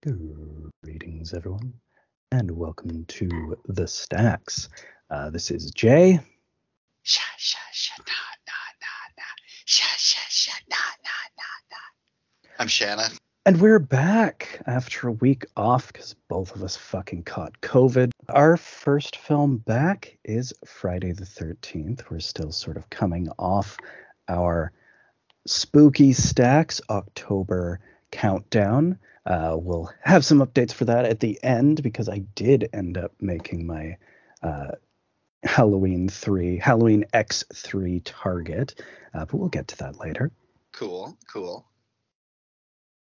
Greetings, everyone, and welcome to the Stacks. Uh, this is Jay. Sha sha sha na na na na. Sha sha sha na na na na. I'm Shanna. And we're back after a week off because both of us fucking caught COVID. Our first film back is Friday the 13th. We're still sort of coming off our spooky stacks October countdown. Uh, we'll have some updates for that at the end because I did end up making my uh, Halloween 3, Halloween X3 target, uh, but we'll get to that later. Cool, cool.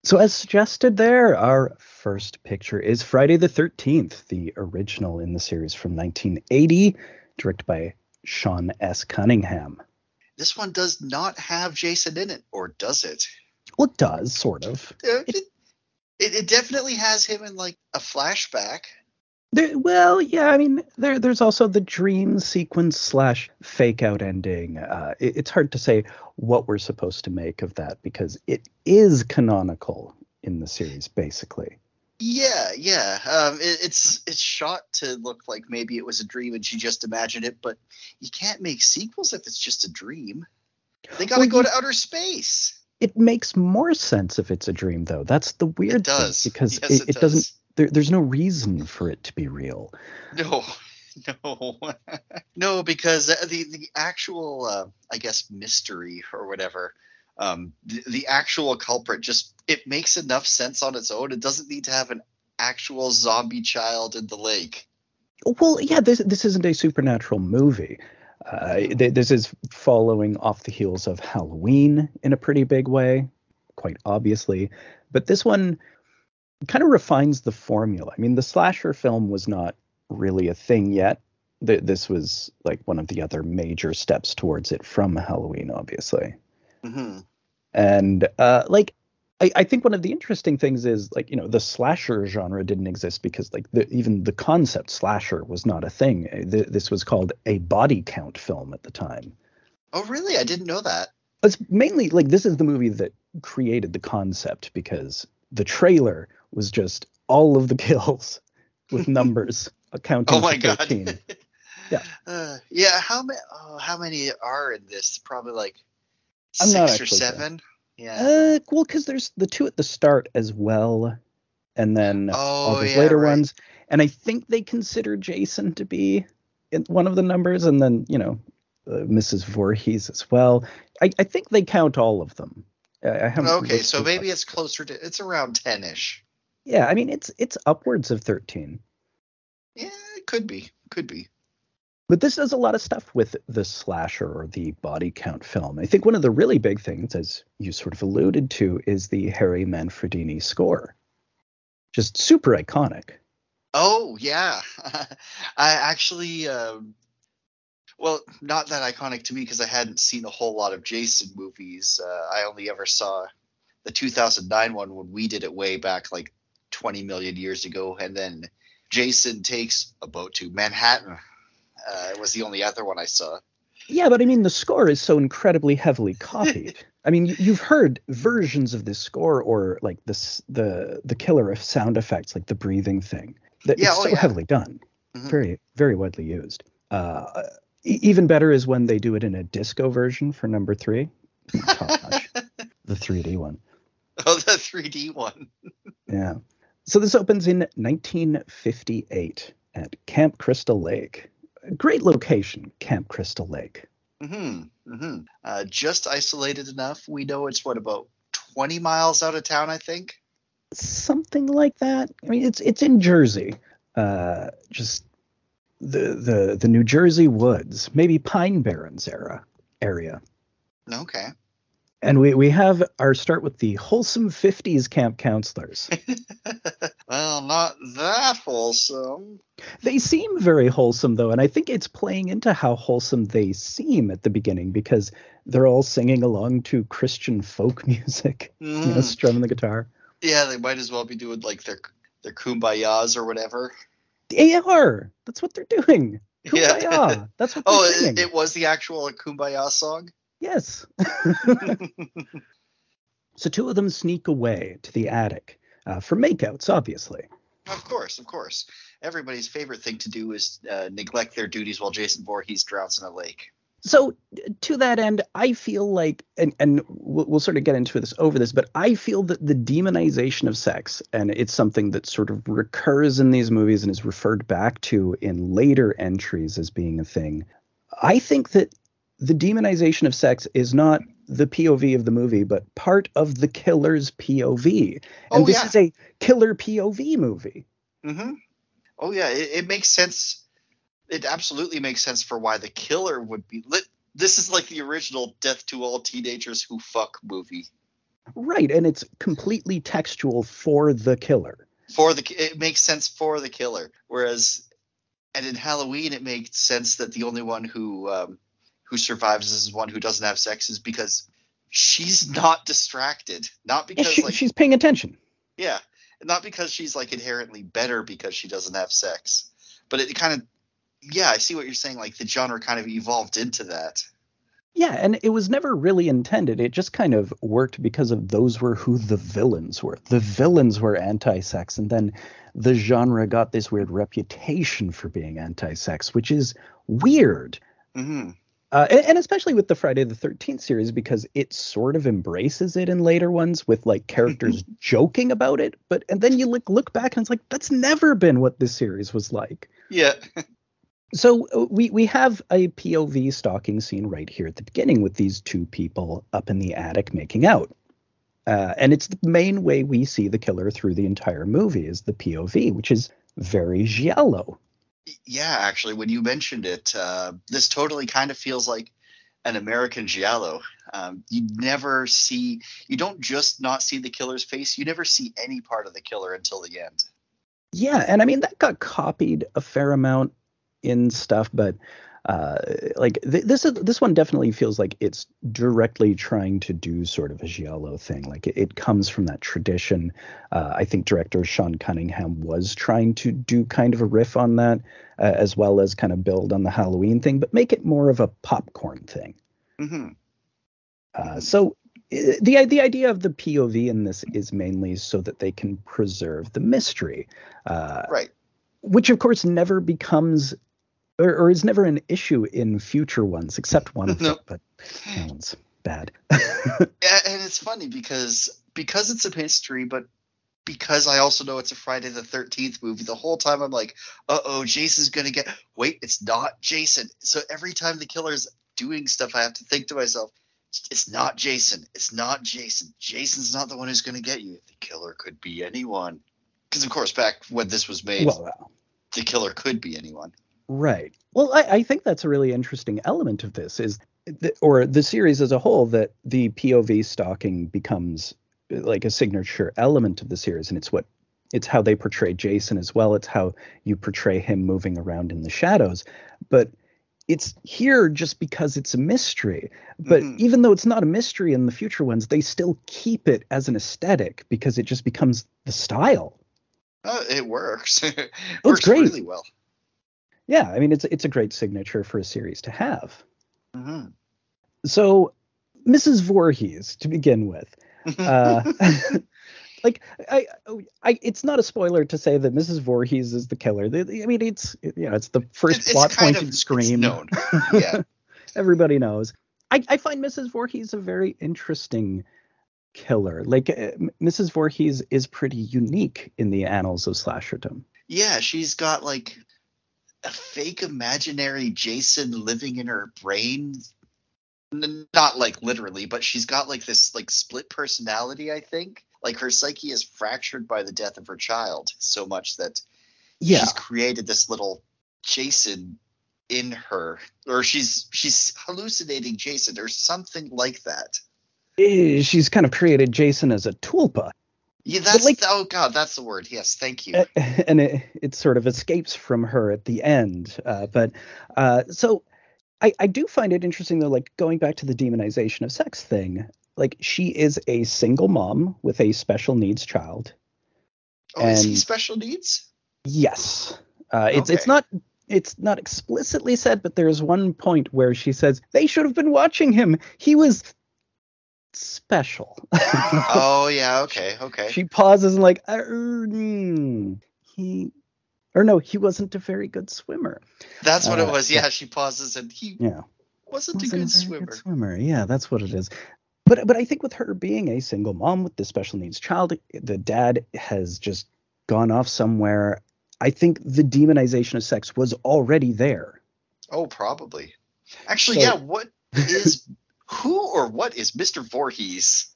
So, as suggested there, our first picture is Friday the 13th, the original in the series from 1980, directed by Sean S. Cunningham. This one does not have Jason in it, or does it? Well, it does, sort of. It, it, it definitely has him in like a flashback. There, well, yeah, I mean, there, there's also the dream sequence slash fake out ending. Uh, it, it's hard to say what we're supposed to make of that because it is canonical in the series, basically. Yeah, yeah. Um, it, it's it's shot to look like maybe it was a dream and she just imagined it, but you can't make sequels if it's just a dream. They got to Well, go to outer space. It makes more sense if it's a dream, though. That's the weird does. thing because Yes, it, it it doesn't. There, there's no reason for it to be real. No, no, no, because the the actual, uh, I guess, mystery or whatever, um, the, the actual culprit just it makes enough sense on its own. It doesn't need to have an actual zombie child in the lake. Well, yeah, this this isn't a supernatural movie. Uh, th- this is following off the heels of Halloween in a pretty big way, quite obviously. But this one kind of refines the formula. I mean, the slasher film was not really a thing yet. Th- this was like one of the other major steps towards it from Halloween, obviously. hmm And uh, like, I, I think one of the interesting things is like, you know, the slasher genre didn't exist because like the, even the concept slasher was not a thing. Uh, this was called a body count film at the time. Oh, really? I didn't know that. It's mainly like this is the movie that created the concept because the trailer was just all of the kills with numbers accounting Oh my god. Yeah. Uh, yeah. How many? Oh, how many are in this? Probably like I'm six or seven sure. Yeah. Uh, well, because there's the two at the start as well, and then all oh those yeah. later right. ones. And I think they consider Jason to be in one of the numbers, and then you know uh, Mrs. Voorhees as well. I, I think they count all of them. I, Okay, so maybe much. it's closer to it's around ten ish. yeah. I mean, it's it's upwards of thirteen. Yeah, it could be. Could be. But this does a lot of stuff with the slasher or the body count film. I think one of the really big things, as you sort of alluded to, is the Harry Manfredini score. Just super iconic. Oh yeah, I actually, um, well, not that iconic to me because I hadn't seen a whole lot of Jason movies. Uh, I only ever saw the 2009 one when we did it way back, like 20 million years ago, and then Jason takes a boat to Manhattan. Uh, it was the only other one I saw. Yeah, but I mean, the score is so incredibly heavily copied. I mean, you, you've heard versions of this score, or like this, the the killer of sound effects, like the breathing thing. That Yeah, it's oh, so yeah. heavily done, Mhm. very very widely used. Uh, even better is when they do it in a disco version for number three. The 3D one. Oh, the 3D one. Yeah. So this opens in 1958 at Camp Crystal Lake. Great location, Camp Crystal Lake. Mm-hmm. mm-hmm. Uh, just isolated enough. We know it's what about 20 miles out of town, I think. something like that. I mean, it's it's in Jersey, uh, just the the the New Jersey woods, maybe Pine Barrens era area. Okay. And we we have our start with the wholesome '50s camp counselors. well, not that wholesome. they seem very wholesome though, and I think it's playing into how wholesome they seem at the beginning because they're all singing along to Christian folk music, you know, Mhm. strumming the guitar. Yeah, they might as well be doing like their their kumbayas or whatever. They are. That's what they're doing. Yeah. That's what they're Oh, it, it was the actual kumbaya song. Yes. so two of them sneak away to the attic uh, for makeouts, obviously. Of course, of course. Everybody's favorite thing to do is uh, neglect their duties while Jason Voorhees drowns in a lake. So to that end, I feel like, and, and we'll, we'll, sort of get into this over this, but I feel that the demonization of sex, and it's something that sort of recurs in these movies and is referred back to in later entries as being a thing. I think that the demonization of sex is not the POV of the movie, but part of the killer's POV. And oh, this yeah. is a killer POV movie. Mm-hmm. Oh yeah, it, it, makes sense. It absolutely makes sense for why the killer would be lit. This is like the original "Death to All Teenagers Who Fuck" movie. Right, and it's completely textual for the killer. For the it makes sense for the killer, whereas, and in Halloween it makes sense that the only one who um, who survives as one who doesn't have sex is because she's not distracted, not because yeah, she, like she's paying attention. Yeah, not because she's like inherently better because she doesn't have sex, but it kind of yeah, I see what you're saying. Like the genre kind of evolved into that. Yeah, and it was never really intended. It just kind of worked because of those were who the villains were. The villains were anti-sex, and then the genre got this weird reputation for being anti-sex, which is weird. Mm-hmm. Uh, and, and, especially with the Friday the 13th series, because it sort of embraces it in later ones with like characters joking about it. But and then you look look back and it's like that's never been what this series was like. Yeah. so uh, we we have a POV stalking scene right here at the beginning with these two people up in the attic making out. Uh, and it's the main way we see the killer through the entire movie is the POV, which is very giallo yeah, actually, when you mentioned it, uh, this totally kind of feels like an American giallo. Um, you never see, you don't just not see the killer's face. You never see any part of the killer until the end. Yeah, and I mean that got copied a fair amount in stuff, but uh, like th- this is this one definitely feels like it's directly trying to do sort of a giallo thing. Like it, it comes from that tradition. Uh, I think director Sean Cunningham was trying to do kind of a riff on that, uh, as well as kind of build on the Halloween thing, but make it more of a popcorn thing. Mm-hmm. Uh, so the the idea of the POV in this is mainly so that they can preserve the mystery, uh, right? Which of course never becomes or, or is never an issue in future ones, except one of them, but that one's bad. yeah, and it's funny because because it's a mystery, but because I also know it's a Friday the Thirteenth movie, the whole time I'm like, uh oh, Jason's gonna get. Wait, it's not Jason. So every time the killer's doing stuff, I have to think to myself, it's not Jason. It's not Jason. Jason's not the one who's gonna get you. The killer could be anyone. Because of course, back when this was made, well, the killer could be anyone. Right. Well, I, I, think that's a really interesting element of this is, the, or the series as a whole, that the POV stalking becomes like a signature element of the series, and it's what it's how they portray Jason as well. It's how you portray him moving around in the shadows, but it's here just because it's a mystery. But mm-hmm. even though it's not a mystery in the future ones, they still keep it as an aesthetic because it just becomes the style. Uh, it works. it works great. really well yeah, I mean it's it's a great signature for a series to have. Mm-hmm. So, Mrs. Voorhees to begin with, uh, like I, I, it's not a spoiler to say that Mrs. Voorhees is the killer. I mean, it's you know it's the first it's plot point in Scream. known. Yeah, everybody knows. I, I find Mrs. Voorhees a very interesting killer. Like uh, Mrs. Voorhees is pretty unique in the annals of slasherdom. Yeah, she's got like a fake imaginary Jason living in her brain. Not like literally, but she's got like this like split personality, I think. Like her psyche is fractured by the death of her child so much that yeah. she's created this little Jason in her or she's she's hallucinating Jason or something like that. Eh, she's kind of created Jason as a tulpa. Yeah, that's like, oh god, that's the word. Yes, thank you. And it, it sort of escapes from her at the end. Uh, but uh, so I, I do find it interesting though, like going back to the demonization of sex thing. Like she is a single mom with a special needs child. Oh, and is he special needs? Yes. Uh, it's okay. it's not it's not explicitly said, but there's one point where she says they should have been watching him. He was special. oh yeah, okay, okay. she pauses and like, mm, he, or no, he wasn't a very good swimmer. That's what uh, it was. Yeah, she pauses and he Yeah, wasn't, wasn't a good very swimmer. swimmer. Yeah, that's what it is. But but I think with her being a single mom with this special needs child, the dad has just gone off somewhere. I think the demonization of sex was already there. Oh, probably. Actually, So- yeah. What is who or what is Mr. Voorhees?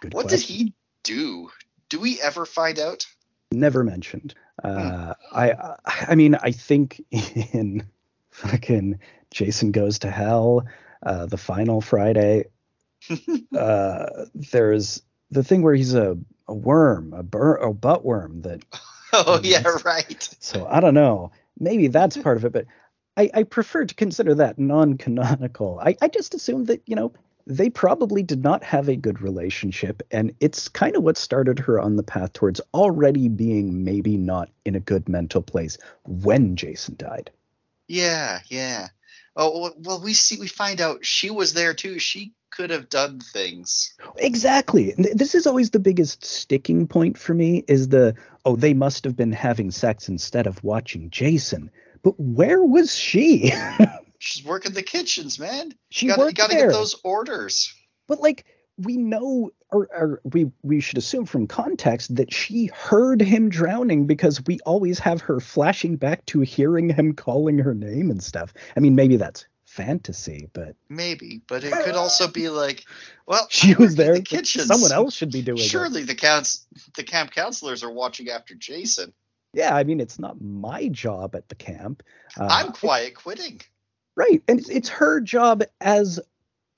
Good What question. did he do? Do we ever find out? never mentioned. Uh, I, I I mean I think in fucking Jason Goes to Hell, uh, the final Friday, uh, there's the thing where he's a, a worm, a bur a butt worm that. Oh yeah, right. So I don't know. Maybe that's part of it, but I, I prefer to consider that non-canonical. I, I just assume that you know they probably did not have a good relationship, and it's kind of what started her on the path towards already being maybe not in a good mental place when Jason died. Yeah, yeah. Oh well- well, we see. We find out she was there too. She could have done things. Exactly. This is always the biggest sticking point for me is the oh they must have been having sex instead of watching Jason. But where was she? She's working the kitchens, man. she You gotta, you gotta there. get those orders. But like we know or, or we we should assume from context that she heard him drowning because we always have her flashing back to hearing him calling her name and stuff. I mean maybe that's fantasy, but Maybe, but it could also be like, well, she was there. The kitchens. Someone else should be doing it. Surely the counts, the camp counselors are watching after Jason. Yeah, I mean it's not my job at the camp. Uh, I'm quiet quitting. Right. And it's, it's her job as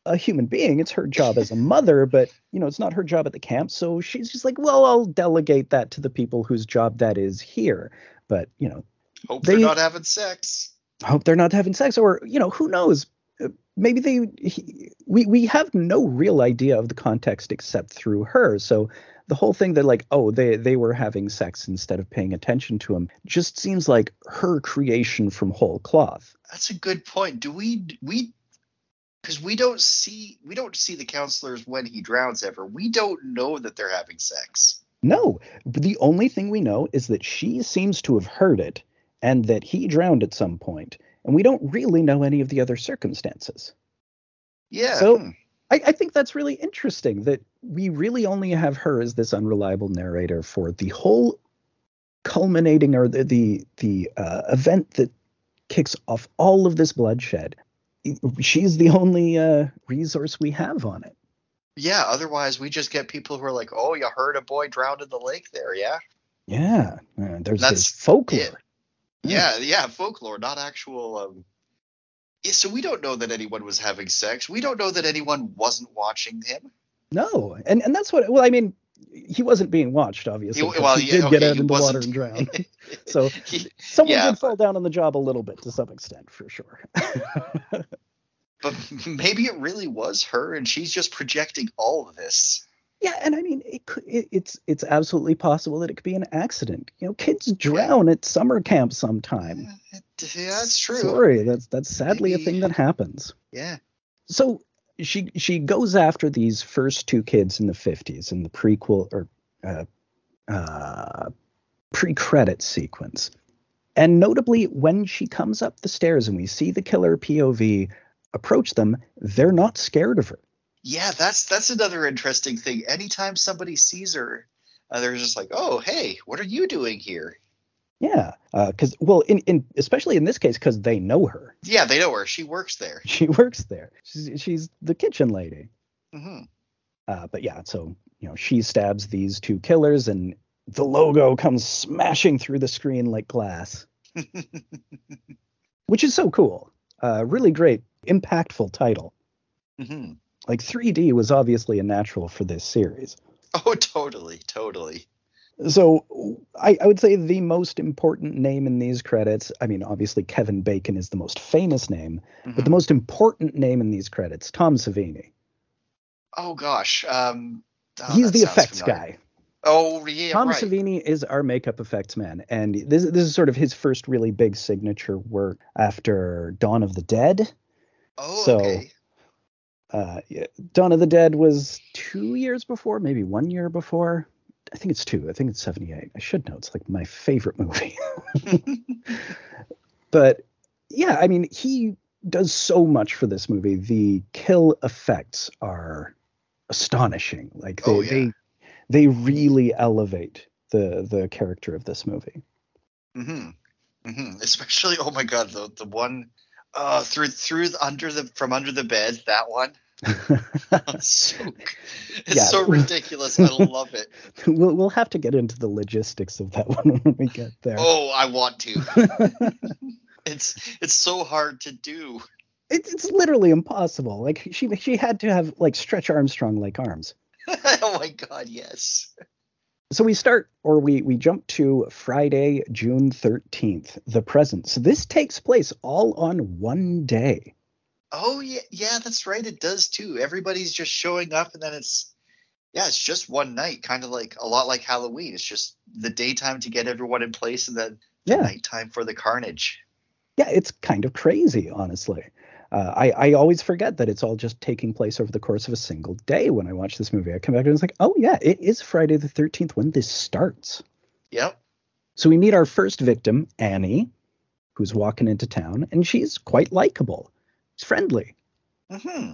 a human being. It's her job as a mother, but you know, it's not her job at the camp. So she's just like, well, I'll delegate that to the people whose job that is here. But, you know, Hope They- they're not having sex. hope they're not having sex or, you know, who knows? Uh, Maybe they he, we we have no real idea of the context except through her. So the whole thing that like, oh, they they were having sex instead of paying attention to him just seems like her creation from whole cloth. That's a good point. Do we we because we don't see we don't see the counselors when he drowns ever. We don't know that they're having sex. No, the only thing we know is that she seems to have heard it and that he drowned at some point, and we don't really know any of the other circumstances. Yeah. So- hmm. I, I think that's really interesting that we really only have her as this unreliable narrator for the whole culminating or the the, the uh, event that kicks off all of this bloodshed. She's the only uh, resource we have on it. yeah. Otherwise, we just get people who are like, "Oh, you heard a boy drowned in the lake there." Yeah. Yeah, uh, there's That's this folklore. it. Yeah. Yeah. Folklore, not actual. Um, yeah, so we don't know that anyone was having sex. We don't know that anyone wasn't watching him. No, and and that's what. Well, I mean, he wasn't being watched, obviously. He- well, he yeah, did get out in the water and drown. so He- someone yeah, did fall down on the job a little bit to some extent, for sure. but maybe it really was her, and she's just projecting all of this. yeah, and I mean, it could. It, it's it's absolutely possible that it could be an accident. You know, kids drown at summer camp sometime. Yeah, that's true. Sorry, that's that's sadly a thing that happens. Yeah. so she she goes after these first two kids in the 50s in the prequel or uh, uh, pre-credit sequence and notably when she comes up the stairs and we see the killer pov approach them they're not scared of her Yeah, that's that's another interesting thing. Anytime somebody sees her, uh, they're just like, "Oh, hey, what are you doing here?" Yeah because well in, in especially in this case because they know her Yeah, they know her. She works there. she works there she's, she's the kitchen lady hmm Uh, but yeah, so you know, she stabs these two killers, and the logo comes smashing through the screen like glass, which is so cool. Uh, really great, impactful title. hmm Like 3D was obviously a natural for this series. Oh, totally, totally. So I, I would say the most important name in these credits. I mean, obviously Kevin Bacon is the most famous name, but Mhm. the most important name in these credits, Tom Savini. Oh gosh, um, oh, He's the effects familiar. guy. Oh yeah, Tom right. Savini is our makeup effects man, and this this is sort of his first really big signature work after Dawn of the Dead. Oh, so- okay. Uh, yeah, Dawn of the Dead was two years before, maybe one year before. I think it's two. I think it's 78. I should know. It's like my favorite movie. but yeah, I mean, he does so much for this movie. The kill effects are astonishing. Like they Oh, yeah. they they really elevate the the character of this movie. hmm hmm Especially, oh my god, the the one uh through through the, under the from under the bed, that one. It's so it's Yeah. so ridiculous. I love it. we'll we'll have to get into the logistics of that one when we get there. Oh, I want to. It's it's so hard to do. It's it's literally impossible. Like she she had to have like Stretch Armstrong like arms. oh my god, yes. So we start or we we jump to Friday, June 13th, the present. So this takes place all on one day. Oh yeah, yeah, that's right. It does too. Everybody's just showing up, and then it's yeah, it's just one night, kind of like a lot like Halloween. It's just the daytime to get everyone in place, and then the Yeah. nighttime for the carnage. Yeah, it's kind of crazy, honestly. Uh, I, I always forget that it's all just taking place over the course of a single day when I watch this movie. I come back and it's like, oh, yeah, it is Friday the 13th when this starts. Yep. So we meet our first victim, Annie, who's walking into town, and she's quite likable. She's friendly. hmm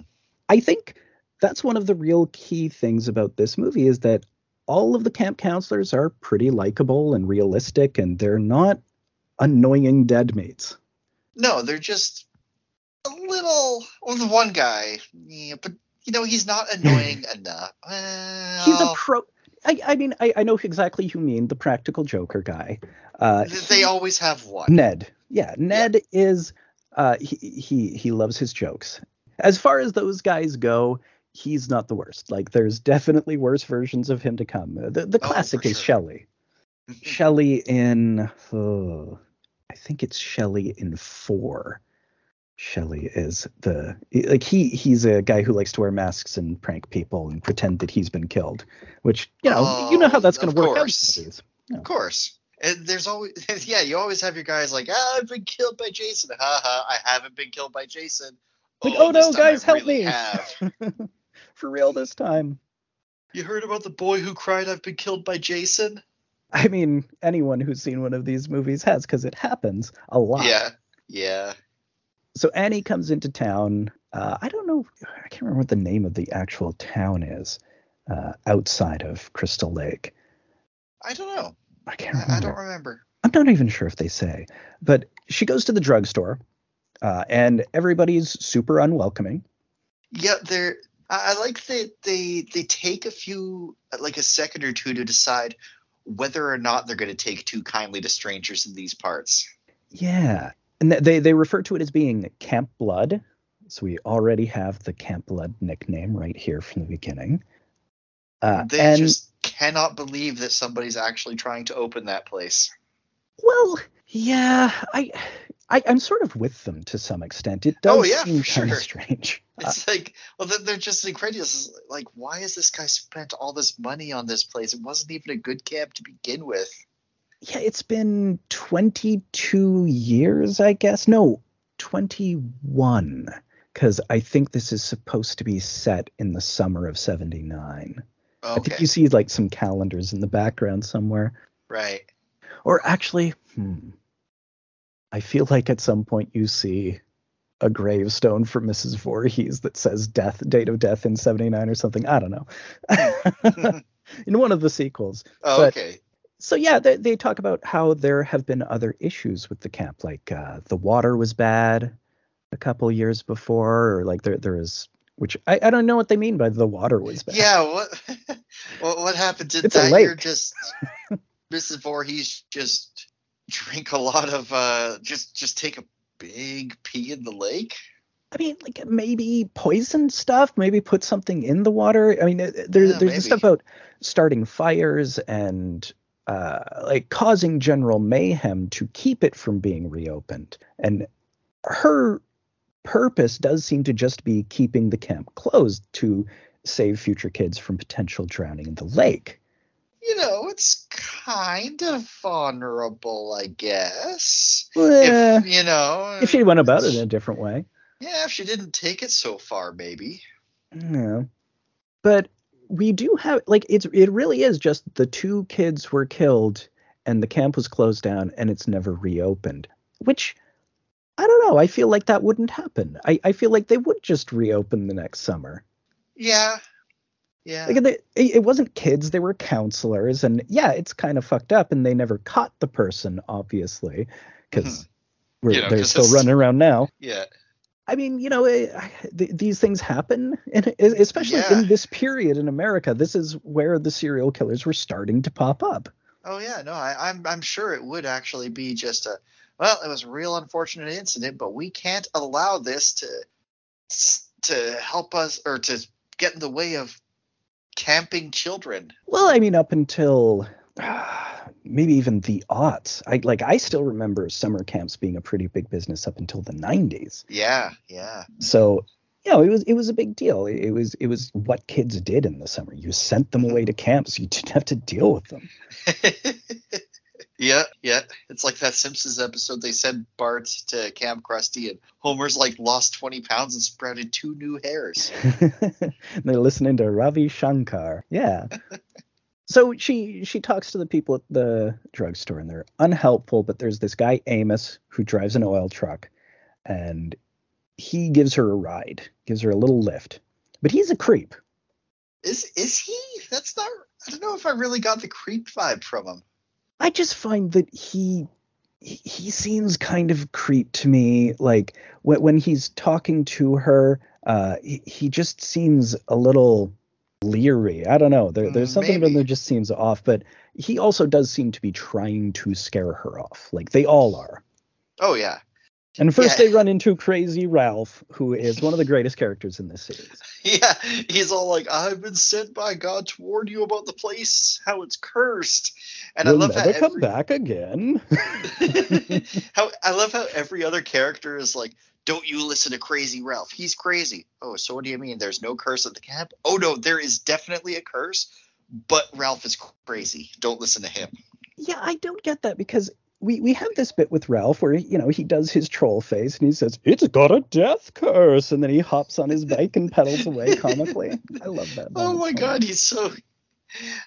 I think that's one of the real key things about this movie is that all of the camp counselors are pretty likable and realistic, and they're not annoying dead mates. No, they're just a little. Well, the one guy, yeah, but you know he's not annoying enough. Well, He's a pro. I, I mean, I, I know exactly who you mean, the practical Joker guy. Uh, th- they always have one. Ned. Yeah, Ned is. Uh, he he he loves his jokes. As far as those guys go, he's not the worst. Like, there's definitely worse versions of him to come. The the Oh, classic for is sure. Shelley. Shelley in. Oh, I think it's Shelley in four. Shelley is the like he he's a guy who likes to wear masks and prank people and pretend that he's been killed, which you know you know how Oh, that's going to work out course. nowadays. Of course. And there's always yeah, you always have your guys like, ah, I've been killed by Jason. Ha ha, I haven't been killed by Jason. Like, oh, this no, time I guys, help really me." have. For real this time. You heard about the boy who cried I've been killed by Jason? I mean, anyone who's seen one of these movies has because it happens a lot. Yeah. Yeah. So Annie comes into town. Uh, I don't know. I can't remember what the name of the actual town is uh, outside of Crystal Lake. I don't know. I can't I, remember. I don't remember. I'm not even sure if they say. But she goes to the drugstore, uh, and everybody's super unwelcoming. Yeah, they're I I like that they they take a few like a second or two to decide whether or not they're going to take too kindly to strangers in these parts. Yeah, and they they refer to it as being Camp Blood. So we already have the Camp Blood nickname right here from the beginning. Uh, They and just cannot believe that somebody's actually trying to open that place. well, yeah, I, I I'm sort of with them to some extent. It does Oh, yeah, seem for kind of strange. Uh, It's like, well, they're- they're just incredulous. Like, why has this guy spent all this money on this place? It wasn't even a good camp to begin with. yeah, it's been 22 years, I guess. No, 21, because I think this is supposed to be set in the summer of 79. I think you see like some calendars in the background somewhere. right. Or actually, hmm, I feel like at some point you see a gravestone for Mrs. Voorhees that says death, date of death in 79 or something. I don't know. in one of the sequels. Oh, But- okay. So yeah, they, they talk about how there have been other issues with the camp, like uh, the water was bad a couple years before, or like there there is, which I, I don't know what they mean by the water was bad. Yeah, what what, what happened? Did It's that year just Mrs. Voorhees just drink a lot of uh just just take a big pee in the lake? I mean, like maybe poison stuff, maybe put something in the water. I mean, uh, there, Yeah, there's maybe. stuff about starting fires and uh, like causing general mayhem to keep it from being reopened. And her purpose does seem to just be keeping the camp closed to save future kids from potential drowning in the lake. You know, it's kind of vulnerable, I guess. Eh, If you know, if she went about it in a different way. yeah, if she didn't take it so far, maybe. Yeah. But we do have like it's it really is just the two kids were killed and the camp was closed down and it's never reopened. Which I don't know. I feel like that wouldn't happen. I, I feel like they would just reopen the next summer. Yeah. Yeah. Like they, it wasn't kids; they were counselors, and yeah, it's kind of fucked up. And they never caught the person, obviously, because Mhm. You know, they're still running around now. yeah. I mean, you know, eh, th- these things happen, and especially Yeah. in this period in America. This is where the serial killers were starting to pop up. Oh yeah, no, I, I'm I'm sure it would actually be just a well, it was a real unfortunate incident, but we can't allow this to to help us or to get in the way of camping children. Well, I mean, up until maybe even the aughts. I like I still remember summer camps being a pretty big business up until the 90s. Yeah, yeah. So, you know, it was it was a big deal. It, it was it was what kids did in the summer. You sent them away to camps. You didn't have to deal with them. yeah, yeah. It's like that Simpsons episode. They send Bart to Camp Krusty, and Homer's like lost twenty pounds and sprouted two new hairs. They're listening to Ravi Shankar. Yeah. so she she talks to the people at the drugstore and they're unhelpful, but there's this guy Amos who drives an oil truck and he gives her a ride, gives her a little lift. But he's a creep. Is is he? That's not. I don't know if I really got the creep vibe from him. I just find that he he, seems kind of creep to me. Like when when he's talking to her, uh, he, he just seems a little leery. I don't know. There, there's Mm, something about him that just seems off. But he also does seem to be trying to scare her off. Like they all are. Oh yeah, And first Yeah. they run into Crazy Ralph, who is one of the greatest characters in this series. yeah. He's all like, "I've been sent by God to warn you about the place, how it's cursed." And We'll I love how never come every, back again. how I love how every other character is like, "Don't you listen to Crazy Ralph? He's crazy." Oh, so what do you mean? There's no curse at the camp? Oh no, there is definitely a curse, but Ralph is crazy. Don't listen to him. Yeah, I don't get that because we we have this bit with Ralph where you know he does his troll face and he says it's got a death curse and then he hops on his bike and pedals away comically. I love that. Oh my god, he's so.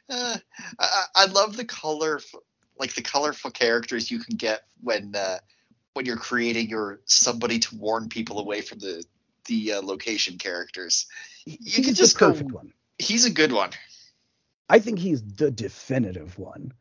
Uh, I, I love the color, like the colorful characters you can get when uh, when you're creating your somebody to warn people away from the the uh, location characters. You He's can just the go- perfect one. He's a good one. I think he's the definitive one.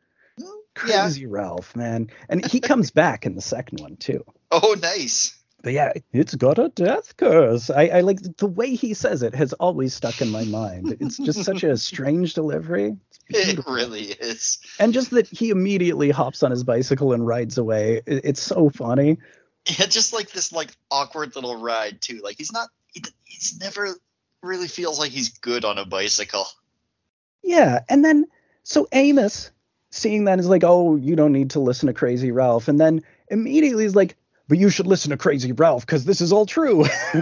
Yeah. Crazy Ralph, man, and he comes back in the second one too. Oh, nice. But yeah, it's got a death curse. I, I like the way he says it has always stuck in my mind. It's just such a strange delivery. It really is. and just that he immediately hops on his bicycle and rides away. it- it's so funny. Yeah, just like this like awkward little ride too. Like he's not. He, he's never really feels like he's good on a bicycle. Yeah, and then so Amos seeing that is like, oh, you don't need to listen to Crazy Ralph, and then immediately he's like, but you should listen to Crazy Ralph because this is all true.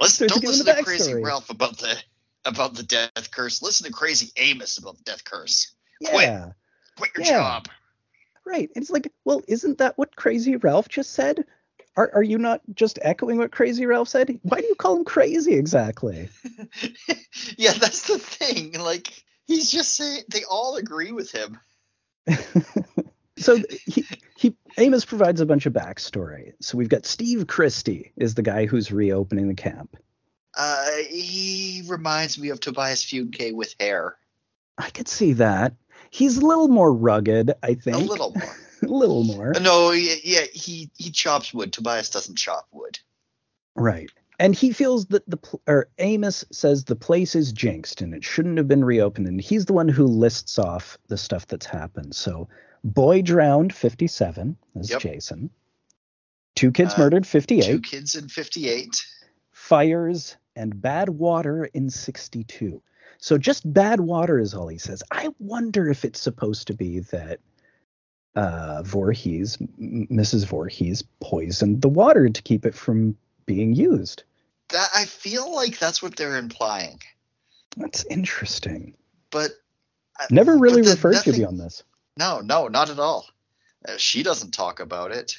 Let's don't listen to Crazy. Ralph about the about the death curse. Listen to Crazy Amos about the death curse. Quit. yeah, Quit your Yeah. job. right. And it's like, well, isn't that what Crazy Ralph just said? Are are you not just echoing what Crazy Ralph said? Why do you call him crazy exactly? yeah, that's the thing. Like he's just saying they all agree with him. so he he Amos provides a bunch of backstory. So we've got Steve Christie is the guy who's reopening the camp. Uh, he reminds me of Tobias Funke with hair. I could see that. He's a little more rugged, I think. A little more. a little more. no, yeah, yeah, he he chops wood. Tobias doesn't chop wood. Right. And he feels that the pl- or Amos says the place is jinxed and it shouldn't have been reopened. And he's the one who lists off the stuff that's happened. So boy drowned 57 as Yep. Jason. Two kids Uh, murdered 58. Two kids in '58. fires and bad water in 62. So just bad water is all he says. I wonder if it's supposed to be that uh, Voorhees, Mrs. Voorhees, poisoned the water to keep it from being used. That I feel like that's what they're implying. That's interesting. But I- Never really but then referred to nothing- beyond this. No, no, not at all. Uh, she doesn't talk about it.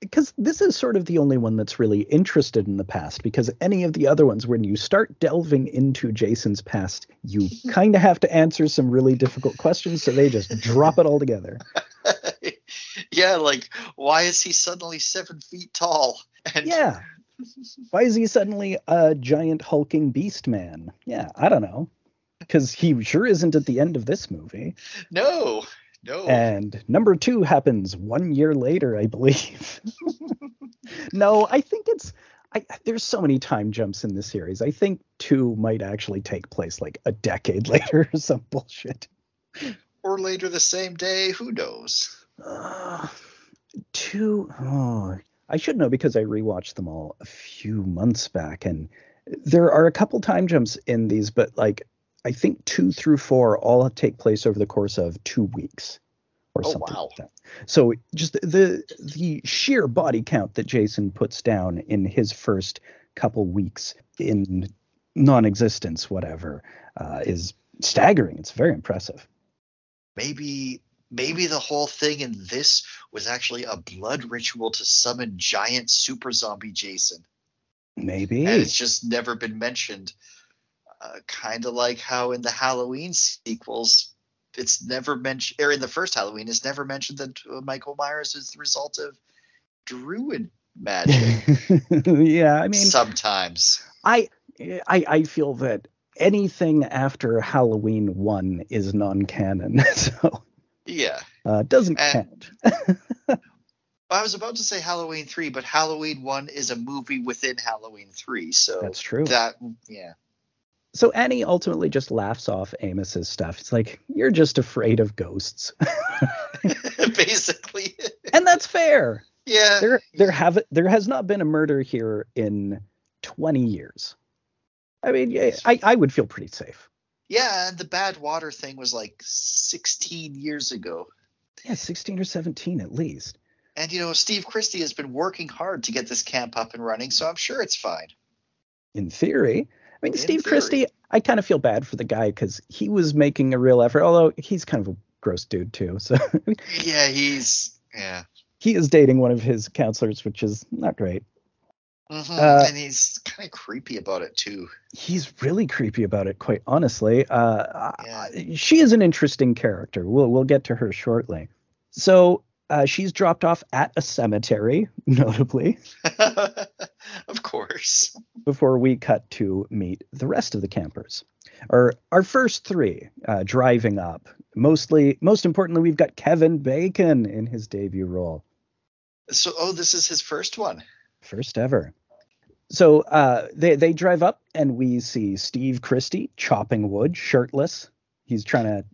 because this is sort of the only one that's really interested in the past because any of the other ones when you start delving into jason's past you kind of have to answer some really difficult questions so they just drop it all together yeah, like why is he suddenly seven feet tall? And yeah why is he suddenly a giant hulking beast man? Yeah i don't know. Because he sure isn't at the end of this movie. No, no. and number two happens one year later i believe. No i think it's I, there's so many time jumps in this series. I think two might actually take place like a decade later or some bullshit. Or later the same day, who knows? uh, two oh i should know because i rewatched them all a few months back and there are a couple time jumps in these but like i think two through four all take place over the course of two weeks or Oh, something wow. like that. So just the the sheer body count that jason puts down in his first couple weeks in non-existence whatever uh, is staggering. It's very impressive. Maybe maybe the whole thing in this was actually a blood ritual to summon giant super zombie Jason. maybe And it's just never been mentioned. Uh, kind of like how in the Halloween sequels, it's never mentioned, or in the first Halloween, it's never mentioned that uh, Michael Myers is the result of druid magic. yeah i mean Sometimes. I, I I feel that anything after Halloween one is non-canon, so Yeah. Uh, doesn't Uh, count. I was about to say Halloween 3, but Halloween 1 is a movie within Halloween 3. So That's true. that, yeah. so Annie ultimately just laughs off Amos's stuff. It's like you're just afraid of ghosts, Basically. and that's fair. yeah. There there have there has not been a murder here in 20 years. I mean, yeah, I I would feel pretty safe. Yeah, and the bad water thing was like 16 years ago. Yeah, 16 or 17 at least. And, you know, Steve Christie has been working hard to get this camp up and running, so I'm sure it's fine. in theory. I mean, In Steve theory. Christie, I kind of feel bad for the guy because he was making a real effort, although he's kind of a gross dude too. So Yeah, he's, yeah. he is dating one of his counselors, which is not great. Mhm, Uh, and he's kind of creepy about it, too. He's really creepy about it, quite honestly. Uh, Yeah. She is an interesting character. We'll we'll get to her shortly. So uh, she's dropped off at a cemetery, notably, of course. before we cut to meet the rest of the campers. Or our first three uh, driving up. Mostly, most importantly, we've got Kevin Bacon in his debut role, So, oh, this is his first one. first ever. So uh, they they drive up and we see Steve Christie chopping wood, shirtless. He's trying to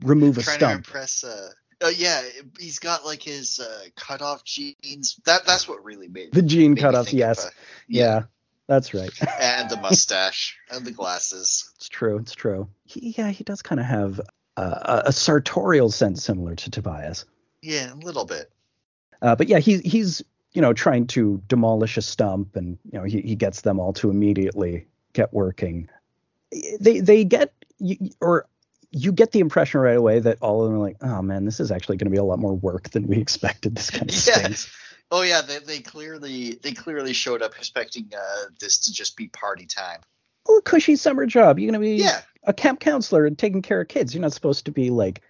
remove a trying to impress. Uh, oh yeah, he's got like his uh, cut off jeans. That that's what really made The jean me cutoff, think of, yes, uh, yeah. that's right. and the mustache and the glasses. It's true. It's true. He, yeah, he does kind of have uh, a, a sartorial sense similar to Tobias. Yeah, a little bit. Uh, but yeah, he's he's you know trying to demolish a stump, and you know he, he gets them all to immediately get working. They they get you- or you get the impression right away that all of them are like, oh man, this is actually going to be a lot more work than we expected. This kind of Yeah. Oh yeah, they, they clearly they clearly showed up expecting uh, this to just be party time. A cushy summer job. You're going to be Yeah, a camp counselor and taking care of kids. You're not supposed to be like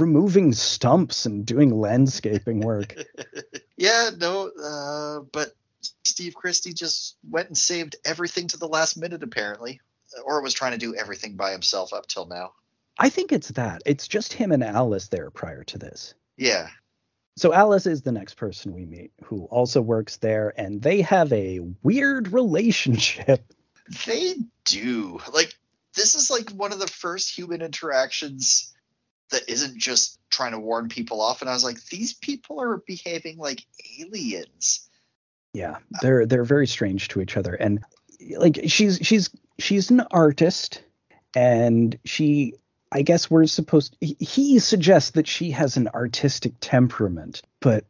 removing stumps and doing landscaping work. yeah, no, uh, but Steve Christie just went and saved everything to the last minute apparently, or was trying to do everything by himself up till now. I think it's that. It's just him and Alice there prior to this. Yeah, So Alice is the next person we meet who also works there and they have a weird relationship. They do. Like this is like one of the first human interactions that isn't just trying to warn people off and I was like these people are behaving like aliens. Yeah, they're they're very strange to each other and like she's she's she's an artist and she I guess we're supposed he- suggests that she has an artistic temperament, but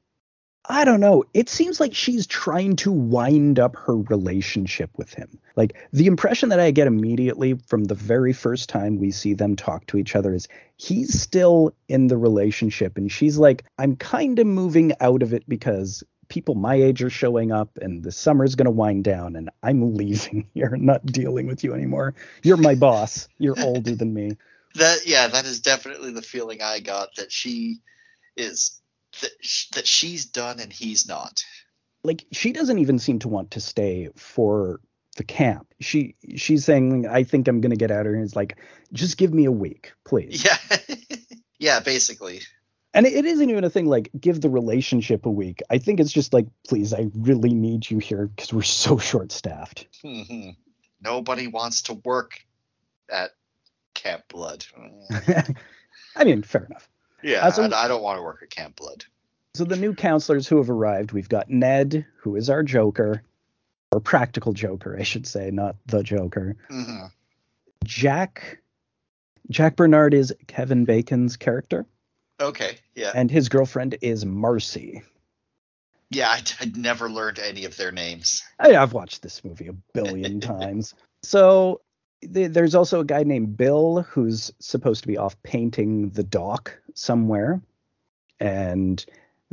I don't know. It seems like she's trying to wind up her relationship with him. Like the impression that I get immediately from the very first time we see them talk to each other is he's still in the relationship and she's like, I'm kind of moving out of it because people my age are showing up and the summer's going to wind down and I'm leaving here, not dealing with you anymore. You're my boss. You're older than me. That yeah, that is definitely the feeling I got that she is that sh- that she's done and he's not. Like she doesn't even seem to want to stay for the camp. She she's saying, "I think I'm going to get out of here." And it's like, just give me a week, please. Yeah, yeah, basically. And it isn't even a thing like give the relationship a week. I think it's just like, please, I really need you here because we're so short staffed. hmm Nobody wants to work at Camp Blood. I mean, fair enough. Yeah, I, I don't want to work at Camp Blood. So the new counselors who have arrived, we've got Ned, who is our Joker, or practical Joker, I should say, not the Joker. hmm Jack, Jack Bernard is Kevin Bacon's character, Okay, yeah, and his girlfriend is Marcy. yeah. I, I'd never learned any of their names. I, I've watched this movie a billion times. So there's also a guy named Bill who's supposed to be off painting the dock somewhere, and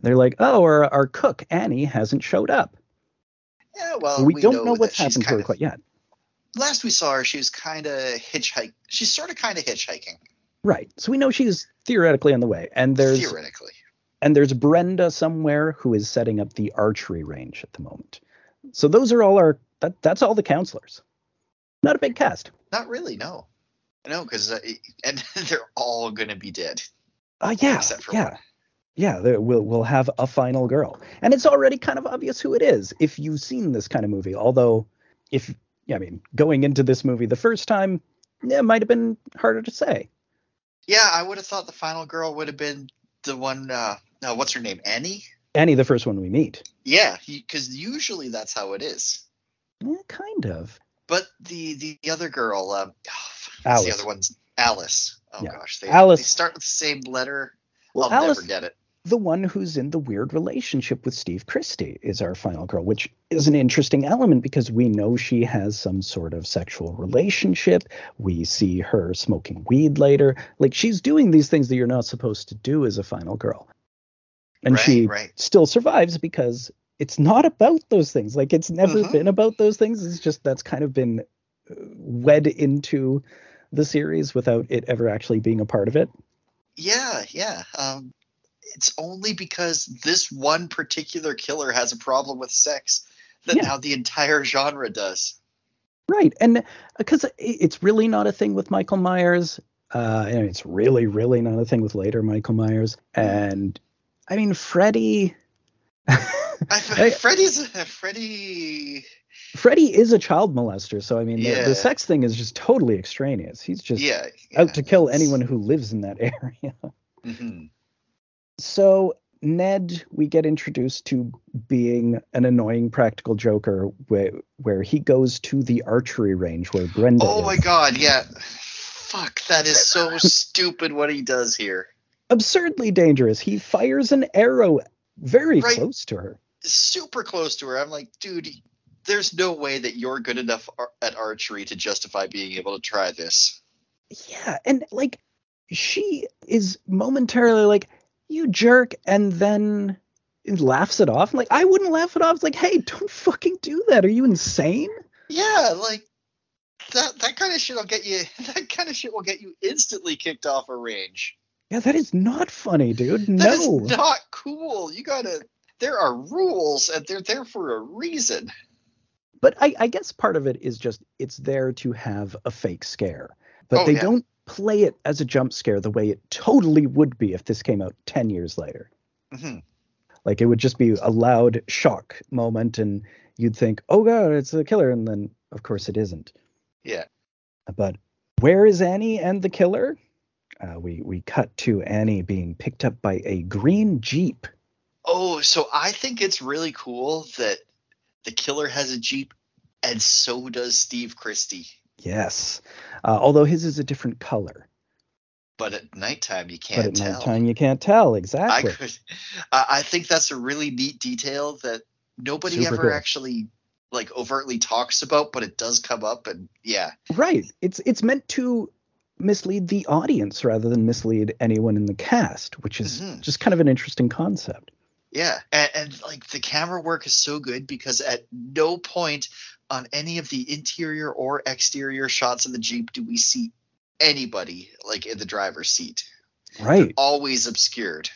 they're like, "Oh, our, our cook Annie hasn't showed up. Yeah, well, we, don't know that what's happened to her quite yet." Last we saw her, she was kind of hitchhike. She's sort of kind of hitchhiking, Right. So we know she's theoretically on the way, and there's theoretically. and there's Brenda somewhere who is setting up the archery range at the moment. So those are all our that that's all the counselors. Not a big cast. Not really, no. No, because uh, and they're all gonna be dead. Uh, yeah, yeah, one. yeah. We'll we'll have a final girl, and it's already kind of obvious who it is if you've seen this kind of movie. Although, if yeah, I mean, going into this movie the first time, yeah, it might have been harder to say. Yeah, I would have thought the final girl would have been the one. Uh, no, what's her name? Annie. Annie, the first one we meet, Yeah, because usually that's how it is. yeah, kind of. But the the other girl, um, oh, Alice. the other one's Alice. Oh Yeah. gosh, they, Alice- they start with the same letter. Well, I'll Alice, never get it. the one who's in the weird relationship with Steve Christy is our final girl, which is an interesting element because we know she has some sort of sexual relationship. We see her smoking weed later. Like she's doing these things that you're not supposed to do as a final girl. And right, she right. still survives because it's not about those things. Like it's never Mhm. been about those things. It's just that's kind of been uh, wed into the series without it ever actually being a part of it. Yeah, yeah. Um, it's only because this one particular killer has a problem with sex that Yeah. now the entire genre does. Right, and because it's really not a thing with Michael Myers, uh, and it's really, really not a thing with later Michael Myers. And I mean, Freddy, I. Freddy's Freddy. Freddy is a child molester, so I mean, the, Yeah. the sex thing is just totally extraneous. He's just Yeah, out to kill anyone who lives in that area. Mhm. So Ned, we get introduced to being an annoying practical joker, where where he goes to the archery range where Brenda Oh is. my god, yeah. Fuck, that is so stupid what he does here. absurdly dangerous. He fires an arrow very Right. close to her. Super close to her. I'm like, dude, there's no way that you're good enough ar- at archery to justify being able to try this. Yeah, and like she is momentarily like, "You jerk," and then laughs it off. Like I wouldn't laugh it off. It's like, "Hey, don't fucking do that. Are you insane?" Yeah, like that that kind of shit will get you that kind of shit will get you instantly kicked off a range. Yeah, that is not funny, dude. No. That is not cool. You gotta there are rules and they're there for a reason. but I, I guess part of it is just it's there to have a fake scare. But Oh, they yeah. don't play it as a jump scare the way it totally would be if this came out 10 years later. hmm Like it would just be a loud shock moment, and you'd think, "Oh God, it's a killer," and then of course it isn't. Yeah. But where is Annie and the killer? Uh, we we cut to Annie being picked up by a green jeep. Oh, so I think it's really cool that the killer has a Jeep and so does Steve Christy. Yes, uh, although his is a different color. but at nighttime you can't tell. at tell. nighttime you can't tell exactly. I could. I I think that's a really neat detail that nobody Super ever cool. actually like overtly talks about, but it does come up, and yeah, Right. It's it's meant to mislead the audience rather than mislead anyone in the cast, which is Mhm. just kind of an interesting concept. yeah, and, and like the camera work is so good because at no point on any of the interior or exterior shots of the jeep do we see anybody like in the driver's seat. Right. Always obscured.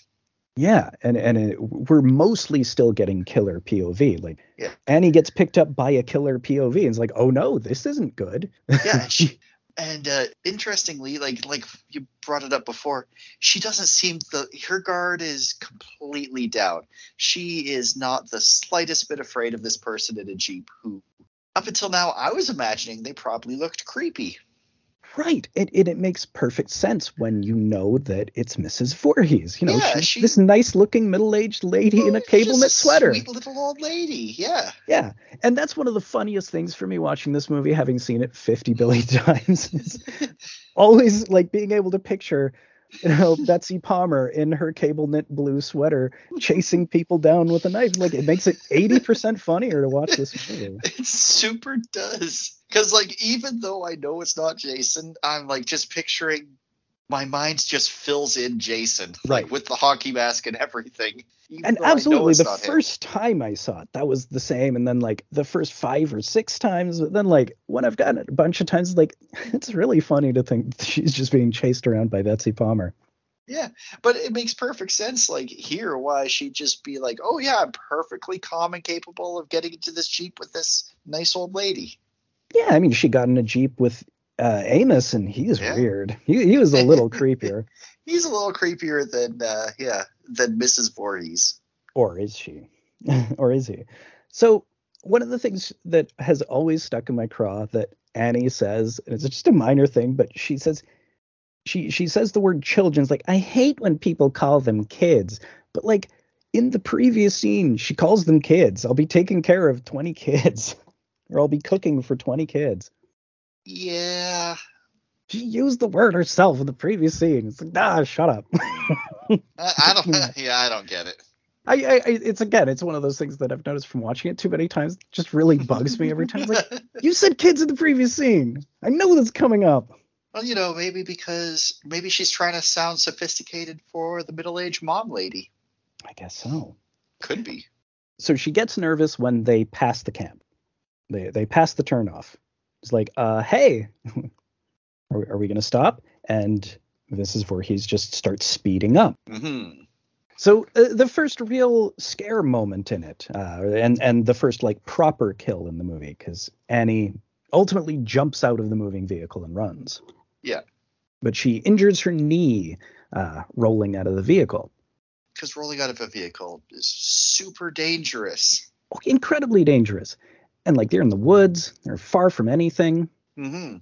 Yeah, and and it, we're mostly still getting killer POV. Like Yeah. Annie gets picked up by a killer POV and it's like, "Oh no, this isn't good." Yeah, she and uh, interestingly, like like you brought it up before, she doesn't seem the her guard is completely down. She is not the slightest bit afraid of this person in a jeep who, up until now, I was imagining they probably looked creepy. Right. It, it it makes perfect sense when you know that it's Mrs. Voorhees. You know, Yeah, she's she- this nice-looking middle-aged lady in a Oh, cable knit sweater. sweet little old lady. Yeah, Yeah, and that's one of the funniest things for me watching this movie, having seen it 50 billion times. is always like being able to picture, you know, Betsy Palmer in her cable knit blue sweater chasing people down with a knife. Like it makes it 80% funnier to watch this movie. it super does. Because like even though I know it's not Jason, I'm like just picturing. My mind just fills in Jason, like Right. with the hockey mask and everything. And though I know absolutely, the not him. first time I saw it, that was the same. And then like the first five or six times, but then like when I've gotten it a bunch of times, like it's really funny to think she's just being chased around by Betsy Palmer. Yeah, but it makes perfect sense. Like here, why she'd just be like, "Oh yeah, I'm perfectly calm and capable of getting into this jeep with this nice old lady." Yeah, I mean, she got in a jeep with uh, Amos, and he's Yeah. weird. He he was a little creepier, He's a little creepier than, uh, yeah, than Mrs. Voorhees. or is she? or is he? So one of the things that has always stuck in my craw that Annie says, and it's just a minor thing, but she says she she says the word children's like I hate when people call them kids, but like in the previous scene, she calls them kids. I'll be taking care of 20 kids, or I'll be cooking for 20 kids. Yeah, She used the word herself in the previous scene. It's like, nah, shut up. I, I don't. yeah, I don't get it. I, I, it's again, it's one of those things that I've noticed from watching it too many times. It just really bugs me every time. It's like, you said kids in the previous scene. I know that's coming up. well, you know, maybe because maybe she's trying to sound sophisticated for the middle-aged mom lady. I guess so. Could be. So she gets nervous when they pass the camp. They they pass the turnoff. It's like, uh, hey, are, are we gonna stop? And this is where he's just starts speeding up. hmm So uh, the first real scare moment in it, uh, and and the first like proper kill in the movie, because Annie ultimately jumps out of the moving vehicle and runs. Yeah. But she injures her knee uh, rolling out of the vehicle. Because rolling out of a vehicle is super dangerous. Oh, incredibly dangerous. And like they're in the woods, they're far from anything. hmm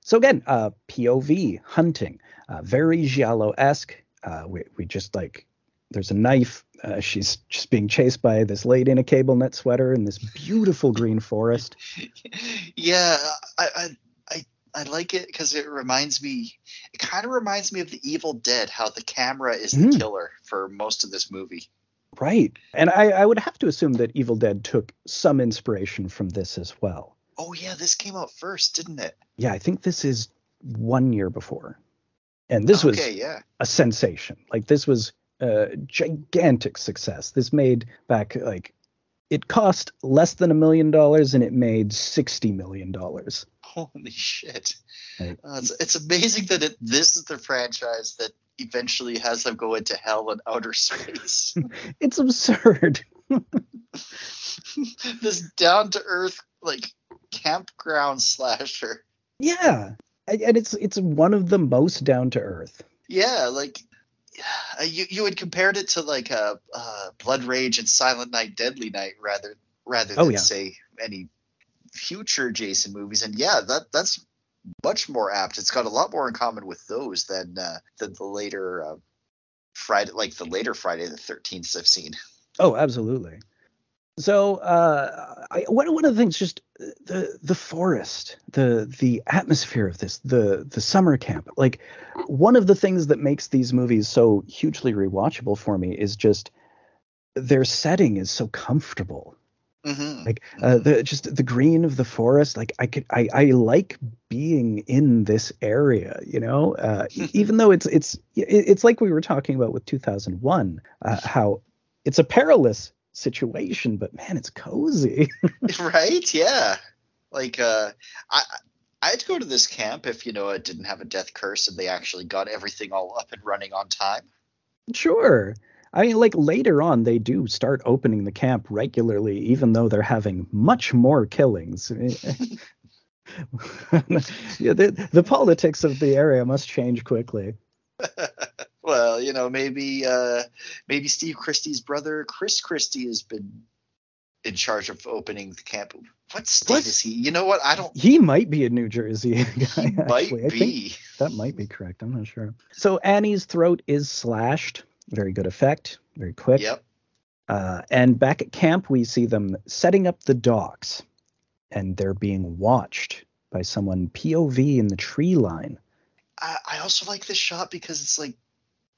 So again, uh, POV hunting, uh, very giallo-esque. Uh, we we just like there's a knife. Uh, she's just being chased by this lady in a cable net sweater in this beautiful green forest. yeah, I I I, I like it because it reminds me. It kind of reminds me of the Evil Dead, how the camera is the Mm. killer for most of this movie. Right. And I, I would have to assume that Evil Dead took some inspiration from this as well. Oh yeah, this came out first, didn't it? Yeah, I think this is one year before. And this was. Yeah. a sensation. Like this was a gigantic success. This made back like it cost less than a million dollars and it made sixty million dollars. Holy shit! Right. Uh, it's, it's amazing that it, this is the franchise that eventually has them go into hell and outer space. It's absurd. this down to earth like campground slasher. Yeah. And it's it's one of the most down to earth. Yeah, like uh, you you had compared it to like a uh, uh, Blood Rage and Silent Night, Deadly Night, rather rather Oh, than yeah. say any future Jason movies. And yeah, that that's much more apt. It's got a lot more in common with those than uh, than the later uh, Friday, like the later Friday the Thirteenth I've seen. Oh, absolutely. So uh, I, one one of the things, just the the forest, the the atmosphere of this, the the summer camp. Like one of the things that makes these movies so hugely rewatchable for me is just their setting is so comfortable. Mm-hmm. Like uh, the just the green of the forest. Like I could I I like being in this area. You know, uh, even though it's it's it's like we were talking about with 2001, uh, how it's a perilous situation, but man, it's cozy. right? Yeah. Like uh I I'd go to this camp if you know it didn't have a death curse and they actually got everything all up and running on time. sure. I mean, like later on, they do start opening the camp regularly, even though they're having much more killings. yeah, the, the politics of the area must change quickly. Well, you know, maybe uh maybe Steve Christy's brother Chris Christie has been in charge of opening the camp. What state What? is he? You know what? I don't He might be a New Jersey guy. he might. Be. that might be correct. I'm not sure. So Annie's throat is slashed. Very good effect. Very quick. Yep. Uh, and back at camp, we see them setting up the docks, and they're being watched by someone POV in the tree line. I, I also like this shot because it's like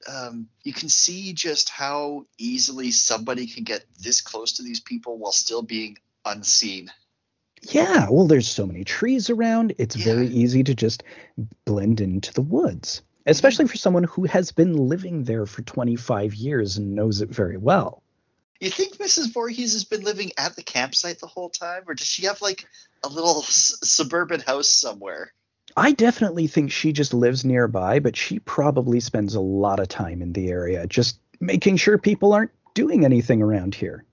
um, you can see just how easily somebody can get this close to these people while still being unseen. Yeah, well, there's so many trees around. It's very easy to just blend into the woods, especially for someone who has been living there for 25 years and knows it very well. You think Mrs. Voorhees has been living at the campsite the whole time, or does she have like a little s- suburban house somewhere? I definitely think she just lives nearby, but she probably spends a lot of time in the area just making sure people aren't doing anything around here.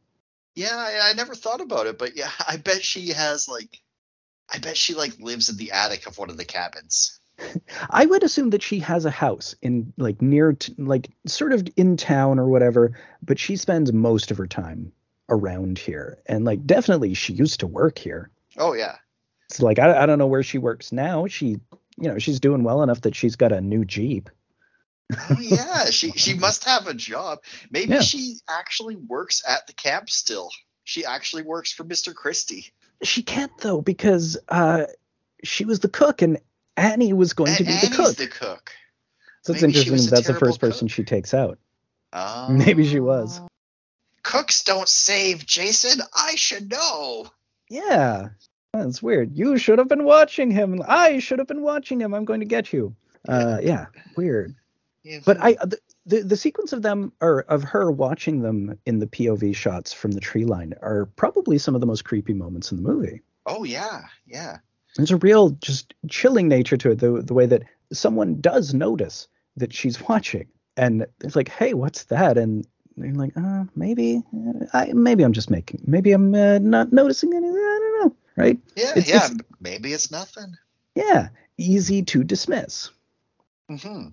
Yeah, I, I never thought about it, but yeah, I bet she has like, I bet she like lives in the attic of one of the cabins. I would assume that she has a house in like near t- like sort of in town or whatever, but she spends most of her time around here. And like definitely she used to work here. Oh yeah, It's like I, I don't know where she works now. She you know, she's doing well enough that she's got a new Jeep. oh yeah, she she must have a job. Maybe Yeah. she actually works at the camp still. She actually works for Mr. Christy. She can't though because uh she was the cook and Annie was going And to be Annie's the cook. the cook. so it's maybe she interesting that's the first person she takes out. Oh. Maybe she was. Cooks don't save, Jason. I should know. Yeah. That's weird. You should have been watching him. I should have been watching him. I'm going to get you. Uh yeah, weird. Yeah. But I the, the the sequence of them or of her watching them in the POV shots from the tree line are probably some of the most creepy moments in the movie. Oh yeah, yeah. There's a real just chilling nature to it, the the way that someone does notice that she's watching, and it's like, hey, what's that? And they're like, uh, maybe, uh, I maybe I'm just making, maybe I'm uh, not noticing anything. I don't know, right? Yeah, It's- yeah. it's- Maybe it's nothing. Yeah, easy to dismiss. hmm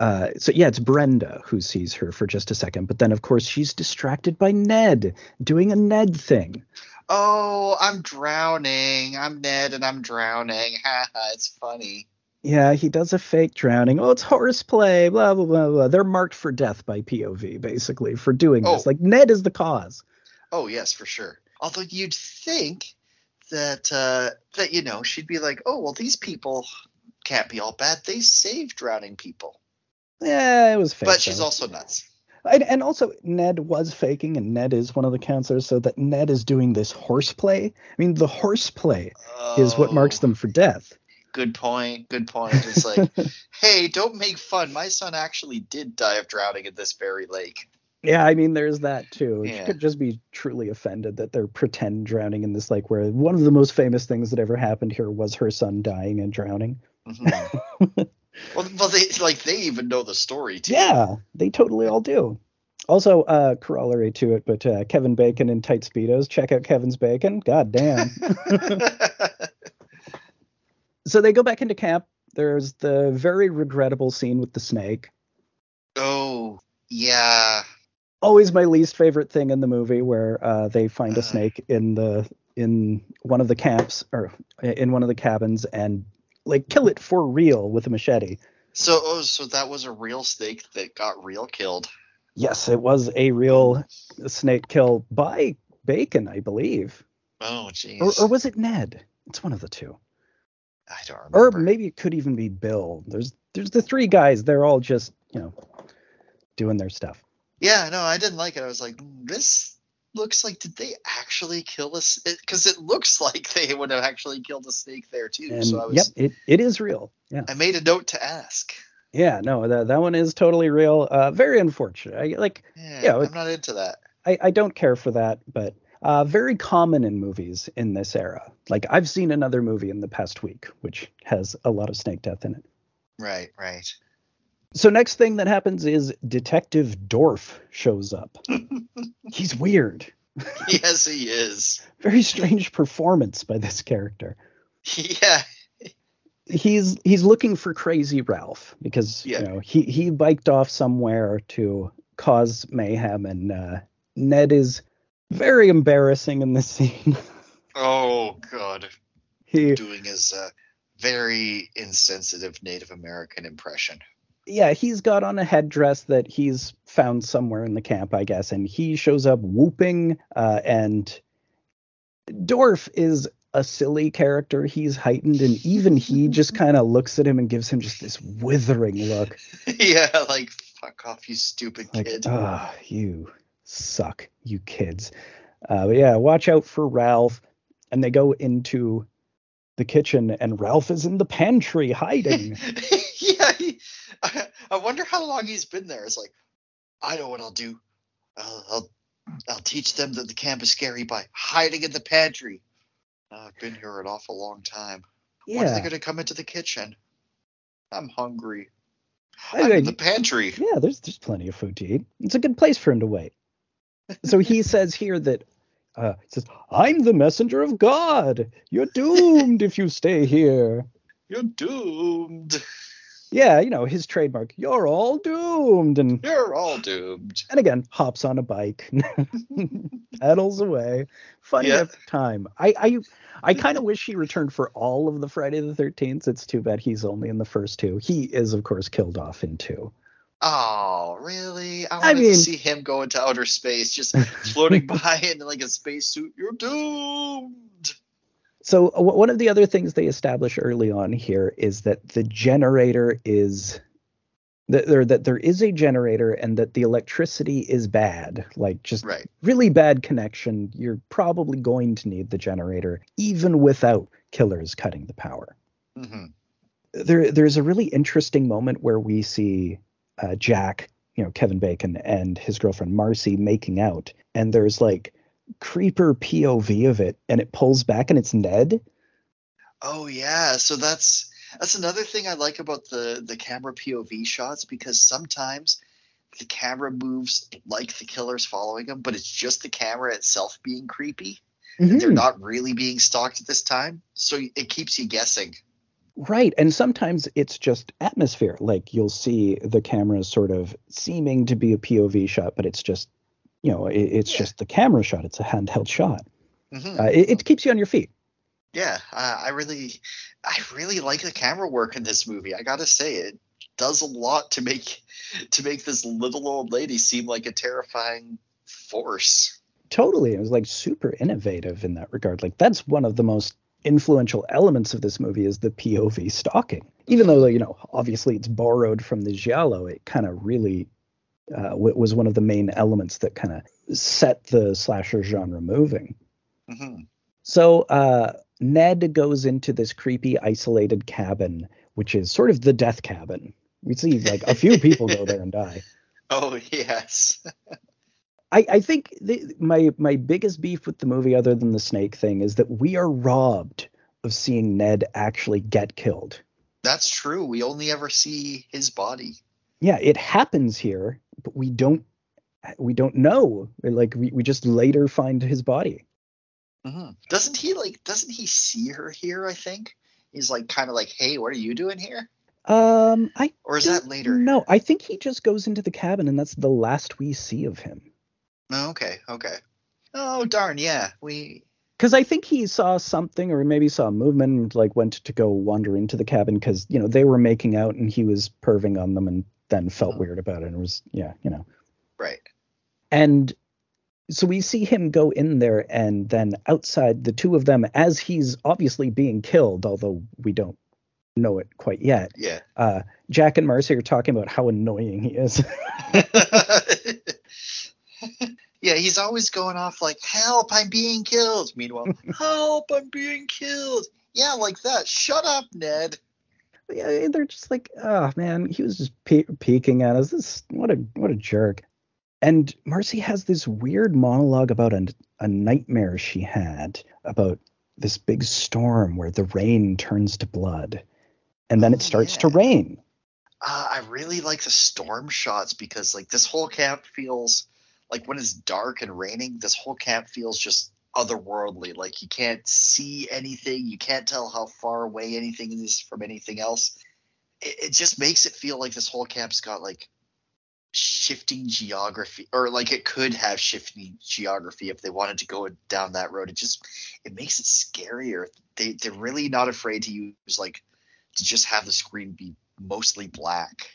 Uh, so yeah, it's Brenda who sees her for just a second, but then of course she's distracted by Ned doing a Ned thing. Oh, I'm drowning. I'm Ned and I'm drowning. Ha ha. It's funny. Yeah, he does a fake drowning. Oh, it's horseplay. Blah blah blah blah. They're marked for death by POV, basically, for doing this. Oh. Like Ned is the cause. Oh yes, for sure. Although you'd think that uh, that you know she'd be like, oh well, these people can't be all bad. They save drowning people. Yeah, it was fake. but she's also nuts. And, and also Ned was faking, and Ned is one of the counselors, so that Ned is doing this horseplay. I mean, the horseplay is what marks Oh, them for death. Good point. Good point. It's like, hey, don't make fun. My son actually did die of drowning in this very lake. Yeah, I mean, there's that too. She Yeah. could just be truly offended that they're pretend drowning in this lake, where one of the most famous things that ever happened here was her son dying and drowning. Mhm. well, well, they like they even know the story too. Yeah, they totally all do. Also, uh, corollary to it, but uh, Kevin Bacon in tight speedos. Check out Kevin's Bacon. God damn. so they go back into camp. There's the very regrettable scene with the snake. oh, yeah. Always my least favorite thing in the movie, where uh, they find a snake in the in one of the camps or in one of the cabins and like kill it for real with a machete. So, oh, so that was a real snake that got real killed. Yes, it was a real snake kill by Bacon, I believe. Oh, jeez. Or, or was it Ned? It's one of the two. I don't remember. Or maybe it could even be Bill. There's there's the three guys. They're all just you know doing their stuff. Yeah, no, I didn't like it. I was like, "Mm, this looks like did they actually kill us? Because it, looks like they would have actually killed a snake there too. And so I was, yep, it, it is real. Yeah, I made a note to ask. yeah. No, that that one is totally real. Uh, very unfortunate. I, like Yeah, Yeah, I'm not into that. I, I don't care for that, but uh, very common in movies in this era. Like I've seen another movie in the past week which has a lot of snake death in it. Right, right. So next thing that happens is Detective Dorf shows up. He's weird. yes, he is. Very strange performance by this character. Yeah, He's he's looking for Crazy Ralph because Yeah. you know he he biked off somewhere to cause mayhem, and uh, Ned is very embarrassing in this scene. Oh God, he doing his uh, very insensitive Native American impression. Yeah, he's got on a headdress that he's found somewhere in the camp, I guess, and he shows up whooping. Uh, and Dorf is a silly character. He's heightened, and even he just kind of looks at him and gives him just this withering look, yeah, like fuck off, you stupid like, kid. "Ah, you suck, you kids." Uh, but yeah, watch out for Ralph. And they go into the kitchen, and Ralph is in the pantry hiding. I, wonder how long he's been there. It's like, I know what I'll do. I'll, I'll, I'll teach them that the camp is scary by hiding in the pantry. Uh, I've been here an awful long time. Yeah. When are they going to come into the kitchen? I'm hungry. I I'm in the pantry. Yeah, there's there's plenty of food to eat. It's a good place for him to wait. So he says here that uh, he says, "I'm the messenger of God. You're doomed if you stay here." You're doomed. Yeah, you know his trademark. You're all doomed, and You're all doomed. and again hops on a bike, pedals away. Funny Yeah. time. I I I kind of wish he returned for all of the Friday the Thirteenth. It's too bad he's only in the first two. He is of course killed off in two. Oh, really? I wanted mean- to see him go into outer space, just floating by in like a spacesuit. You're doomed. So one of the other things they establish early on here is that the generator is that there that there is a generator and that the electricity is bad, like just Right. really bad connection. You're probably going to need the generator even without killers cutting the power. hmm There there's a really interesting moment where we see uh, Jack, you know, Kevin Bacon and his girlfriend Marcy making out and there's like creeper POV of it and it pulls back and it's Ned Oh yeah, so that's that's another thing I like about the the camera POV shots because sometimes the camera moves like the killer's following them, but it's just the camera itself being creepy. They're Mhm. not really being stalked at this time, so it keeps you guessing. Right. And sometimes it's just atmosphere. Like you'll see the camera sort of seeming to be a POV shot, but it's just, you know, it, it's Yeah. just the camera shot. It's a handheld shot. hmm Uh, it, it keeps you on your feet. Yeah, uh, I really, I really like the camera work in this movie. I gotta say, it does a lot to make to make this little old lady seem like a terrifying force. Totally. It was like super innovative in that regard. Like that's one of the most influential elements of this movie is the POV stalking. Even though, you know, obviously it's borrowed from the Giallo, it kind of really uh, w- was one of the main elements that kind of set the slasher genre moving. hmm So uh, Ned goes into this creepy, isolated cabin, which is sort of the death cabin. We see like a few people go there and die. Oh yes. I, I think the, my my biggest beef with the movie, other than the snake thing, is that we are robbed of seeing Ned actually get killed. That's true. We only ever see his body. Yeah, it happens here, but we don't we don't know. Like we, we just later find his body. hmm Doesn't he like? Doesn't he see her here? I think he's like kind of like, "Hey, what are you doing here?" Um, I Or is that later? No, I think he just goes into the cabin, and that's the last we see of him. Oh, okay, okay. Oh darn, yeah. We because I think he saw something, or maybe saw a movement, and, like went to go wander into the cabin because you know they were making out and he was perving on them, and then felt Mhm. weird about it, and was yeah, you know. right. And so we see him go in there and then outside the two of them as he's obviously being killed although we don't know it quite yet Yeah. uh, jack and marcy are talking about how annoying he is yeah, he's always going off like, "Help! I'm being killed." Meanwhile, "Help! I'm being killed." Yeah, like that. Shut up, Ned. Yeah, they're just like oh man he was just pe- peeking at us. This what a what a jerk. And marcy has this weird monologue about a, a nightmare she had about this big storm where the rain turns to blood and then Oh, it starts to rain. Uh, I really like the storm shots because like this whole camp feels like when it's dark and raining, this whole camp feels just otherworldly. Like you can't see anything, you can't tell how far away anything is from anything else. It, it just makes it feel like this whole camp's got like shifting geography, or like it could have shifting geography if they wanted to go down that road. It just it makes it scarier. They they're really not afraid to use like to just have the screen be mostly black.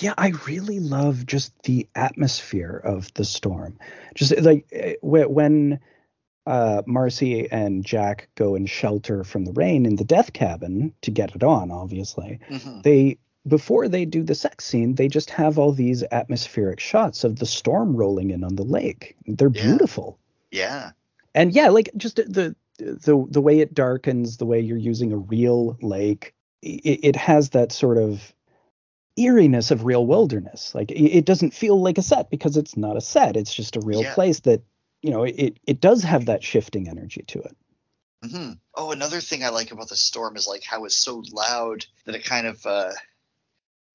yeah i really love just the atmosphere of the storm just like eh, when uh, marcy and jack go and shelter from the rain in the death cabin to get it on obviously they before they do the sex scene they just have all these atmospheric shots of the storm rolling in on the lake they're Yeah. beautiful Yeah. and yeah like just the the the way it darkens the way you're using a real lake it, it has that sort of eeriness of real wilderness like it, it doesn't feel like a set because it's not a set it's just a real Yeah. place that you know it it does have that shifting energy to it. Hmm Oh, another thing I like about the storm is like how it's so loud that it kind of uh,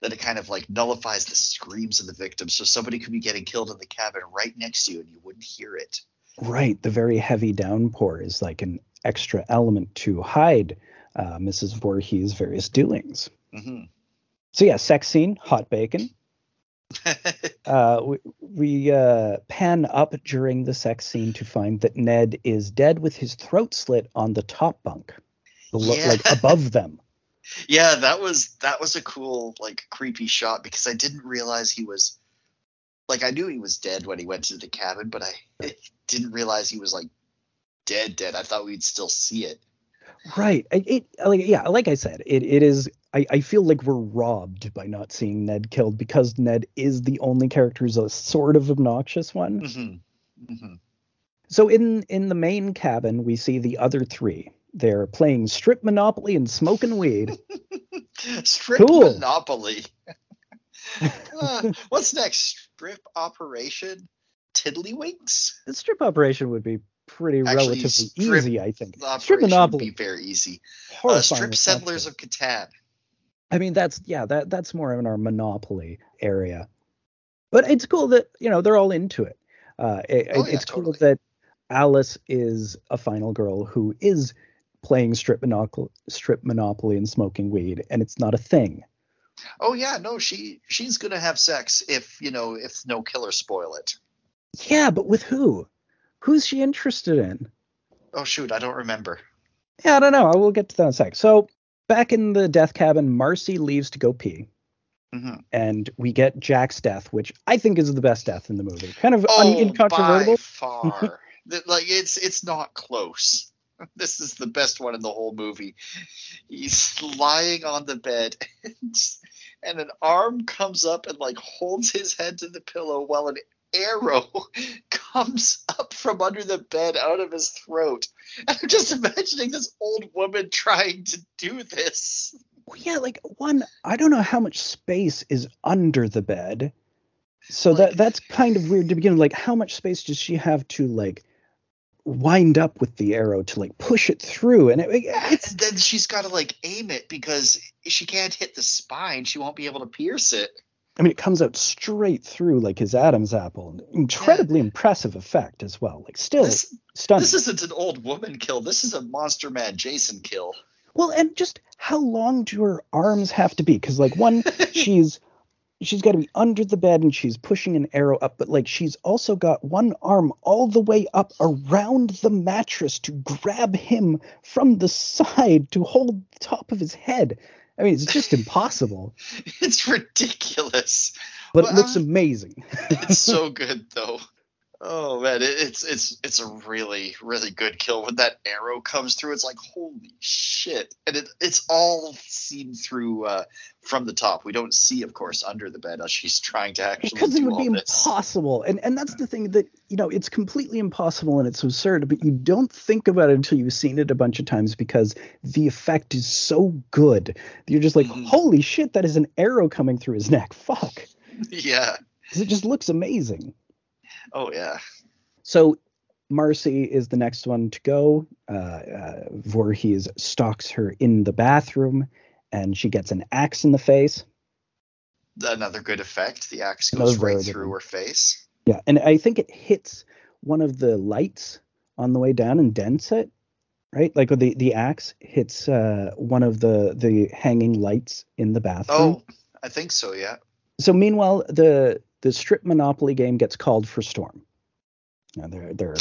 that it kind of like nullifies the screams of the victims. So somebody could be getting killed in the cabin right next to you and you wouldn't hear it. right. The very heavy downpour is like an extra element to hide uh, mrs Voorhees' various doings hmm so yeah sex scene hot bacon uh, we, we uh, pan up during the sex scene to find that Ned is dead with his throat slit on the top bunk, below, Yeah. like above them. yeah, that was that was a cool like creepy shot because I didn't realize he was like I knew he was dead when he went to the cabin, but I didn't realize he was like dead dead. I thought we'd still see it. Right. It, it like yeah, like I said, it, it is. I, I feel like we're robbed by not seeing Ned killed because Ned is the only character who's a sort of obnoxious one. hmm hmm So in in the main cabin, we see the other three. They're playing strip monopoly and smoking weed. Strip Cool. Monopoly. Uh, what's next? Strip Operation Tiddlywinks? The strip operation would be pretty Actually, relatively strip easy, I think. Strip operation would monopoly. be very easy. Uh, strip Settlers of Catan. I mean, that's yeah, that that's more in our monopoly area. But it's cool that you know they're all into it. Uh, it Oh, yeah, it's cool that Alice is a final girl who is playing strip monopoly, strip monopoly and smoking weed, and it's not a thing. Oh yeah, no, she she's gonna have sex if you know if no killer spoil it. Yeah, but with who? Who's she interested in? Oh shoot, I don't remember. Yeah, I don't know. I will get to that in a sec. So back in the death cabin, Marcy leaves to go pee, hmm and we get Jack's death, which I think is the best death in the movie. Kind of un- Oh, incontrovertible. by far. Like it's it's not close. This is the best one in the whole movie. He's lying on the bed, and, and an arm comes up and like holds his head to the pillow while an arrow comes up from under the bed out of his throat. And I'm just imagining this old woman trying to do this. Well, yeah, like one, I don't know how much space is under the bed. So Like- that that's kind of weird to begin with. Like, how much space does she have to like wind up with the arrow to like push it through? And it, it's And then she's got to like aim it because she can't hit the spine. She won't be able to pierce it. I mean, it comes out straight through like his Adam's apple. Incredibly impressive effect as well. Like, still This, stunning. this isn't an old woman kill. This is a Monster Man Jason kill. Well, and just how long do her arms have to be? Because like one, she's she's got to be under the bed and she's pushing an arrow up, but like she's also got one arm all the way up around the mattress to grab him from the side to hold the top of his head. I mean, it's just impossible, It's ridiculous. but Well, it looks uh, amazing. It's so good though. Oh man, it, it's it's it's a really really good kill when that arrow comes through. It's like holy shit, and it it's all seen through uh, from the top. We don't see, of course, under the bed as she's trying to actually because it would be this. impossible and and that's the thing that you know it's completely impossible and it's absurd but you don't think about it until you've seen it a bunch of times because the effect is so good you're just like Mhm. holy shit that is an arrow coming through his neck fuck Yeah. 'Cause it just looks amazing Oh yeah. so Marcy is the next one to go. Uh, uh, Voorhees stalks her in the bathroom, and she gets an axe in the face. Another good effect. The axe goes very right through her face. Yeah, and I think it hits one of the lights on the way down and dents it. Right, like the the axe hits uh, one of the the hanging lights in the bathroom. Oh, I think so. Yeah. So meanwhile, the the strip monopoly game gets called for storm. Now they're they're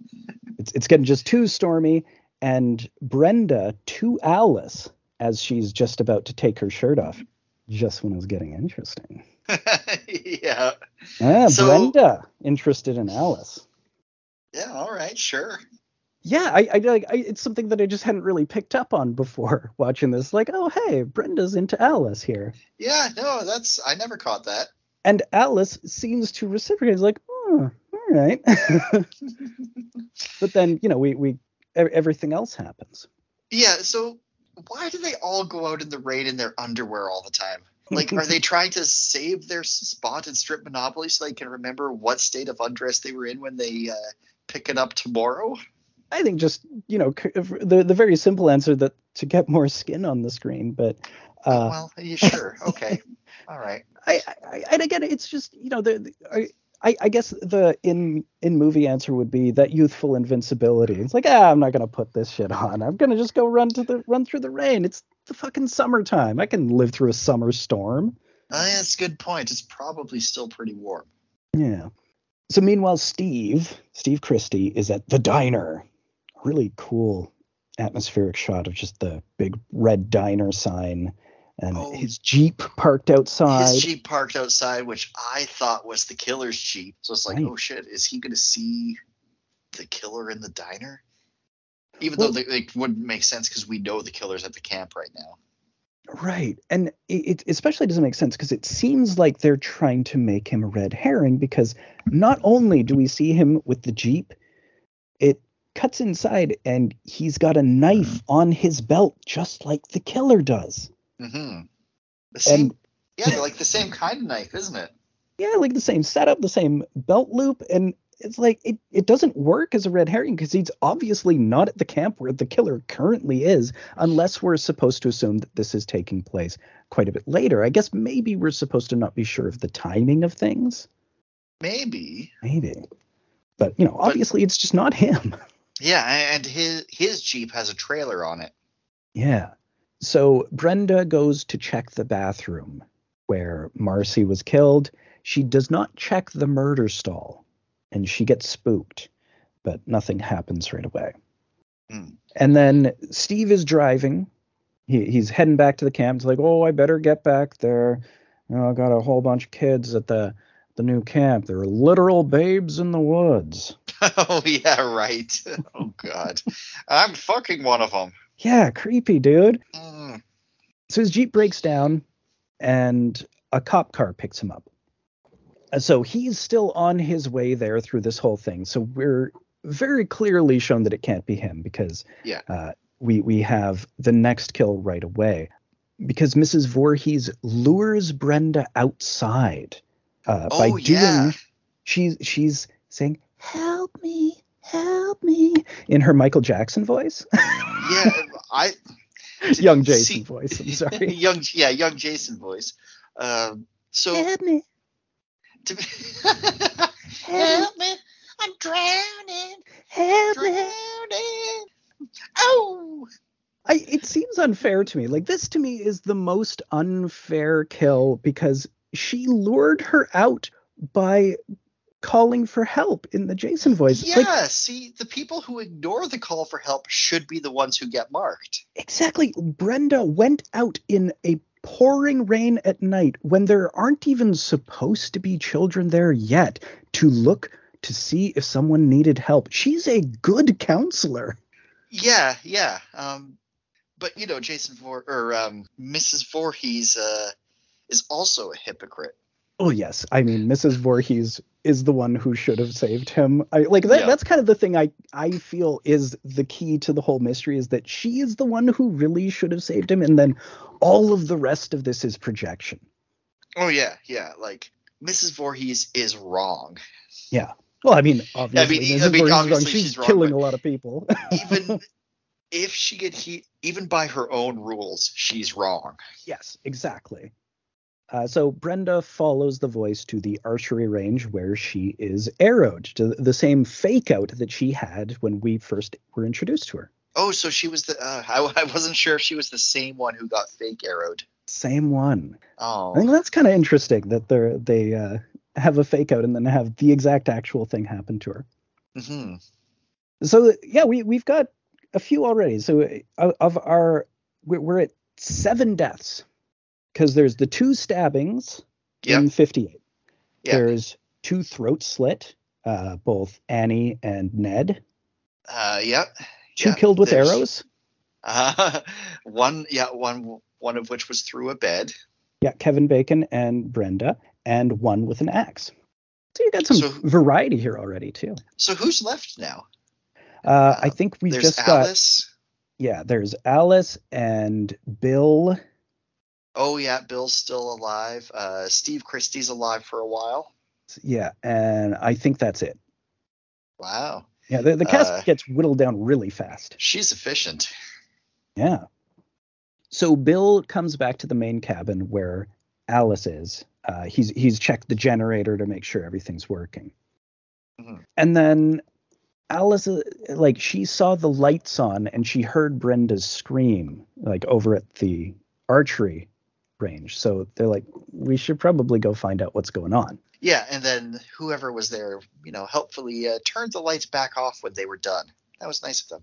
it's it's getting just too stormy, and Brenda to Alice as she's just about to take her shirt off. Just when it was getting interesting. yeah. Ah, So- Brenda interested in Alice. Yeah. All right. Sure. Yeah, I, I like I, it's something that I just hadn't really picked up on before watching this. Like, oh hey, Brenda's into Alice here. Yeah. No, that's I never caught that. And Alice seems to reciprocate. He's like, oh, all right. but then, you know, we we everything else happens. Yeah. So why do they all go out in the rain in their underwear all the time? Like, are they trying to save their spot in Strip Monopoly so they can remember what state of undress they were in when they uh, pick it up tomorrow? I think just you know the the very simple answer that to get more skin on the screen, but uh, well, yeah, sure. Okay. All right. I, I and again, it's just you know the, the I, I I guess the in in movie answer would be that youthful invincibility. It's like ah, I'm not gonna put this shit on. I'm gonna just go run to the run through the rain. It's the fucking summertime. I can live through a summer storm. Uh, that's a good point. It's probably still pretty warm. Yeah. So meanwhile, Steve, Steve Christy, is at the diner. Really cool atmospheric shot of just the big red diner sign and Oh. his Jeep parked outside. His Jeep parked outside, which I thought was the killer's Jeep. So it's like, Right. oh shit, is he going to see the killer in the diner? Even Well- though they, it wouldn't make sense because we know the killer's at the camp right now. Right. And it, it especially doesn't make sense because it seems like they're trying to make him a red herring because not only do we see him with the Jeep, it cuts inside and he's got a knife mm. on his belt just like the killer does. Mm-hmm. The same, And yeah, like the same kind of knife, isn't it? yeah, like the same setup, the same belt loop, and it's like it, it doesn't work as a red herring because he's obviously not at the camp where the killer currently is, unless we're supposed to assume that this is taking place quite a bit later. I guess maybe we're supposed to not be sure of the timing of things. Maybe. Maybe. But you know, obviously it's just not him. Yeah, and his his Jeep has a trailer on it. Yeah. So Brenda goes to check the bathroom where Marcy was killed. She does not check the murder stall and she gets spooked, but nothing happens right away. Hmm. And then Steve is driving. He, he's heading back to the camp. He's like, oh, I better get back there. You know, I got a whole bunch of kids at the the new camp. There are literal babes in the woods. oh yeah, right. oh god, I'm fucking one of them. Yeah, creepy, dude. Mm. So his Jeep breaks down and a cop car picks him up. So he's still on his way there through this whole thing. So we're very clearly shown that it can't be him because Yeah. uh, we we have the next kill right away because Mrs. Voorhees lures Brenda outside uh, by Oh doing yeah. she's she's saying help me help me. In her Michael Jackson voice? Yeah, I young See- Jason voice I'm sorry. Young yeah young Jason voice. Um, so help me. To, help me, I'm drowning, help me. Drowning. Oh, I, it seems unfair to me. Like this to me is the most unfair kill because she lured her out by calling for help in the Jason voice. yeah. Like see, the people who ignore the call for help should be the ones who get marked. exactly. Brenda went out in a pouring rain at night when there aren't even supposed to be children there yet to look to see if someone needed help. She's a good counselor. Yeah, yeah. Um, but you know, Jason Vor or um, Mrs. Voorhees uh, is also a hypocrite. Oh yes, I mean Mrs. Voorhees is the one who should have saved him. I like that. Yeah. That's kind of the thing I I feel is the key to the whole mystery is that she is the one who really should have saved him, and then all of the rest of this is projection. Oh yeah, yeah. Like Mrs. Voorhees is wrong. Yeah. Well, I mean, obviously, I Mrs. mean, Voorhees is wrong. obviously She's, she's wrong, killing a lot of people. Even if she get heat, even by her own rules, she's wrong. Yes, exactly. Uh, so Brenda follows the voice to the archery range where she is arrowed to the same fake out that she had when we first were introduced to her. Oh, so she was the. Uh, I, I wasn't sure if she was the same one who got fake arrowed. Same one. Oh, I think that's kind of interesting that they're they uh, have a fake out and then have the exact actual thing happen to her. hmm So yeah, we we've got a few already. So uh, of our we're, we're at seven deaths because there's the two stabbings in 58. Yeah. There's two throat slit, uh, both Annie and Ned. Uh, yep. Two Yeah, killed with there's- arrows. Uh, one, yeah, one, one of which was through a bed. Yeah, Kevin Bacon and Brenda, and one with an axe. So you got some So- variety here already too. So who's left now? Uh, I think we just got Alice. yeah. There's Alice and Bill. Oh yeah, Bill's still alive. Uh, Steve Christy's alive for a while. Yeah, and I think that's it. Wow, Yeah, the, the cast Uh, gets whittled down really fast. she's efficient. Yeah. So Bill comes back to the main cabin where Alice is. Uh, he's he's checked the generator to make sure everything's working. Mhm. And then Alice, like, she saw the lights on and she heard Brenda's scream, like, over at the archery range. So they're like, we should probably go find out what's going on. Yeah, and then whoever was there, you know, helpfully uh, turned the lights back off when they were done. That was nice of them.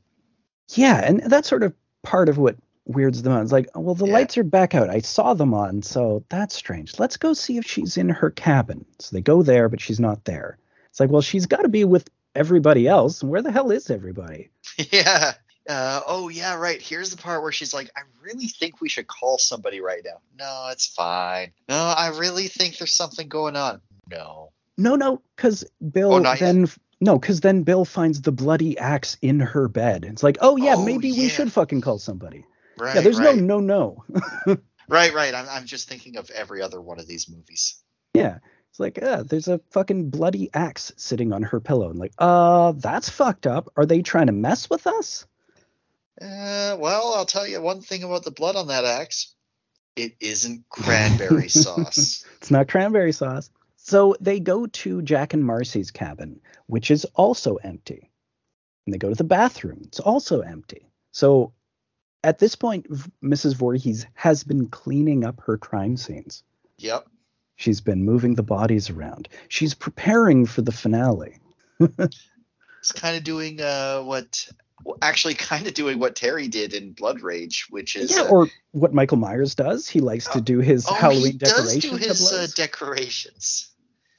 Yeah, and that's sort of part of what weirds them out. It's like, well, the Yeah. lights are back out. I saw them on, so that's strange. Let's go see if she's in her cabin. So they go there, but she's not there. It's like, well, she's got to be with everybody else. And where the hell is everybody? yeah. Uh, oh yeah, right. Here's the part where she's like, "I really think we should call somebody right now." No, it's fine. No, I really think there's something going on. No. No, no, because Bill Oh, not yet? then no, because then Bill finds the bloody axe in her bed. It's like, oh yeah, Oh, maybe we should fucking call somebody. Right. yeah, there's right. no no no. Right, right. I'm, I'm just thinking of every other one of these movies. yeah. It's like, uh, there's a fucking bloody axe sitting on her pillow. And like, uh, that's fucked up. Are they trying to mess with us? Uh, well, I'll tell you one thing about the blood on that axe. It isn't cranberry sauce. It's not cranberry sauce. So they go to Jack and Marcy's cabin, which is also empty. And they go to the bathroom. It's also empty. So at this point, Mrs. Voorhees has been cleaning up her crime scenes. Yep. She's been moving the bodies around. She's preparing for the finale. It's kind of doing uh, what, actually, kind of doing what Terry did in Blood Rage, which is yeah, uh, or what Michael Myers does. He likes to do his oh, Halloween he does decorations. do his uh, decorations.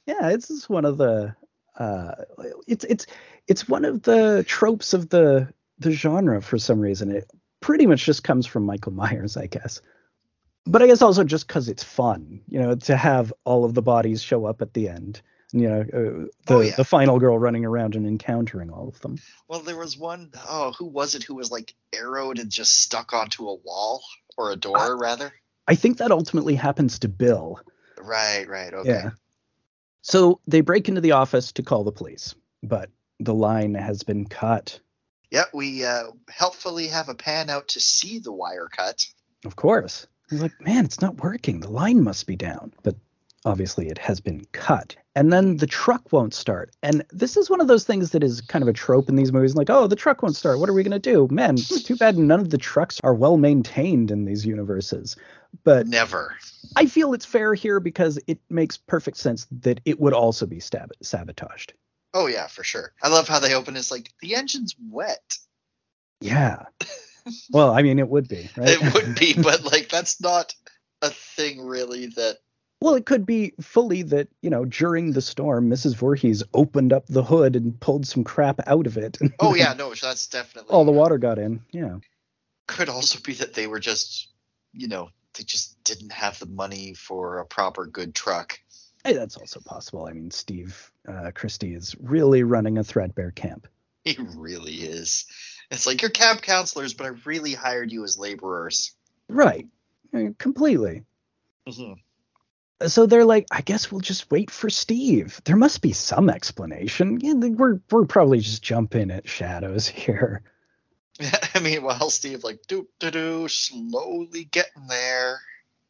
yeah, it's just one of the uh it's it's it's one of the tropes of the the genre for some reason. It pretty much just comes from Michael Myers, I guess. But I guess also just because it's fun, you know, to have all of the bodies show up at the end. You know, uh, the Oh, yeah. the final girl running around and encountering all of them. Well, there was one oh, who was it who was like arrowed and just stuck onto a wall or a door, Uh, rather? I think that ultimately happens to Bill. Right, right. Okay. Yeah. So they break into the office to call the police, but the line has been cut. Yeah, we uh, helpfully have a pan out to see the wire cut. Of course. He's like, man, it's not working. The line must be down. But obviously it has been cut. And then the truck won't start. And this is one of those things that is kind of a trope in these movies. Like, oh, the truck won't start. What are we going to do? Man, it's too bad none of the trucks are well maintained in these universes. But Never. I feel it's fair here because it makes perfect sense that it would also be stab- sabotaged. Oh yeah, for sure. I love how they open. It's like the engine's wet. Yeah. Well, I mean, it would be, right? It would be, but like that's not a thing really that Well, it could be fully that, you know, during the storm, Mrs. Voorhees opened up the hood and pulled some crap out of it. Oh yeah, no, that's definitely All the water got in. Yeah. Could also be that they were just, you know, they just didn't have the money for a proper good truck. Hey, that's also possible. I mean, Steve uh, Christy is really running a threadbare camp. He really is. It's like you're camp counselors, but I really hired you as laborers. Right. Uh, Completely. hmm So they're like, I guess we'll just wait for Steve. There must be some explanation. Yeah, we're we're probably just jumping at shadows here. I mean, while Steve like do do do slowly getting there.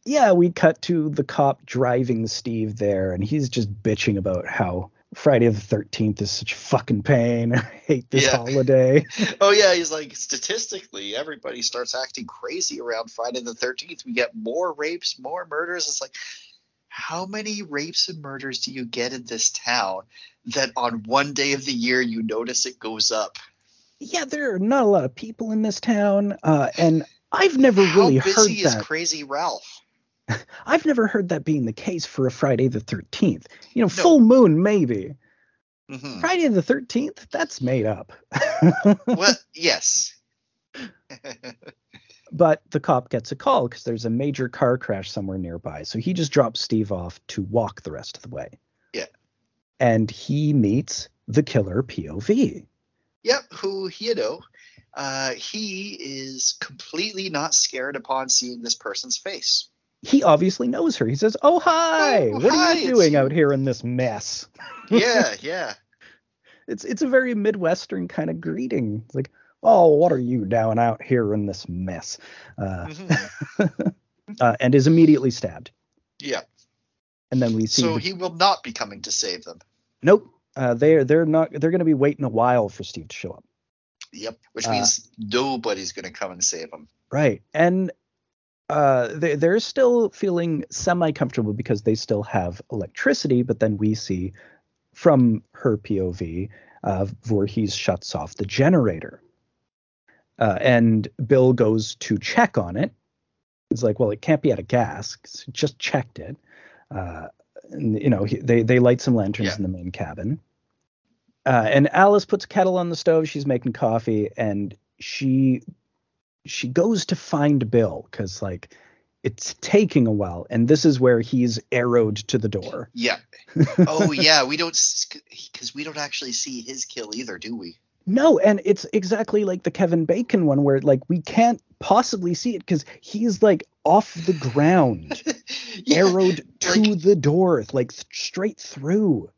Yeah, we cut to the cop driving Steve there, and he's just bitching about how Friday the Thirteenth is such fucking pain. I hate this Yeah. holiday. Oh yeah, he's like statistically, everybody starts acting crazy around Friday the Thirteenth. We get more rapes, more murders. It's like, how many rapes and murders do you get in this town that on one day of the year you notice it goes up? Yeah, there are not a lot of people in this town, uh, and I've never really how heard busy is that. Crazy Ralph? I've never heard that being the case for a Friday the Thirteenth. You know, full moon maybe. hmm Friday the Thirteenth, that's made up. well, yes. but the cop gets a call because there's a major car crash somewhere nearby. So he just drops Steve off to walk the rest of the way. Yeah. And he meets the killer POV. Yep, who you know, uh, he is completely not scared upon seeing this person's face. He obviously knows her. He says, "Oh hi, Oh, what hi, are you doing you." out here in this mess?" Yeah, yeah. It's it's a very midwestern kind of greeting. It's like, "Oh, what are you doing out here in this mess?" Uh, Mhm. uh, and is immediately stabbed. Yeah. And then we see So the- he will not be coming to save them. nope. Uh, they're they're not they're going to be waiting a while for Steve to show up. Yep. Which Uh, means nobody's going to come and save them. Right. And uh, they, they're still feeling semi comfortable because they still have electricity. But then we see from her POV, uh, Voorhees shuts off the generator. Uh, and Bill goes to check on it. He's like, well, it can't be out of gas. just checked it. Uh, and, you know, he, they, they light some lanterns Yeah. in the main cabin. Uh, and Alice puts a kettle on the stove. She's making coffee, and she she goes to find Bill because like it's taking a while, and this is where he's arrowed to the door. Yeah. Oh yeah, we don't because we don't actually see his kill either, do we? No, and it's exactly like the Kevin Bacon one where like we can't possibly see it because he's like off the ground, yeah. arrowed to like- the door, like th- straight through.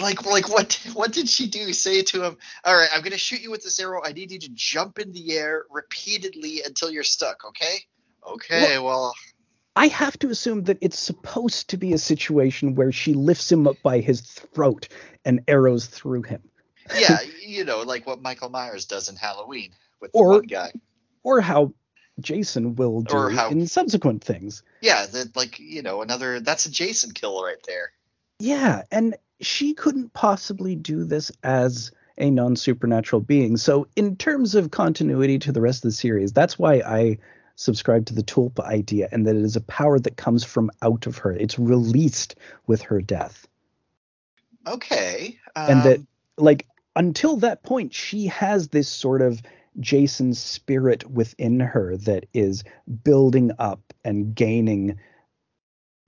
Like like what what did she do? Say to him, "All right, I'm going to shoot you with this arrow. I need you to jump in the air repeatedly until you're stuck, okay?" Okay, well, I have to assume that it's supposed to be a situation where she lifts him up by his throat and arrows through him. Yeah, you know, like what Michael Myers does in Halloween with Or- the one guy. or how Jason will do how- in subsequent things. Yeah, that like you know another that's a Jason kill right there. Yeah, and she couldn't possibly do this as a non supernatural being. So, in terms of continuity to the rest of the series, that's why I subscribe to the tulpa idea and that it is a power that comes from out of her. It's released with her death. Okay, And that- um, Like, until that point, she has this sort of Jason spirit within her that is building up and gaining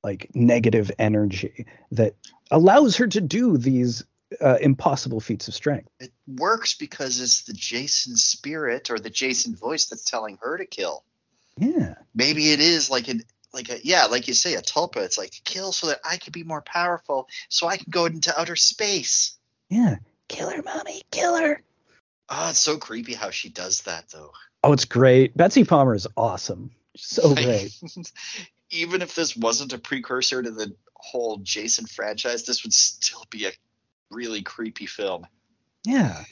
like negative energy that allows her to do these uh, impossible feats of strength. it works because it's the Jason spirit or the Jason voice that's telling her to kill. Yeah. Maybe it is like an like a yeah, like you say, a tulpa. It's like kill so that I can be more powerful, so I can go into outer space. Yeah. Kill her, mommy. Kill her. Oh, it's so creepy how she does that though. Oh, it's great. Betsy Palmer is awesome. So great. Even if this wasn't a precursor to the whole Jason franchise, this would still be a really creepy film. Yeah.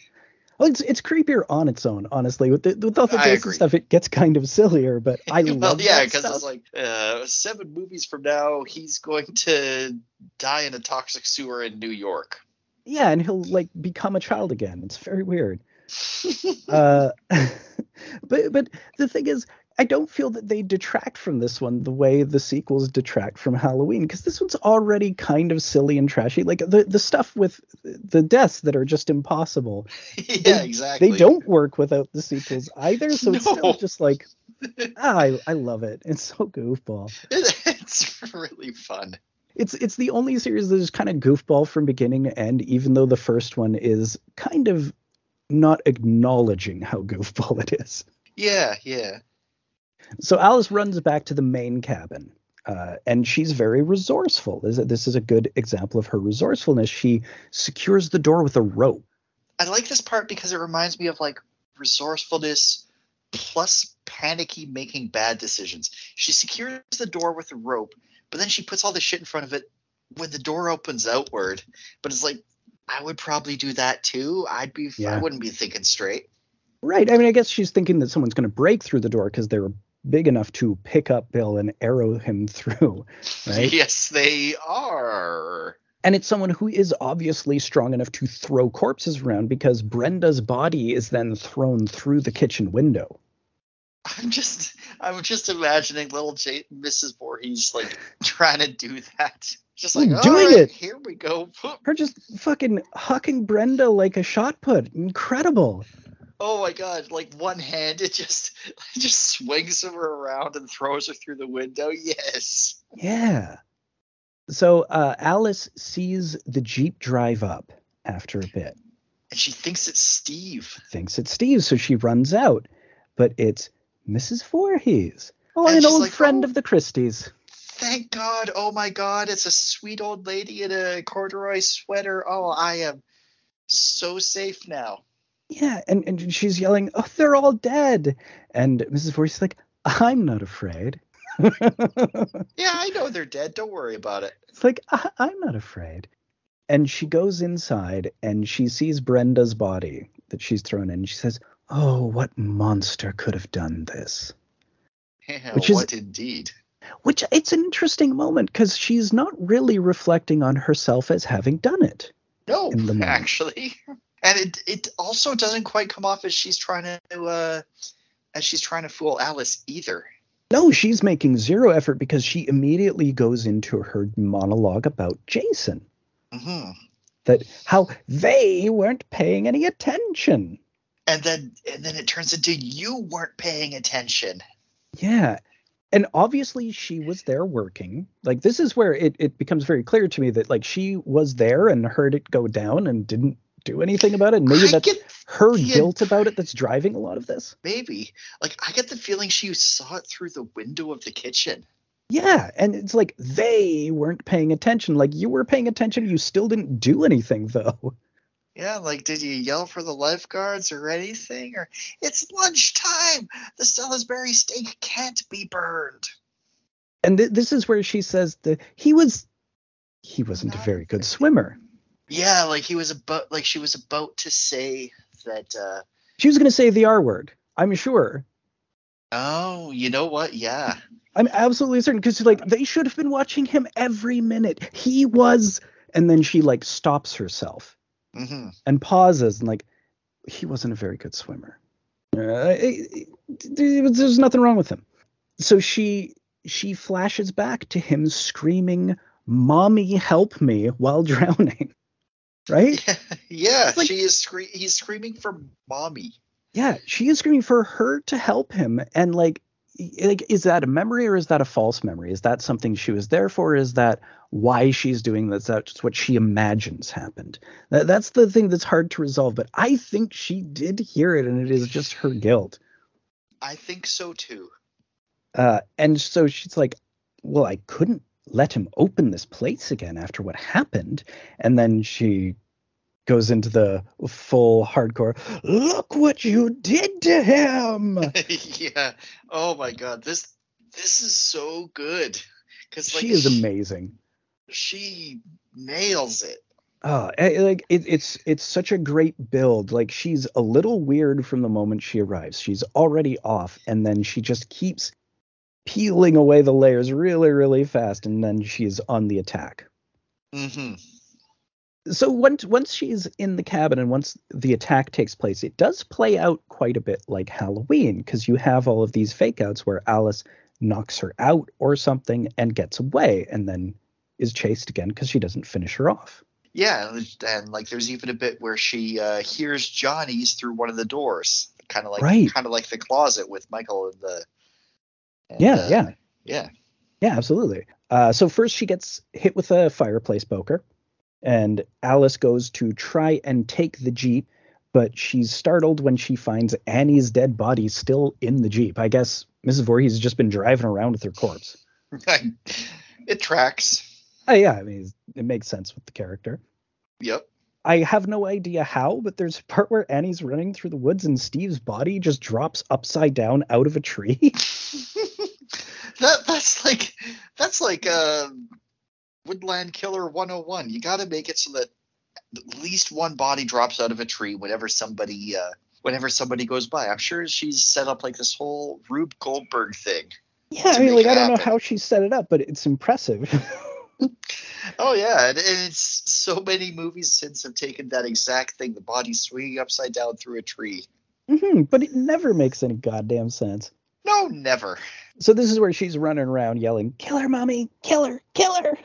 Well, it's it's creepier on its own, honestly. With the with all the Jason stuff, it gets kind of sillier, but I well, love yeah, because it's like uh, seven movies from now, he's going to die in a toxic sewer in New York. Yeah, and he'll like become a child again. It's very weird. uh, but but the thing is, I don't feel that they detract from this one the way the sequels detract from Halloween because this one's already kind of silly and trashy. Like the the stuff with the deaths that are just impossible. yeah, they, exactly. They don't work without the sequels either. So it's still just like ah, I I love it. It's so goofball. It's really fun. It's it's the only series that is kind of goofball from beginning to end, even though the first one is kind of not acknowledging how goofball it is. Yeah, yeah. So Alice runs back to the main cabin, uh, and she's very resourceful. This, this is a good example of her resourcefulness. She secures the door with a rope. I like this part because it reminds me of like resourcefulness plus panicky making bad decisions. She secures the door with a rope, but then she puts all the shit in front of it when the door opens outward. But it's like I would probably do that too. I'd be Yeah. I wouldn't be thinking straight. Right. I mean, I guess she's thinking that someone's going to break through the door because they were big enough to pick up Bill and arrow him through. Right. Yes, they are. And it's someone who is obviously strong enough to throw corpses around because Brenda's body is then thrown through the kitchen window. I'm just I'm just imagining little J- Mrs. Voorhees like trying to do that. Just like Ooh, "All doing right, it." Here we go. Her just fucking hucking Brenda like a shot put. Incredible. Oh my god! Like one hand, it just it just swings her around and throws her through the window. Yes. Yeah. So uh, Alice sees the Jeep drive up after a bit, And she thinks it's Steve. thinks it's Steve, so she runs out, but it's Mrs. Voorhees. Oh, And an old like, friend "Oh." of the Christys. Thank God! Oh my God! It's a sweet old lady in a corduroy sweater. Oh, I am so safe now. Yeah, and, and she's yelling, "Oh, they're all dead!" And Mrs. Voorhees is like, "I'm not afraid." Yeah, I know they're dead. Don't worry about it. It's like I- I'm not afraid. And she goes inside and she sees Brenda's body that she's thrown in. She says, "Oh, what monster could have done this?" Yeah, Which is- what indeed? Which it's an interesting moment because she's not really reflecting on herself as having done it. No, actually, and it it also doesn't quite come off as she's trying to uh, as she's trying to fool Alice either. No, she's making zero effort because she immediately goes into her monologue about Jason. hmm That how they weren't paying any attention. And then and then it turns into you weren't paying attention. Yeah. And obviously she was there working. Like this is where it, it becomes very clear to me that like she was there and heard it go down and didn't do anything about it. And maybe I that's her the- guilt about it that's driving a lot of this. maybe like I get the feeling she saw it through the window of the kitchen. Yeah. And it's like they weren't paying attention. Like you were paying attention, you still didn't do anything though. Yeah, like did you yell for the lifeguards or anything? Or it's lunchtime. The Salisbury steak can't be burned. And th- this is where she says that he was he wasn't a very good swimmer. Yeah, like he was about like she was about to say that uh She was going to say the R word. I'm sure. oh, you know what? Yeah. I'm absolutely certain because like they should have been watching him every minute. He was, and then she like stops herself hmm and pauses and like he wasn't a very good swimmer. Uh, it- it- there's nothing wrong with him. So she she flashes back to him screaming, "Mommy, help me!" while drowning. Right? Yeah, yeah like- she is scre- he's screaming for mommy. Yeah, she is screaming for her to help him, and like, like, is that a memory or is that a false memory? Is that something she was there for? Is that why she's doing this? That's what she imagines happened. That, that's the thing that's hard to resolve. But I think she did hear it, and it is just her guilt. I think so too. Uh, and so she's like, "Well, I couldn't let him open this place again after what happened." And then she goes into the full hardcore. Look what you did to him. yeah. Oh my god. This this is so good. Cuz like she is amazing. She nails it. Oh, like it, it's it's such a great build. Like she's a little weird from the moment she arrives. She's already off, and then she just keeps peeling away the layers really, really fast, and then she's on the attack. hmm so once once she's in the cabin and once the attack takes place, it does play out quite a bit like Halloween because you have all of these fake outs where Alice knocks her out or something and gets away and then is chased again because she doesn't finish her off. Yeah, and like there's even a bit where she uh, hears Johnny's through one of the doors, kind of like Right. kind of like the closet with Michael and the. and, Yeah, uh, yeah. yeah. Yeah, absolutely. Uh, so first she gets hit with a fireplace poker, and Alice goes to try and take the jeep, but she's startled when she finds Annie's dead body still in the jeep. I guess Mrs. Voorhees has just been driving around with her corpse. it tracks. Oh yeah, I mean it makes sense with the character. Yep. I have no idea how, but there's a part where Annie's running through the woods and Steve's body just drops upside down out of a tree. that that's like that's like uh, Woodland Killer 101. You got to make it so that at least one body drops out of a tree whenever somebody uh, whenever somebody goes by. I'm sure she's set up like this whole Rube Goldberg thing. yeah, I mean like I don't know how she set it up, but it's impressive. Oh yeah, and, it's so many movies since have taken that exact thing, the body swinging upside down through a tree. Mhm, but it never makes any goddamn sense. No, never. So this is where she's running around yelling, "Kill her, mommy! Kill her! Kill her!"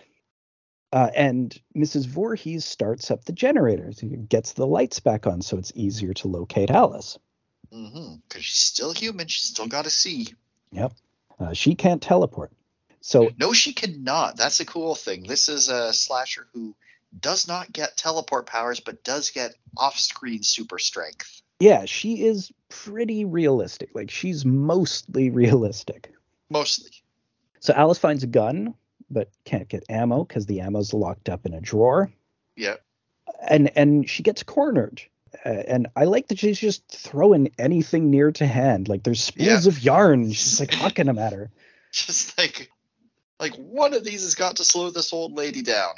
Uh, and Mrs. Voorhees starts up the generators and gets the lights back on, so it's easier to locate Alice. Mm-hmm. Because she's still human. She's still got to see. Yep. Uh, she can't teleport. So No, she cannot. That's a cool thing. This is a slasher who does not get teleport powers, but does get off-screen super strength. yeah, she is pretty realistic. Like she's mostly realistic. Mostly. So Alice finds a gun, but can't get ammo because the ammo's locked up in a drawer. Yeah. and and she gets cornered. Uh, and I like that she's just throwing anything near to hand. Like there's spools Yeah. of yarn. She's like hucking them at her. Just like, like one of these has got to slow this old lady down.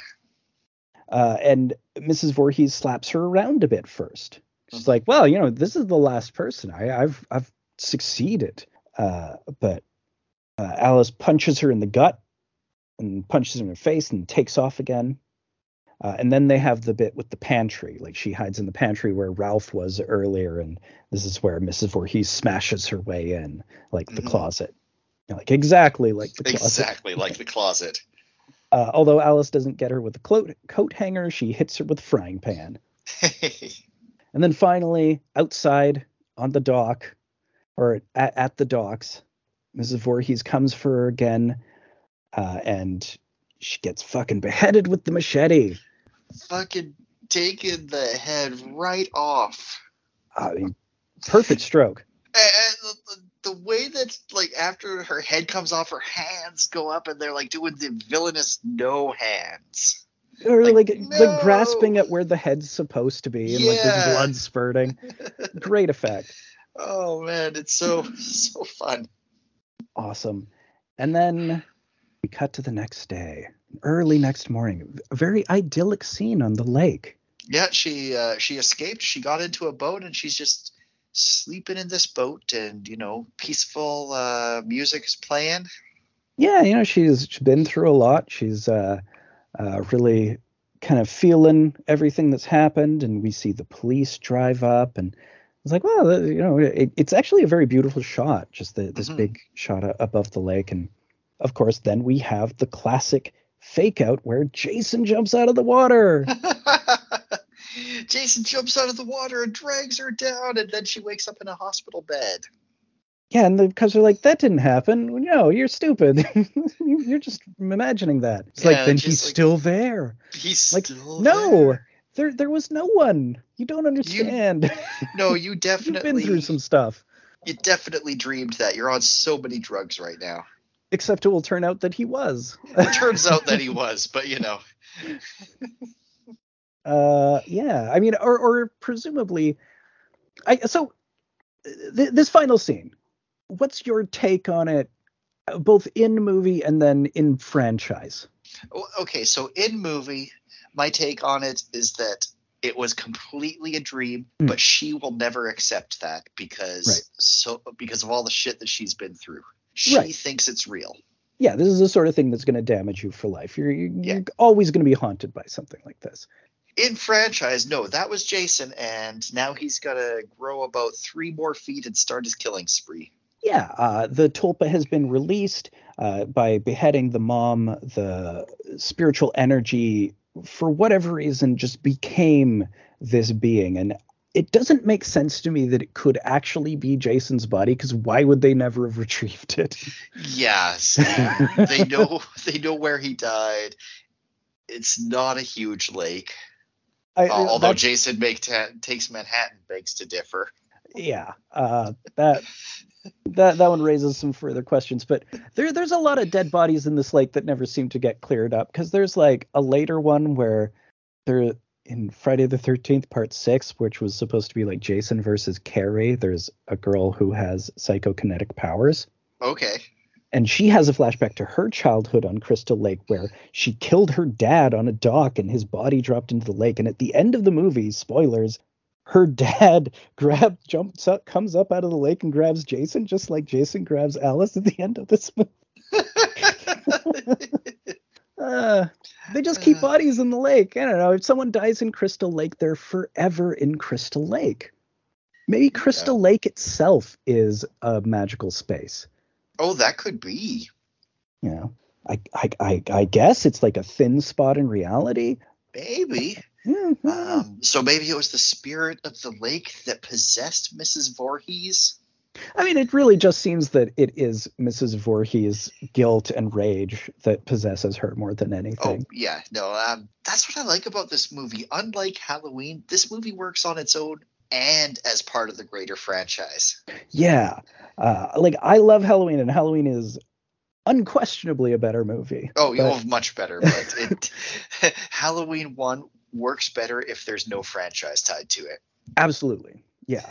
Uh, and Mrs. Voorhees slaps her around a bit first. She's Mhm. like, "Well, you know, this is the last person. I, I've I've succeeded." Uh, but uh, Alice punches her in the gut and punches in her face and takes off again. Uh, and then they have the bit with the pantry. Like she hides in the pantry where Ralph was earlier, and this is where Mrs. Voorhees smashes her way in, like the Mhm. closet. You know, Like exactly like the closet. Exactly like the closet. Uh, although Alice doesn't get her with the coat, coat hanger, she hits her with a frying pan. And then finally, outside on the dock, or at, at the docks, Mrs. Voorhees comes for her again, uh, and she gets fucking beheaded with the machete. Fucking taking the head right off. I mean, perfect stroke. And the, the way that like after her head comes off, her hands go up and they're like doing the villainous no hands. Or Like, like, no. like grasping at where the head's supposed to be, and like Yeah. there's blood spurting. Great effect. Oh man, it's so so fun. Awesome. And then we cut to the next day, early next morning. A very idyllic scene on the lake. Yeah, she uh, she escaped. She got into a boat and she's just sleeping in this boat, and you know, peaceful uh, music is playing. yeah, you know, she's, she's been through a lot. She's uh, uh, really kind of feeling everything that's happened, and we see the police drive up, and it's like, well, you know, it, it's actually a very beautiful shot, just the, this Mhm. big shot above the lake, and of course, then we have the classic fake out where Jason jumps out of the water. Jason jumps out of the water and drags her down, and then she wakes up in a hospital bed. Yeah, and because they're like, that didn't happen. No, you're stupid. you're just imagining that. It's Yeah, like then he's like- still there. He's Like, still No, there. there there was no one. You don't understand. No, you definitely. You've definitely been through some stuff. you definitely dreamed that. You're on so many drugs right now. Except it will turn out that he was. It turns out that he was, but you know. uh, yeah. I mean, or or presumably, I so th- this final scene. What's your take on it, both in movie and then in franchise? Okay, so in movie, my take on it is that it was completely a dream, Hmm. but she will never accept that because Right. so because of all the shit that she's been through. She Right. thinks it's real. yeah, this is the sort of thing that's going to damage you for life. You're, you're, Yeah. you're always going to be haunted by something like this. In franchise, no, that was Jason, and now he's got to grow about three more feet and start his killing spree. Yeah, uh, the tulpa has been released uh, by beheading the mom. The spiritual energy, for whatever reason, just became this being, and it doesn't make sense to me that it could actually be Jason's body because why would they never have retrieved it? Yes, they know they know where he died. It's not a huge lake. I, uh, although Jason make ta- takes Manhattan begs to differ. Yeah, uh, that that that one raises some further questions. But there there's a lot of dead bodies in this lake that never seem to get cleared up because there's like a later one where there in Friday the 13th, part six, which was supposed to be like Jason versus Carrie, there's a girl who has psychokinetic powers. Okay. And she has a flashback to her childhood on Crystal Lake where she killed her dad on a dock and his body dropped into the lake. And at the end of the movie, spoilers, her dad grab jumps up, comes up out of the lake and grabs Jason, just like Jason grabs Alice at the end of this movie. uh, they just keep bodies in the lake. I don't know. If someone dies in Crystal Lake, they're forever in Crystal Lake. Maybe Crystal yeah. Lake itself is a magical space. Oh, that could be. You know, I, I, I, I guess it's like a thin spot in reality. Maybe. Mm-hmm. Um, so maybe it was the spirit of the lake that possessed Mrs. Voorhees. I mean, it really just seems that it is Mrs. Voorhees' guilt and rage that possesses her more than anything. Oh yeah, no, um, that's what I like about this movie. Unlike Halloween, this movie works on its own and as part of the greater franchise. Yeah, uh, like I love Halloween, and Halloween is unquestionably a better movie. Oh, but... oh much better. But it, Halloween one works better if there's no franchise tied to it. Absolutely, yeah.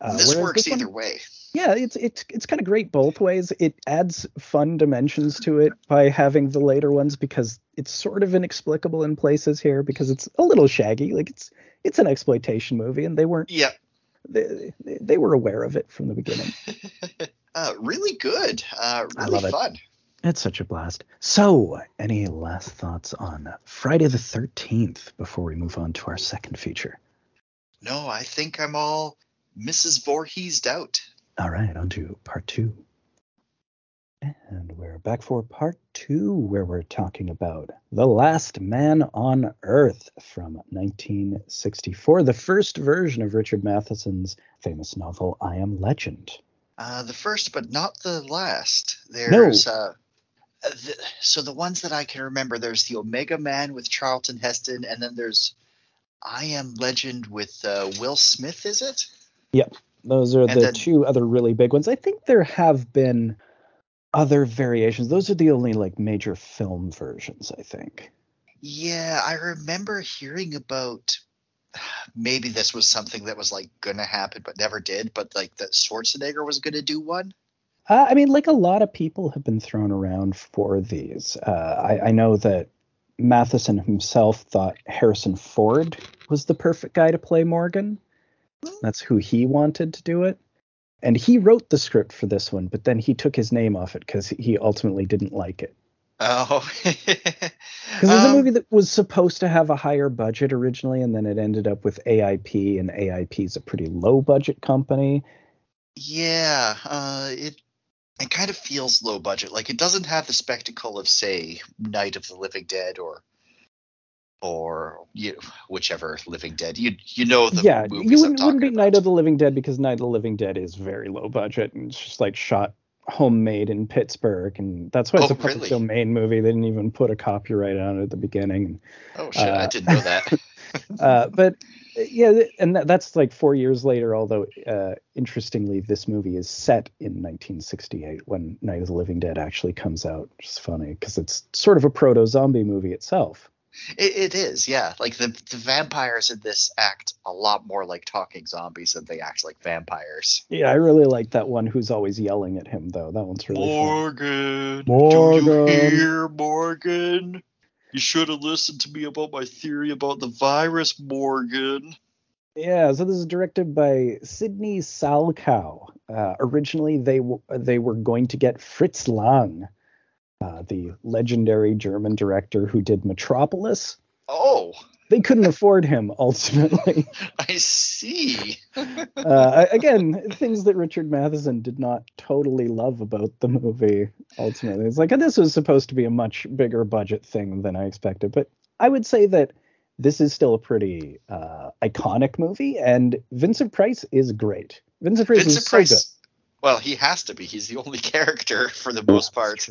Uh, this works this either one, way. Yeah, it's it's it's kind of great both ways. It adds fun dimensions to it by having the later ones because it's sort of inexplicable in places here because it's a little shaggy. Like it's it's an exploitation movie, and they weren't. Yeah. They, they were aware of it from the beginning. uh, really good. Uh, really fun. It. It's such a blast. So, any last thoughts on Friday the 13th before we move on to our second feature? No, I think I'm all Mrs. Voorhees Doubt. All right, on to part two. And we're back for part two, where we're talking about The Last Man on Earth from 1964, the first version of Richard Matheson's famous novel, I Am Legend. Uh, the first, but not the last. There's no. uh, the, so the ones that I can remember, there's the Omega Man with Charlton Heston, and then there's I Am Legend with uh, Will Smith. Is it? Yep. Those are and the then, two other really big ones. I think there have been other variations. Those are the only like major film versions, I think. Yeah, I remember hearing about maybe this was something that was like gonna happen but never did, but like that Schwarzenegger was gonna do one. Uh, I mean, like a lot of people have been thrown around for these. Uh, I, I know that Matheson himself thought Harrison Ford was the perfect guy to play Morgan. That's who he wanted to do it. And he wrote the script for this one, but then he took his name off it because he ultimately didn't like it. Oh. Because it's um, a movie that was supposed to have a higher budget originally, and then it ended up with AIP, and AIP is a pretty low budget company. Yeah, uh, it it kind of feels low budget. Like it doesn't have the spectacle of, say, Night of the Living Dead or or you whichever Living Dead. You you know the yeah you wouldn't, wouldn't be about. Night of the Living Dead because Night of the Living Dead is very low budget and it's just like shot homemade in Pittsburgh and that's why it's oh, a public really? domain movie. They didn't even put a copyright on it at the beginning. Oh shit! Uh, I didn't know that. uh, but yeah, and that, that's like four years later. Although uh, interestingly, this movie is set in 1968 when Night of the Living Dead actually comes out. Which is funny because it's sort of a proto zombie movie itself. It, it is, yeah. Like the the vampires in this act a lot more like talking zombies than they act like vampires. Yeah, I really like that one who's always yelling at him though. That one's really Morgan. Fun. Morgan. Do you hear Morgan? You should have listened to me about my theory about the virus, Morgan. Yeah, so this is directed by Sidney Salkow. Uh, originally, they w- they were going to get Fritz Lang uh, the legendary German director who did Metropolis. Oh. they couldn't afford him ultimately. I see. uh, again, things that Richard Matheson did not totally love about the movie. Ultimately, it's like this was supposed to be a much bigger budget thing than I expected, but I would say that this is still a pretty uh, iconic movie, and Vincent Price is great. Vincent Price Vincent is Price, good. Well, he has to be. He's the only character for the most part.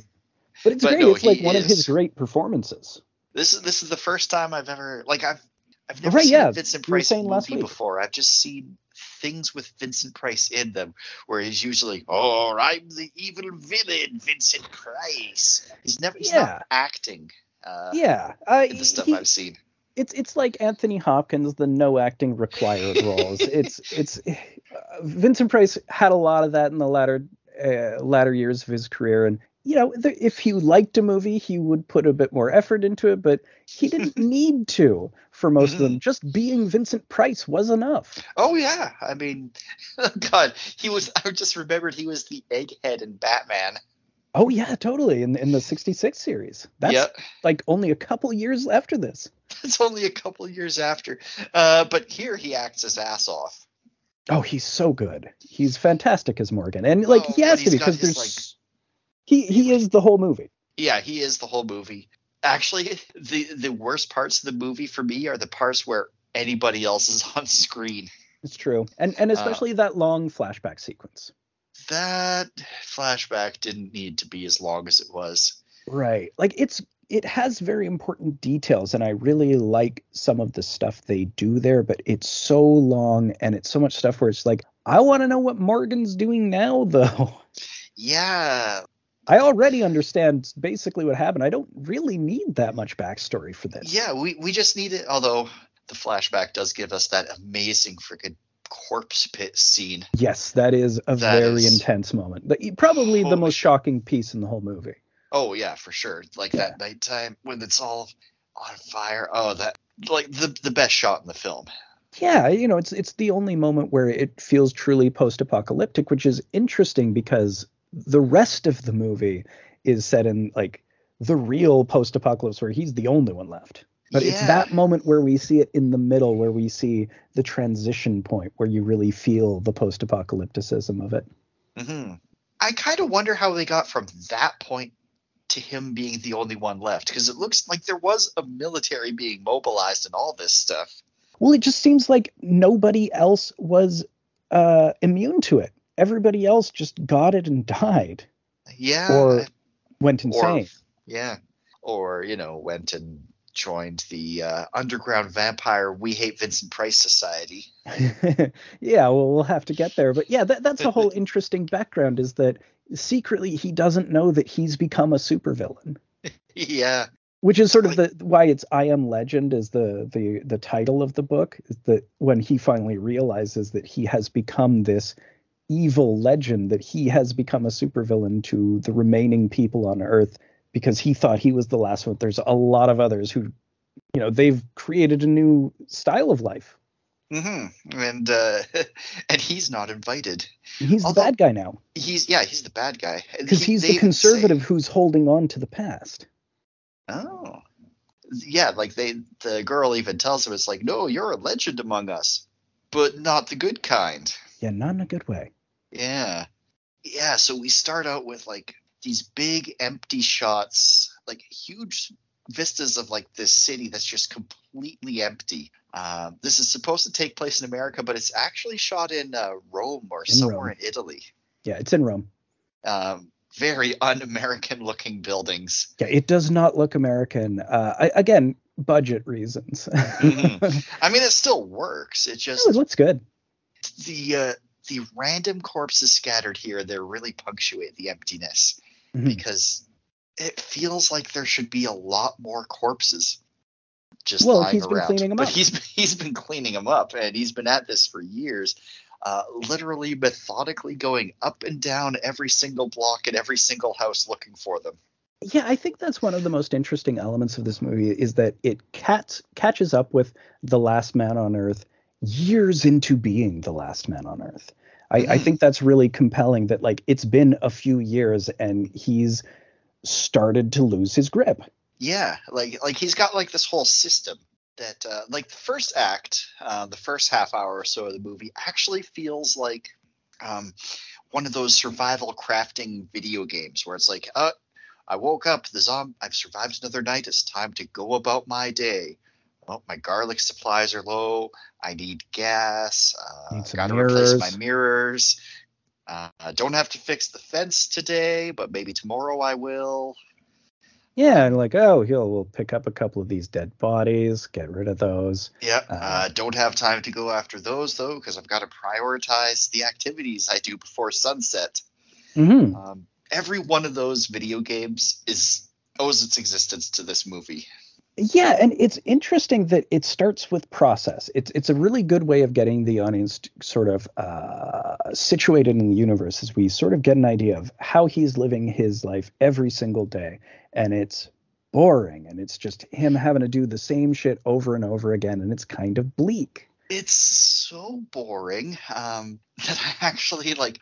But it's but great. No, it's like one is. of his great performances. This is this is the first time I've ever like I've I've never right, seen yeah. Vincent Price movie before. I've just seen things with Vincent Price in them where he's usually, "Oh, I'm the evil villain, Vincent Price." He's never he's yeah. not acting. Uh, yeah, uh, the stuff he, I've seen. It's it's like Anthony Hopkins, the no acting required roles. it's it's uh, Vincent Price had a lot of that in the latter uh, latter years of his career, and you know, if he liked a movie, he would put a bit more effort into it, but he didn't need to for most mm-hmm. of them. Mm-hmm. Just being Vincent Price was enough. Oh yeah, I mean, God, he was. I just remembered he was the egghead in Batman. Oh yeah, totally. In in the '66 series, that's yep. like only a couple years after this. It's only a couple years after, uh, but here he acts his ass off. Oh, he's so good. He's fantastic as Morgan, and like oh, he has to be because there's. Like, he he is the whole movie. Yeah, he is the whole movie. Actually, the the worst parts of the movie for me are the parts where anybody else is on screen. It's true, and and uh, especially uh, that long flashback sequence. That flashback didn't need to be as long as it was. Right, like it's it has very important details and i really like some of the stuff they do there but it's so long and it's so much stuff where it's like i want to know what morgan's doing now though yeah I already understand basically what happened. I don't really need that much backstory for this. Yeah, we, we just need it. Although the flashback does give us that amazing freaking corpse pit scene. Yes, that is a that very is intense moment. Probably the most shocking piece in the whole movie. Oh yeah, for sure. Like yeah. that nighttime when it's all on fire. Oh, that like the the best shot in the film. Yeah, you know, it's it's the only moment where it feels truly post-apocalyptic, which is interesting because the rest of the movie is set in like the real post-apocalypse where he's the only one left. But yeah. it's that moment where we see it in the middle, where we see the transition point, where you really feel the post-apocalypticism of it. Mm-hmm. I kind of wonder how they got from that point to him being the only one left, because it looks like there was a military being mobilized and all this stuff. Well, it just seems like nobody else was uh, immune to it everybody else just got it and died. Yeah. Or went insane. Or, yeah. Or, you know, went and joined the uh, underground vampire We Hate Vincent Price Society. yeah, well, we'll have to get there. But yeah, that, that's a whole interesting background is that secretly he doesn't know that he's become a supervillain. yeah. Which is sort of the why it's I Am Legend is the the the title of the book is that when he finally realizes that he has become this evil legend that he has become a supervillain to the remaining people on Earth because he thought he was the last one. There's a lot of others who, you know, they've created a new style of life. Mm-hmm. And uh, and he's not invited. He's Although, the bad guy now. He's yeah, he's the bad guy because he, he's the conservative say, who's holding on to the past. Oh, yeah. Like they, the girl even tells him, "It's like, no, you're a legend among us, but not the good kind." Yeah, not in a good way. Yeah. Yeah, so we start out with like these big empty shots, like huge vistas of like this city that's just completely empty. Uh, this is supposed to take place in America, but it's actually shot in uh, Rome or in somewhere Rome. in Italy. Yeah, it's in Rome. Um, very un-American looking buildings. Yeah, it does not look American. Uh, I, again, budget reasons. mm-hmm. I mean, it still works. It just it looks good. The uh, the random corpses scattered here they really punctuate the emptiness mm-hmm. because it feels like there should be a lot more corpses just well, lying he's around. Been cleaning them but up. he's he's been cleaning them up, and he's been at this for years, uh, literally methodically going up and down every single block and every single house looking for them. Yeah, I think that's one of the most interesting elements of this movie is that it cats, catches up with The Last Man on Earth years into being the last man on earth. I, mm. I, think that's really compelling that like it's been a few years and he's started to lose his grip. Yeah, like like he's got like this whole system that uh, like the first act, uh, the first half hour or so of the movie actually feels like um, one of those survival crafting video games where it's like, uh, I woke up, the zombie, I've survived another night. It's time to go about my day. Well, my garlic supplies are low. I need gas. Uh, Need some gotta replace my mirrors. Uh, I don't have to fix the fence today, but maybe tomorrow I will. Yeah, and like, oh, he'll we'll pick up a couple of these dead bodies, get rid of those. Yeah, Uh, uh, don't have time to go after those though, because I've got to prioritize the activities I do before sunset. hmm Um, every one of those video games is owes its existence to this movie. Yeah, and it's interesting that it starts with process. It's it's a really good way of getting the audience sort of uh, situated in the universe as we sort of get an idea of how he's living his life every single day, and it's boring, and it's just him having to do the same shit over and over again, and it's kind of bleak. It's so boring um, that I actually like.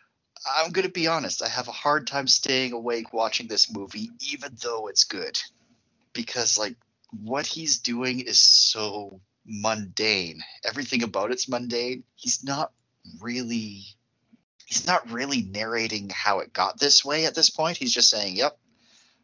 I'm gonna be honest. I have a hard time staying awake watching this movie, even though it's good, because like what he's doing is so mundane. Everything about it's mundane. He's not really he's not really narrating how it got this way at this point. He's just saying, "Yep,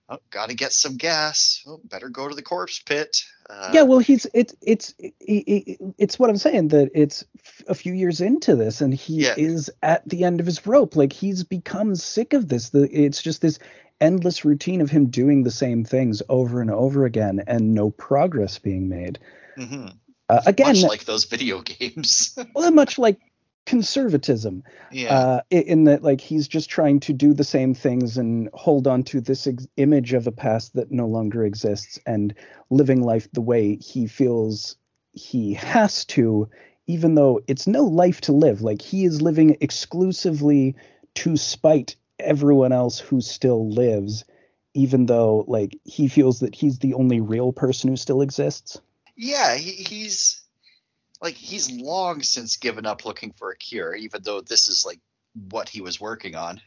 oh, got to get some gas. Oh, better go to the corpse pit." Uh, yeah, well, he's it's it's it, it, it's what I'm saying that it's a few years into this, and he Yeah. is at the end of his rope. Like he's become sick of this. The it's just this endless routine of him doing the same things over and over again, and no progress being made. mhm. Uh, again, much like those video games. well, much like conservatism yeah. uh, in that like he's just trying to do the same things and hold on to this ex- image of a past that no longer exists and living life the way he feels he has to even though it's no life to live like he is living exclusively to spite everyone else who still lives even though like he feels that he's the only real person who still exists Yeah, he, he's like he's long since given up looking for a cure, even though this is like what he was working on.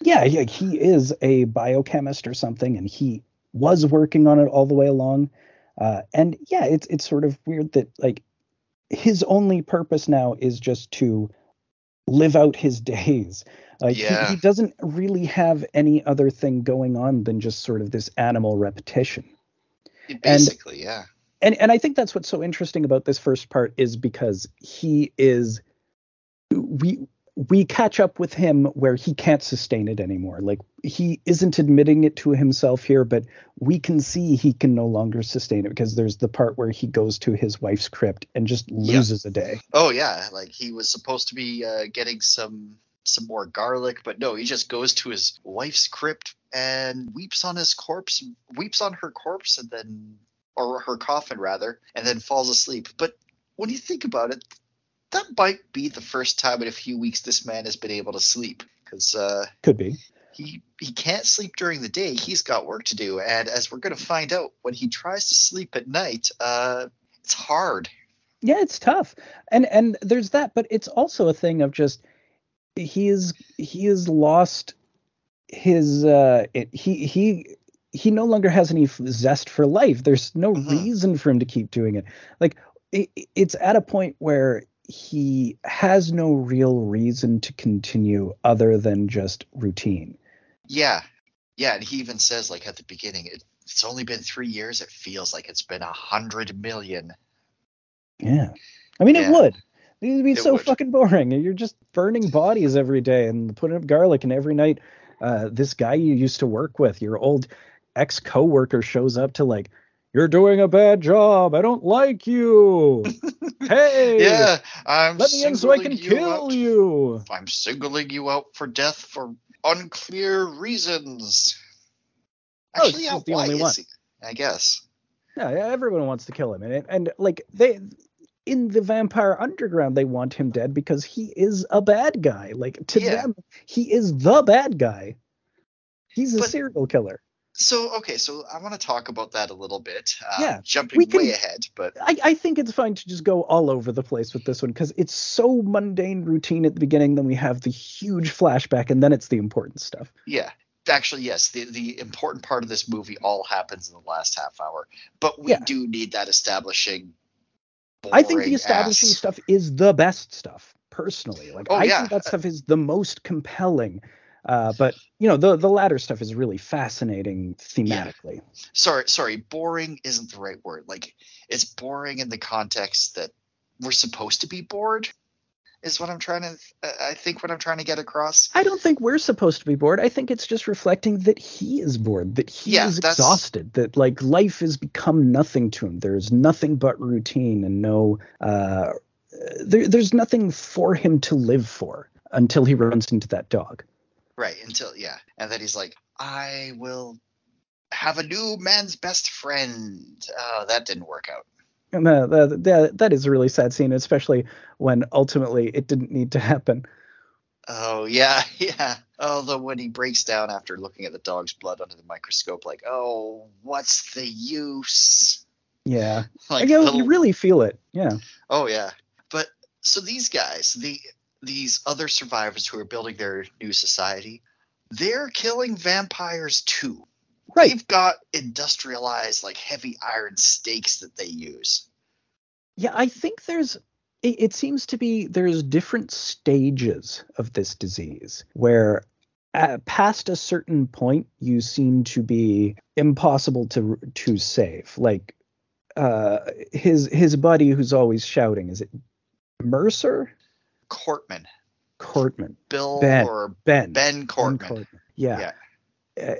yeah, yeah, he is a biochemist or something, and he was working on it all the way along. Uh, and yeah, it's it's sort of weird that like his only purpose now is just to live out his days. Like he- Yeah. he, doesn't really have any other thing going on than just sort of this animal repetition. Basically, yeah. and and I think that's what's so interesting about this first part is because he is we we catch up with him where he can't sustain it anymore. Like he isn't admitting it to himself here, but we can see he can no longer sustain it because there's the part where he goes to his wife's crypt and just Yeah. loses a day. Oh yeah, like he was supposed to be uh, getting some some more garlic, but no, he just goes to his wife's crypt and weeps on his corpse, weeps on her corpse, and then or her coffin rather, and then falls asleep. But when you think about it, that might be the first time in a few weeks this man has been able to sleep because uh, Could be. he he can't sleep during the day. He's got work to do, and as we're going to find out, when he tries to sleep at night, uh, it's hard. Yeah, it's tough. And and there's that, but it's also a thing of just he is he has lost his uh it, he he he no longer has any f- zest for life. There's no Mhm. reason for him to keep doing it. Like it, it's at a point where he has no real reason to continue other than just routine. Yeah, yeah, and he even says like at the beginning, it, it's only been three years. It feels like it's been a hundred million. Yeah. I mean, Yeah. it would. It would be It so would. fucking boring. You're just burning bodies every day and putting up garlic, and every night, uh, this guy you used to work with, your old ex coworker, shows up to like, "You're doing a bad job. I don't like you. hey, Yeah, I'm let me in so I can singling kill out- you." I'm singling you out for death for unclear reasons. Oh, Actually, he's the only one. he? I guess. Yeah, yeah, everyone wants to kill him, and and like they. In the Vampire Underground, they want him dead because he is a bad guy. Like to Yeah. them, he is the bad guy. He's a But- serial killer. So okay, so I want to talk about that a little bit. Uh, Yeah, jumping can- way ahead, but I, I think it's fine to just go all over the place with this one because it's so mundane routine at the beginning. Then we have the huge flashback, and then it's the important stuff. yeah, actually, yes, the the important part of this movie all happens in the last half hour. But we Yeah. do need that establishing I think the establishing ass. stuff is the best stuff, personally. Like Oh, I yeah. think that stuff is the most compelling. Uh, but you know, the the latter stuff is really fascinating thematically. sorry sorry boring isn't the right word like it's boring in the context that we're supposed to be bored is what i'm trying to i think what i'm trying to get across I don't think we're supposed to be bored. I think it's just reflecting that he is bored, that he Yeah, is exhausted, that like life has become nothing to him. There's nothing but routine and no uh there, there's nothing for him to live for until he runs into that dog. Right until yeah and then he's like i will have a new man's best friend oh that didn't work out And uh, that, that, that is a really sad scene, especially when ultimately it didn't need to happen. oh yeah yeah although when he breaks down after looking at the dog's blood under the microscope like oh what's the use Yeah. like you, little- you really feel it. Yeah. Oh yeah. But so these guys, the these other survivors who are building their new society, they're killing vampires too. Right. They've got industrialized like heavy iron stakes that they use. Yeah, I think there's it, it seems to be there's different stages of this disease where past a certain point you seem to be impossible to to save. Like uh his his buddy who's always shouting is it Mercer? Courtman, Cortman. Bill Ben. or Ben. Ben Courtman. Cortman. Yeah. Uh,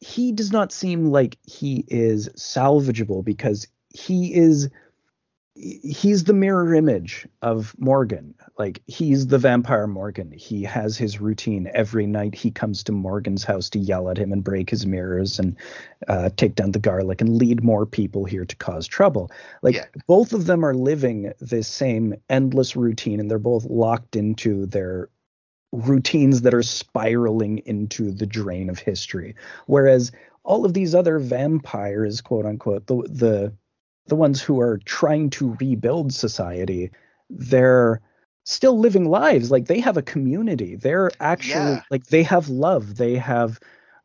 he does not seem like he is salvageable because he is he's the mirror image of Morgan. Like he's the vampire Morgan. He has his routine every night. He comes to Morgan's house to yell at him and break his mirrors and uh, take down the garlic and lead more people here to cause trouble. Like Yeah. both of them are living this same endless routine, and they're both locked into their routines that are spiraling into the drain of history. Whereas all of these other vampires, quote unquote, the the the ones who are trying to rebuild society, they're still living lives. Like they have a community. They're actually Yeah. like they have love. They have.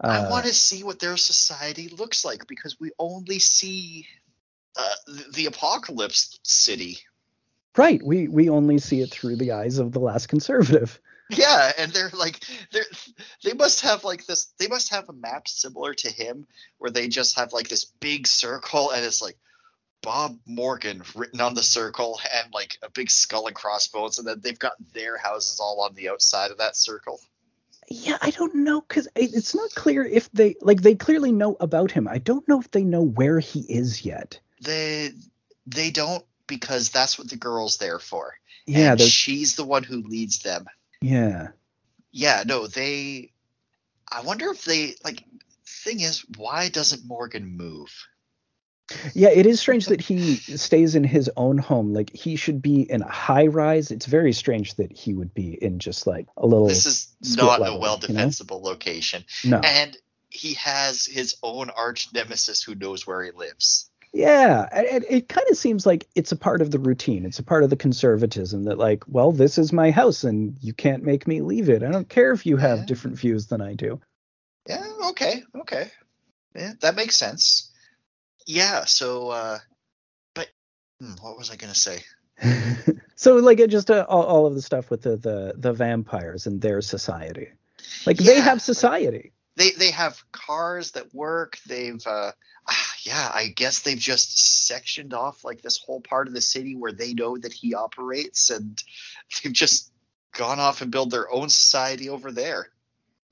Uh, I want to see what their society looks like because we only see uh, the, the apocalypse city. right. We we only see it through the eyes of the last conservative. Yeah, and they're like they're they must have like this they must have a map similar to him where they just have like this big circle and it's like Bob Morgan written on the circle and like a big skull and crossbones and then they've got their houses all on the outside of that circle. Yeah, I don't know because it's not clear if they like they clearly know about him. I don't know if they know where he is yet. They they don't because that's what the girl's there for. Yeah, she's the one who leads them. yeah. Yeah, no, they I wonder if they like thing is why doesn't Morgan move? Yeah, it is strange that he stays in his own home. Like he should be in a high rise. It's very strange that he would be in just like a little. This is not level, a well you know? defensible location. no. And he has his own arch nemesis who knows where he lives. Yeah, it, it kind of seems like it's a part of the routine. It's a part of the conservatism that, like, well, this is my house and you can't make me leave it. I don't care if you have Yeah. different views than I do. Yeah, okay, okay. Yeah, that makes sense. Yeah, so uh but hmm, what was I gonna say? so, like, it just uh, all, all of the stuff with the, the the vampires and their society. Like, they have society. They they have cars that work. They've uh ah, yeah, I guess they've just sectioned off like this whole part of the city where they know that he operates and they've just gone off and built their own society over there.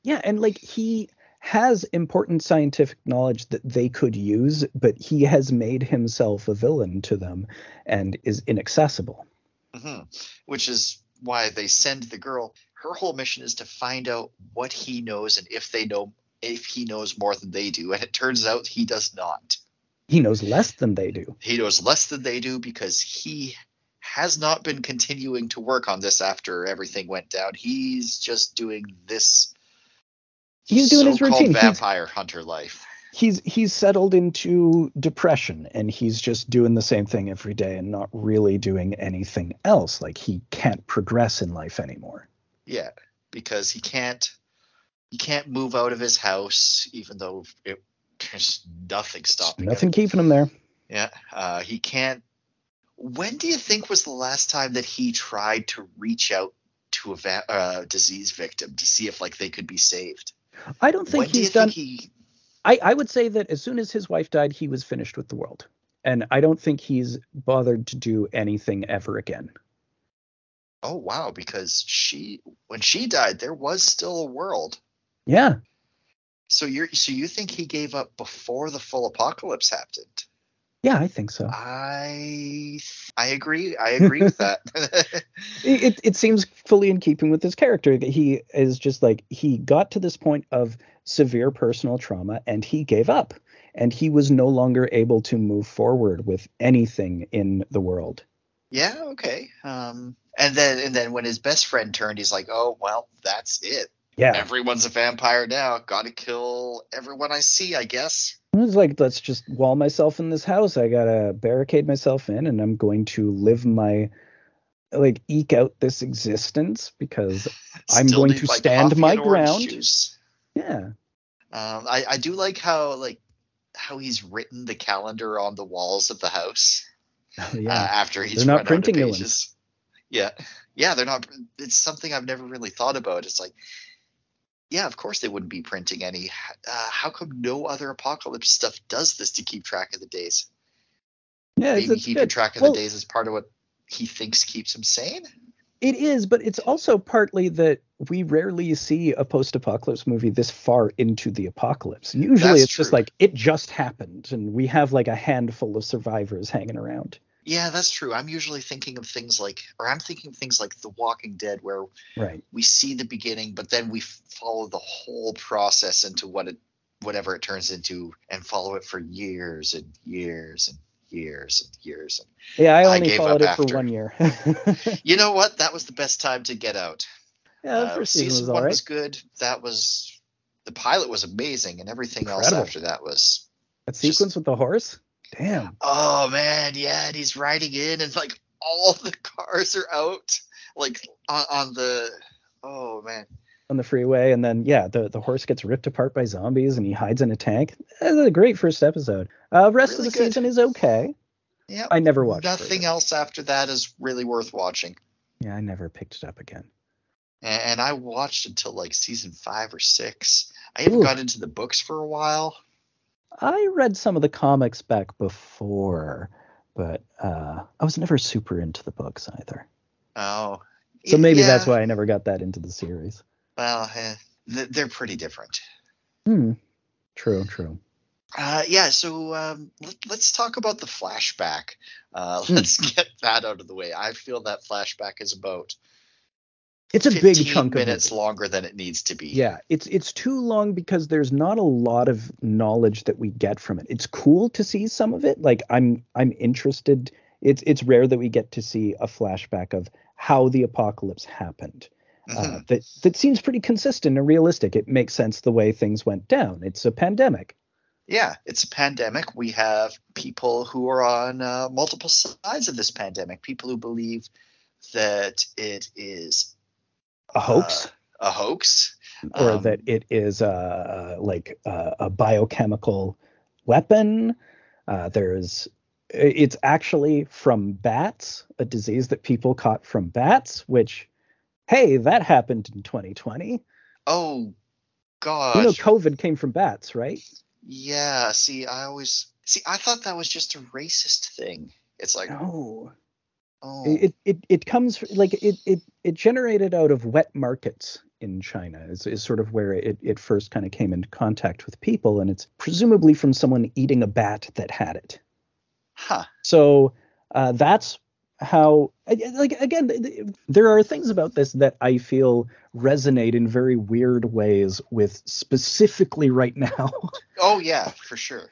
Yeah, and like he has important scientific knowledge that they could use, but he has made himself a villain to them and is inaccessible. hmm Which is why they send the girl. Her whole mission is to find out what he knows and if they know if he knows more than they do. And it turns out he does not. He knows less than they do. He knows less than they do because he has not been continuing to work on this after everything went down. He's just doing this. He's doing his routine. He's- Vampire hunter life. He's he's settled into depression and he's just doing the same thing every day and not really doing anything else. Like he can't progress in life anymore. Yeah, because he can't he can't move out of his house, even though it, there's nothing stopping him. Nothing keeping him there. Yeah, uh, he can't When do you think was the last time that he tried to reach out to a va- uh, disease victim to see if like they could be saved? I don't think when do he's done. think he? I, I would say that as soon as his wife died, he was finished with the world. And I don't think he's bothered to do anything ever again. Oh wow! Because she, when she died, there was still a world. Yeah. So you're so you think he gave up before the full apocalypse happened? Yeah, I think so. I I agree. I agree with that. It, it, seems fully in keeping with his character that he is just like, he got to this point of severe personal trauma and he gave up. And he was no longer able to move forward with anything in the world. yeah. Okay. Um. And then and then when his best friend turned, he's like, "Oh well, that's it. Yeah. Everyone's a vampire now. Got to kill everyone I see, I guess." It was like, let's just wall myself in this house. I gotta barricade myself in, and I'm going to live my, like, eke out this existence because I'm going to like, stand my ground. juice. yeah, Um, I, I do like how like how he's written the calendar on the walls of the house uh, yeah. after he's They're not out printing pages. Yeah, yeah, they're not. It's something I've never really thought about. It's like, yeah, of course they wouldn't be printing any. Uh, how come no other apocalypse stuff does this to keep track of the days? yeah, Maybe it's keeping good. track of Well, the days is part of what he thinks keeps him sane. It is, but it's also partly that we rarely see a post-apocalypse movie this far into the apocalypse. Usually, That's it's just like it just happened, and we have like a handful of survivors hanging around. Yeah, that's true. I'm usually thinking of things like, or I'm thinking of things like The Walking Dead, where Right. we see the beginning, but then we follow the whole process into what it, whatever it turns into, and follow it for years and years and years and years. And Yeah, I I only gave followed it for after. one year. you know what? That was the best time to get out. yeah, the Uh, first season season was one all right. was good. That was the pilot was amazing, and everything else after that was. That just- sequence with the horse. Damn. Oh man, yeah, and he's riding in, and like all the cars are out, like on, on the. Oh man. on the freeway, and then yeah, the, the horse gets ripped apart by zombies, and he hides in a tank. That's a great first episode. Uh, rest Really of the good. season is okay. Yeah. I never watched. Nothing further. else after that is really worth watching. Yeah, I never picked it up again. And, I watched until like season five or six. I even got into the books for a while. I read some of the comics back before, but uh, I was never super into the books either. Oh. So maybe yeah, that's why I never got that into the series. Well, eh, they're pretty different. Hmm. True. True. Uh, yeah, so um, let, let's talk about the flashback. Uh, Hmm. let's get that out of the way. I feel that flashback is about It's a big chunk of minutes longer than it needs to be. Yeah, it's it's too long because there's not a lot of knowledge that we get from it. It's cool to see some of it. Like I'm I'm interested. It's it's rare that we get to see a flashback of how the apocalypse happened. Mhm. Uh, that that seems pretty consistent and realistic. It makes sense the way things went down. It's a pandemic. yeah, it's a pandemic. We have people who are on uh, multiple sides of this pandemic. People who believe that it is A hoax. a hoax. or Um, that it is uh, like uh, a biochemical weapon. Uh, there's it's actually from bats, a disease that people caught from bats, which hey, that happened in 2020. Oh, gosh. You know COVID came from bats, right? yeah. See, I always see. I thought that was just a racist thing. It's like, No. Oh, It it it comes like it it it generated out of wet markets in China is, is sort of where it, it first kind of came into contact with people and it's presumably from someone eating a bat that had it. huh. So uh, that's how, like, again, th- th- there are things about this that I feel resonate in very weird ways with specifically right now, Oh yeah, for sure.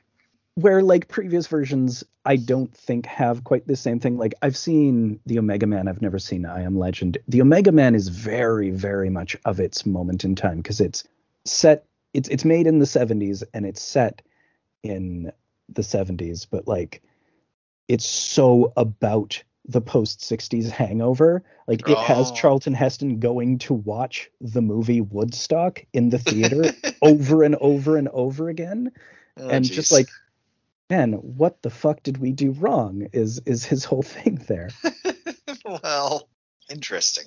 Where like previous versions I don't think have quite the same thing. Like, I've seen the Omega Man, I've never seen I Am Legend. The Omega Man is very, very much of its moment in time because it's set, it's, it's made in the 70s and it's set in the 70s, but like, it's so about the post 60s hangover. Like it has Oh. Charlton Heston going to watch the movie Woodstock in the theater over and over and over again. Oh, and jeez. just like man, what the fuck did we do wrong? Is is his whole thing there? well, interesting.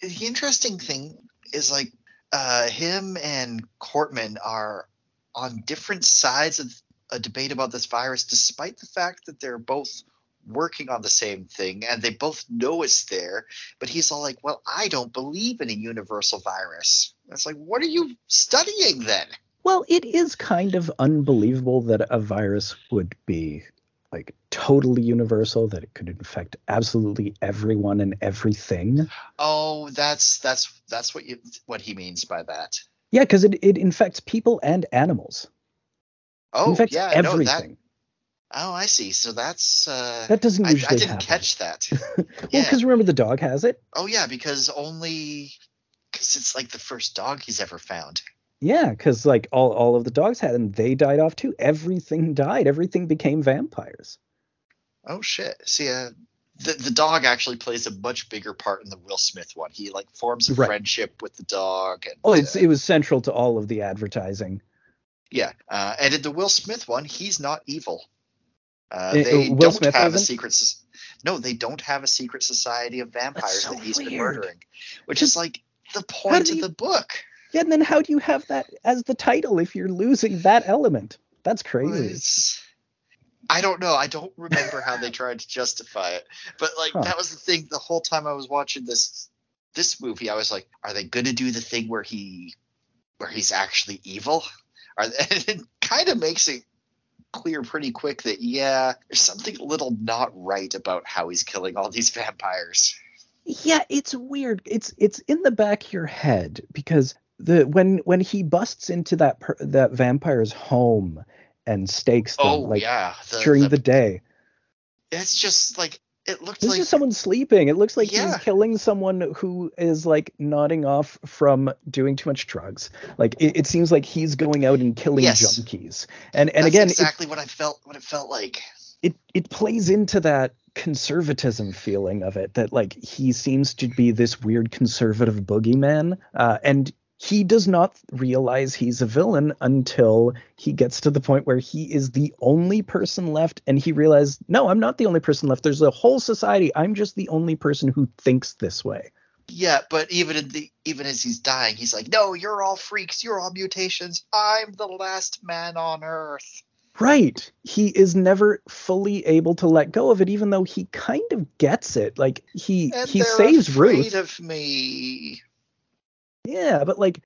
The interesting thing is like uh, him and Cortman are on different sides of a debate about this virus, despite the fact that they're both working on the same thing and they both know it's there. But he's all like, "Well, I don't believe in a universal virus." It's like, what are you studying then? Well, it is kind of unbelievable that a virus would be like totally universal, that it could infect absolutely everyone and everything. Oh, that's that's that's what you what he means by that. Yeah, because it, it infects people and animals. Oh, it infects yeah, everything. no, that. Oh, I see. So that's uh, That doesn't I, usually I didn't happen. catch that. well, yeah. because remember the dog has it. Oh, yeah, because only because it's like the first dog he's ever found. Yeah, because like all, all of the dogs had, and they died off too. Everything died. Everything became vampires. Oh shit! See, uh, the the dog actually plays a much bigger part in the Will Smith one. He like forms a Right. friendship with the dog, and Oh, it's uh, it was central to all of the advertising. yeah. Uh, and in the Will Smith one, he's not evil. Uh, Eh, they Will don't Smith have a isn't? secret. No, they don't have a secret society of vampires so that he's been murdering, which is like the point of the book. Yeah, and then how do you have that as the title if you're losing that element? That's crazy. It's- I don't know. I don't remember how they tried to justify it, but like Huh. that was the thing. The whole time I was watching this this movie, I was like, "Are they going to do the thing where he where he's actually evil?" Are they, and it kind of makes it clear pretty quick that yeah, there's something a little not right about how he's killing all these vampires. Yeah, it's weird. It's it's in the back of your head because the when when he busts into that per, that vampire's home and stakes them Oh like yeah, during the, day. it's just like it looked This like is someone sleeping. It looks like he's killing someone who is like nodding off from doing too much drugs. Like it, it seems like he's going out and killing Yes. junkies. And and that's again, it- exactly what I felt. What it felt like. it it plays into that conservatism feeling of it that like he seems to be this weird conservative boogeyman uh, and he does not realize he's a villain until he gets to the point where he is the only person left and he realizes no i'm not the only person left there's a whole society i'm just the only person who thinks this way Yeah, but even in the even as he's dying, he's like, "No, you're all freaks. You're all mutations. I'm the last man on Earth." right he is never fully able to let go of it even though he kind of gets it like he And he saves afraid ruth of me. Yeah, but like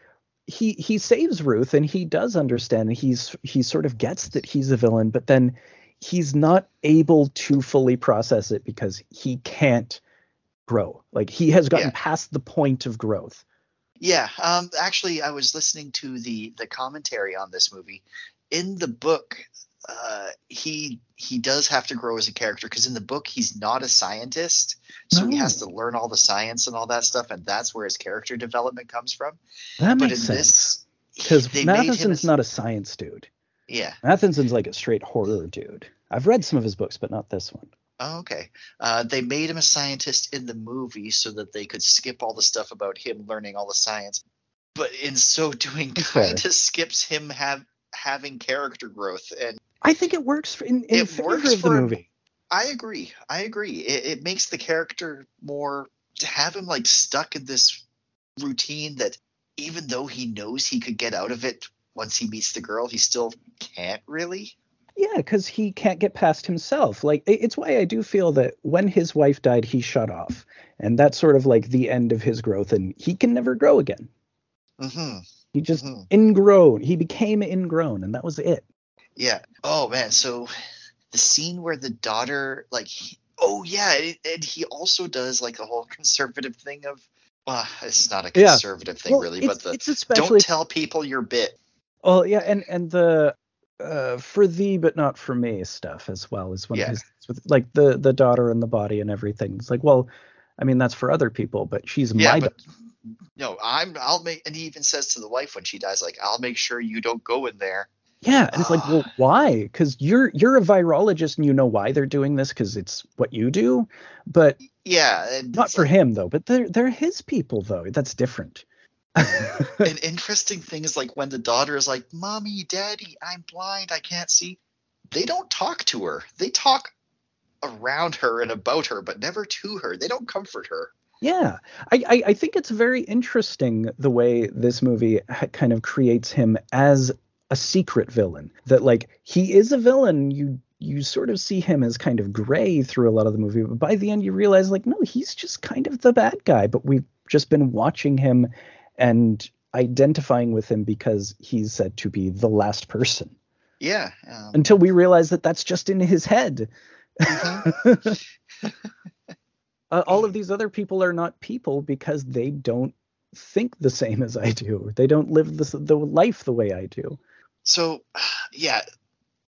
he he saves Ruth and he does understand and he's he sort of gets that he's a villain, but then he's not able to fully process it because he can't grow. Like he has gotten Yeah. past the point of growth. Yeah. Um. Actually, I was listening to the the commentary on this movie. In the book, uh, he he does have to grow as a character because in the book he's not a scientist, so he has to learn all the science and all that stuff, and that's where his character development comes from. That But makes in sense. this, Because they made him Matheson's a- not a science dude. Yeah. Matheson's like a straight horror dude. I've read some of his books, but not this one. Oh, okay. Uh, they made him a scientist in the movie so that they could skip all the stuff about him learning all the science. But in so doing, kind of skips him have having character growth. And I think it works for, in, in It favor works of the movie. I agree. I agree. It, it makes the character more to have him like stuck in this routine that even though he knows he could get out of it once he meets the girl, he still can't really. Yeah, because he can't get past himself. Like it's why I do feel that when his wife died, he shut off, and that's sort of like the end of his growth, and he can never grow again. hmm He just Mhm. ingrown. He became ingrown, and that was it. Yeah. Oh man. So the scene where the daughter, like, he- oh yeah, and, he also does like a whole conservative thing of. Well, it's not a Yeah. conservative thing Well, really, but the it's especially don't tell people your bit. well, yeah, and and the uh, for thee but not for me stuff as well is one Yeah. of his like the the daughter and the body and everything. It's like, well, I mean that's for other people, but she's Yeah, my but no, I'm. I'll make. And he even says to the wife when she dies, like, "I'll make sure you don't go in there." Yeah, and it's like, well, why? Because you're you're a virologist and you know why they're doing this because it's what you do. But Yeah, not for like- him though. But they're they're his people though. That's different. An interesting thing is like when the daughter is like, "Mommy, Daddy, I'm blind. I can't see." they don't talk to her. They talk around her and about her, but never to her. They don't comfort her. Yeah, I, I, I think it's very interesting the way this movie ha- kind of creates him as a secret villain. That like he is a villain. You you sort of see him as kind of gray through a lot of the movie, but by the end you realize like no, he's just kind of the bad guy. But we've just been watching him and identifying with him because he's said to be the last person. Yeah. Um, Until we realize that that's just in his head. uh, all of these other people are not people because they don't think the same as I do. They don't live the, the life the way I do. so, yeah,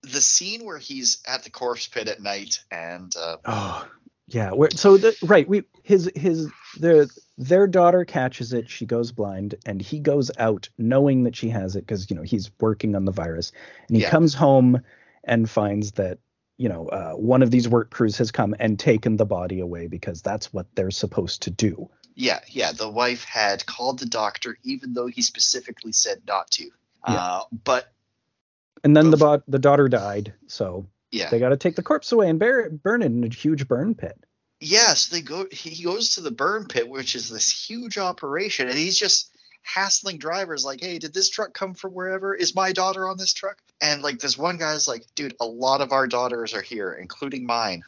the scene where he's at the corpse pit at night and uh, Oh, yeah. Where, so the, right, we his his the their daughter catches it. She goes blind, and he goes out knowing that she has it because you know he's working on the virus, and he Yeah. comes home and finds that you know uh, one of these work crews has come and taken the body away because that's what they're supposed to do. yeah, yeah, the wife had called the doctor even though he specifically said not to. Yeah. Uh, but And then the bo- the daughter died, so yeah, they got to take the corpse away and bury it, burn it in a huge burn pit. yeah, so they go. He goes to the burn pit, which is this huge operation, and he's just hassling drivers like, "Hey, did this truck come from wherever? Is my daughter on this truck?" And like this one guy's like, "Dude, a lot of our daughters are here, including mine."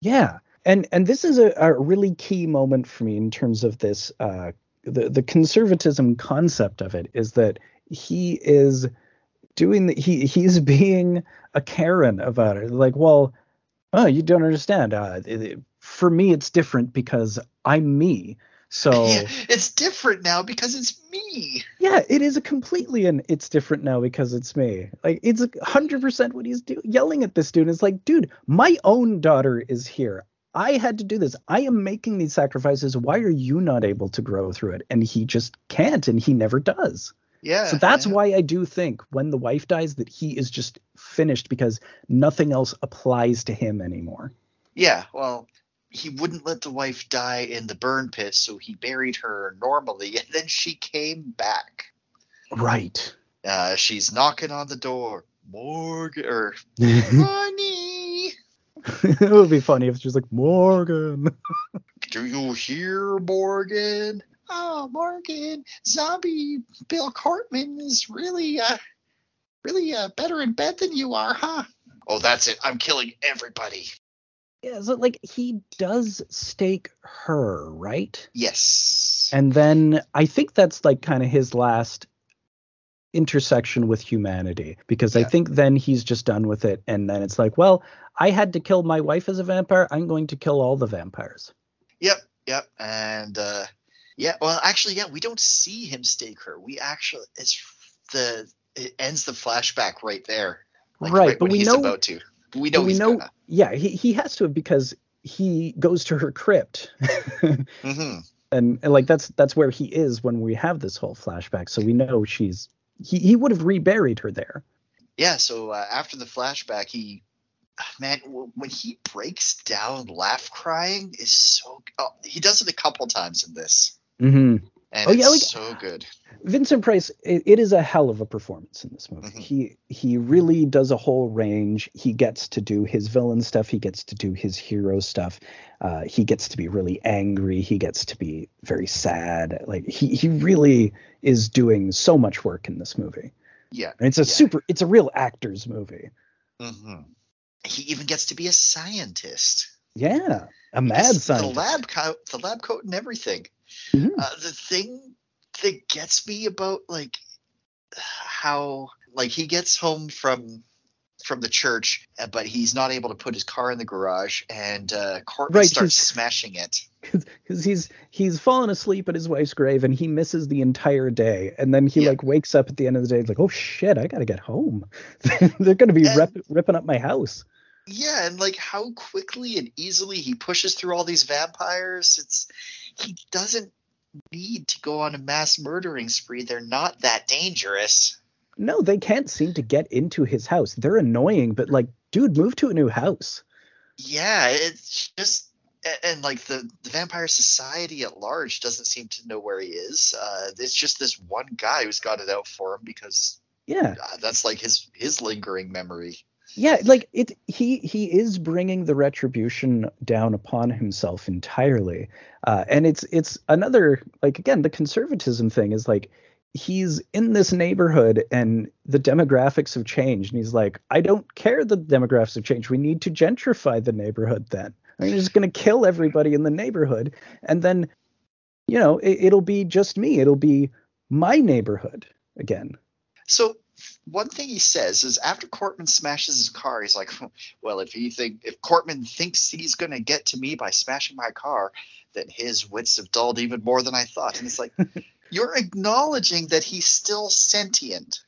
Yeah, and and this is a, a really key moment for me in terms of this. Uh, the the conservatism concept of it is that he is doing the, he he's being a Karen about it. Like, well, oh, you don't understand. Uh, it- it- for me, it's different because I'm me. So Yeah, it's different now because it's me. yeah, it is a completely and it's different now because it's me. Like it's a hundred percent what he's doing, yelling at this dude. It's like, dude, my own daughter is here. I had to do this. I am making these sacrifices. Why are you not able to grow through it? And he just can't, and he never does. Yeah. so that's yeah. why I do think when the wife dies that he is just finished because nothing else applies to him anymore. Yeah, well, he wouldn't let the wife die in the burn pit, so he buried her normally, and then she came back. Right. Uh, she's knocking on the door. Morgan or it would be funny if it's just like Morgan. do you hear Morgan? Oh, Morgan, zombie Bill Cartman is really, uh, really uh, better in bed than you are, huh? Oh, that's it. I'm killing everybody. Yeah, so like he does stake her, right? Yes. And then I think that's like kind of his last intersection with humanity because I think then he's just done with it and then it's like, well, I had to kill my wife as a vampire, I'm going to kill all the vampires. Yep, yep. And uh yeah, well actually yeah, we don't see him stake her. We actually it's the it ends the flashback right there. Like, Right, but when we he's know- about to. We know we know gonna. yeah, he he has to have because he goes to her crypt. hmm and, and like that's that's where he is when we have this whole flashback so we know she's he, he would have reburied her there Yeah, so uh, after the flashback he man when he breaks down laugh crying is so oh, he does it a couple times in this mm-hmm. And Oh, it's yeah, like- so good. Vincent Price, it, it is a hell of a performance in this movie. Mhm. He he really does a whole range. He gets to do his villain stuff. He gets to do his hero stuff. Uh, he gets to be really angry. He gets to be very sad. Like he he really is doing so much work in this movie. Yeah. And it's a Yeah. super. It's a real actor's movie. hmm He even gets to be a scientist. Yeah, a mad scientist. The lab coat, the lab coat, and everything. Mhm. Uh, the thing that gets me about like how like he gets home from from the church, uh, but he's not able to put his car in the garage, and uh, Courtney Right, starts smashing it. because he's he's fallen asleep at his wife's grave and he misses the entire day and then he Yeah. like wakes up at the end of the day like oh shit i gotta get home they're gonna be And- rip, ripping up my house Yeah, and like how quickly and easily he pushes through all these vampires. It's he doesn't need to go on a mass murdering spree. They're not that dangerous. no they can't seem to get into his house they're annoying but like dude move to a new house Yeah, it's just and like the the vampire society at large doesn't seem to know where he is. Uh, it's just this one guy who's got it out for him because yeah uh, that's like his his lingering memory. Yeah like it he he is bringing the retribution down upon himself entirely. Uh and it's it's another like again the conservatism thing is like he's in this neighborhood and the demographics have changed. And he's like i don't care the demographics have changed. We need to gentrify the neighborhood then. I'm just going to kill everybody in the neighborhood. And then you know it, it'll be just me. It'll be my neighborhood again. So one thing he says is after Cortman smashes his car, he's like, "Well, if he think if Cortman thinks he's going to get to me by smashing my car, then his wits have dulled even more than I thought." And it's like, you're acknowledging that he's still sentient.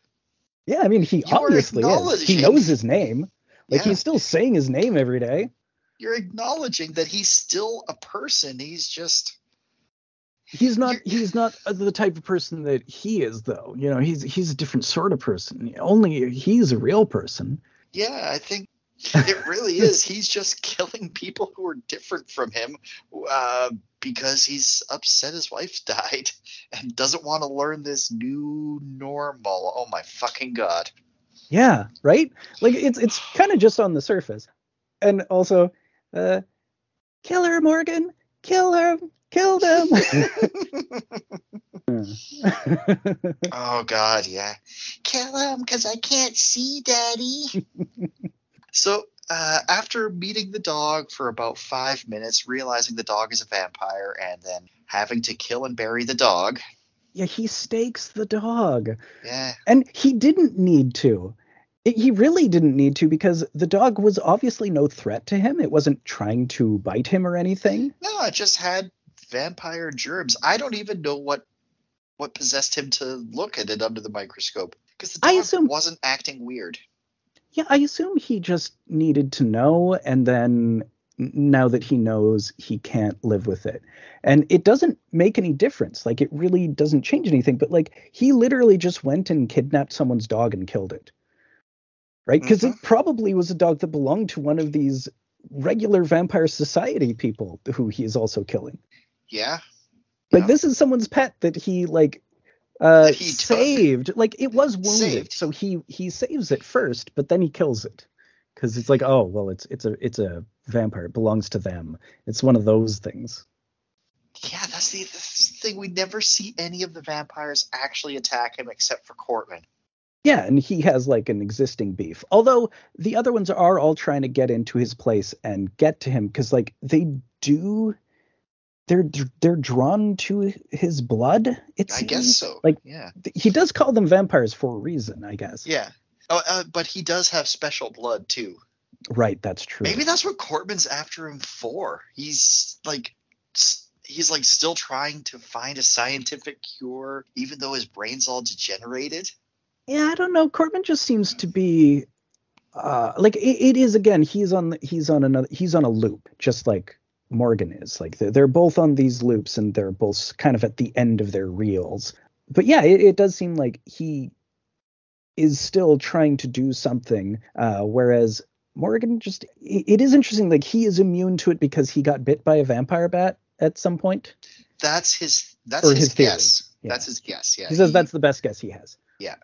yeah i mean he You are obviously is he knows his name like Yeah. he's still saying his name every day You're acknowledging that he's still a person. He's just he's not he's not the type of person that he is though you know he's he's a different sort of person only he's a real person yeah. I think it really is. He's just killing people who are different from him uh, because he's upset his wife died and doesn't want to learn this new normal. Oh my fucking god. yeah right like it's it's kind of just on the surface and also uh kill her morgan kill her kill them Oh God, yeah. Kill him because I can't see, Daddy. so uh, after meeting the dog for about five minutes, realizing the dog is a vampire, and then having to kill and bury the dog. yeah he stakes the dog Yeah, and he didn't need to It- he really didn't need to because the dog was obviously no threat to him it wasn't trying to bite him or anything no, it just had vampire germs. I don't even know what what possessed him to look at it under the microscope because the I dog assume- wasn't acting weird. Yeah, I assume he just needed to know, and then now that he knows, he can't live with it. And it doesn't make any difference. Like, it really doesn't change anything. But, like, he literally just went and kidnapped someone's dog and killed it. Right? Because it mm-hmm. probably was a dog that belonged to one of these regular Vampire Society people who he is also killing. Yeah, Like, Yeah. this is someone's pet that he, like, uh, he took. saved. Like, it was wounded. Saved. So he he saves it first, but then he kills it because it's like, oh well, it's it's a it's a vampire. It belongs to them. It's one of those things. yeah. That's the, that's the thing. We never see any of the vampires actually attack him except for Cortman. Yeah, and he has like an existing beef. Although the other ones are all trying to get into his place and get to him because like they do, they're they're drawn to his blood. It I guess so. Like yeah, he does call them vampires for a reason, I guess. yeah. Oh, uh, but he does have special blood too. Right, that's true. Maybe that's what Cortman's after him for. He's like, he's like still trying to find a scientific cure, even though his brain's all degenerated. yeah i don't know Cortman just seems to be uh like it, it is again he's on he's on another he's on a loop just like morgan is like they're, they're both on these loops and they're both kind of at the end of their reels but yeah it, it does seem like he is still trying to do something uh whereas morgan just it, it is interesting like he is immune to it because he got bit by a vampire bat at some point That's his. That's his, his guess. Yeah. That's his guess. Yeah. he says that's the best guess he has. Yeah.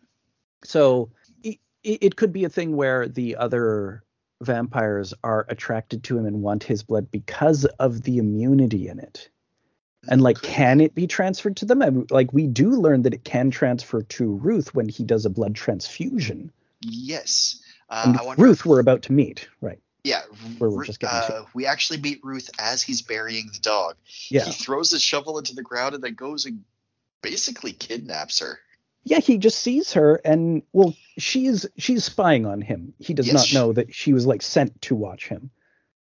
So it, it could be a thing where the other vampires are attracted to him and want his blood because of the immunity in it. And like, can it be transferred to them? I mean, like, we do learn that it can transfer to Ruth when he does a blood transfusion. Yes. Uh, I wonder. Ruth, we're about to meet, right? Yeah. where we're Ru- just getting to. uh, we actually meet Ruth as he's burying the dog. Yeah, He throws the shovel into the ground and then goes and basically kidnaps her. Yeah. He just sees her, and well, she's she's spying on him. He does Yes, not know that she was like sent to watch him.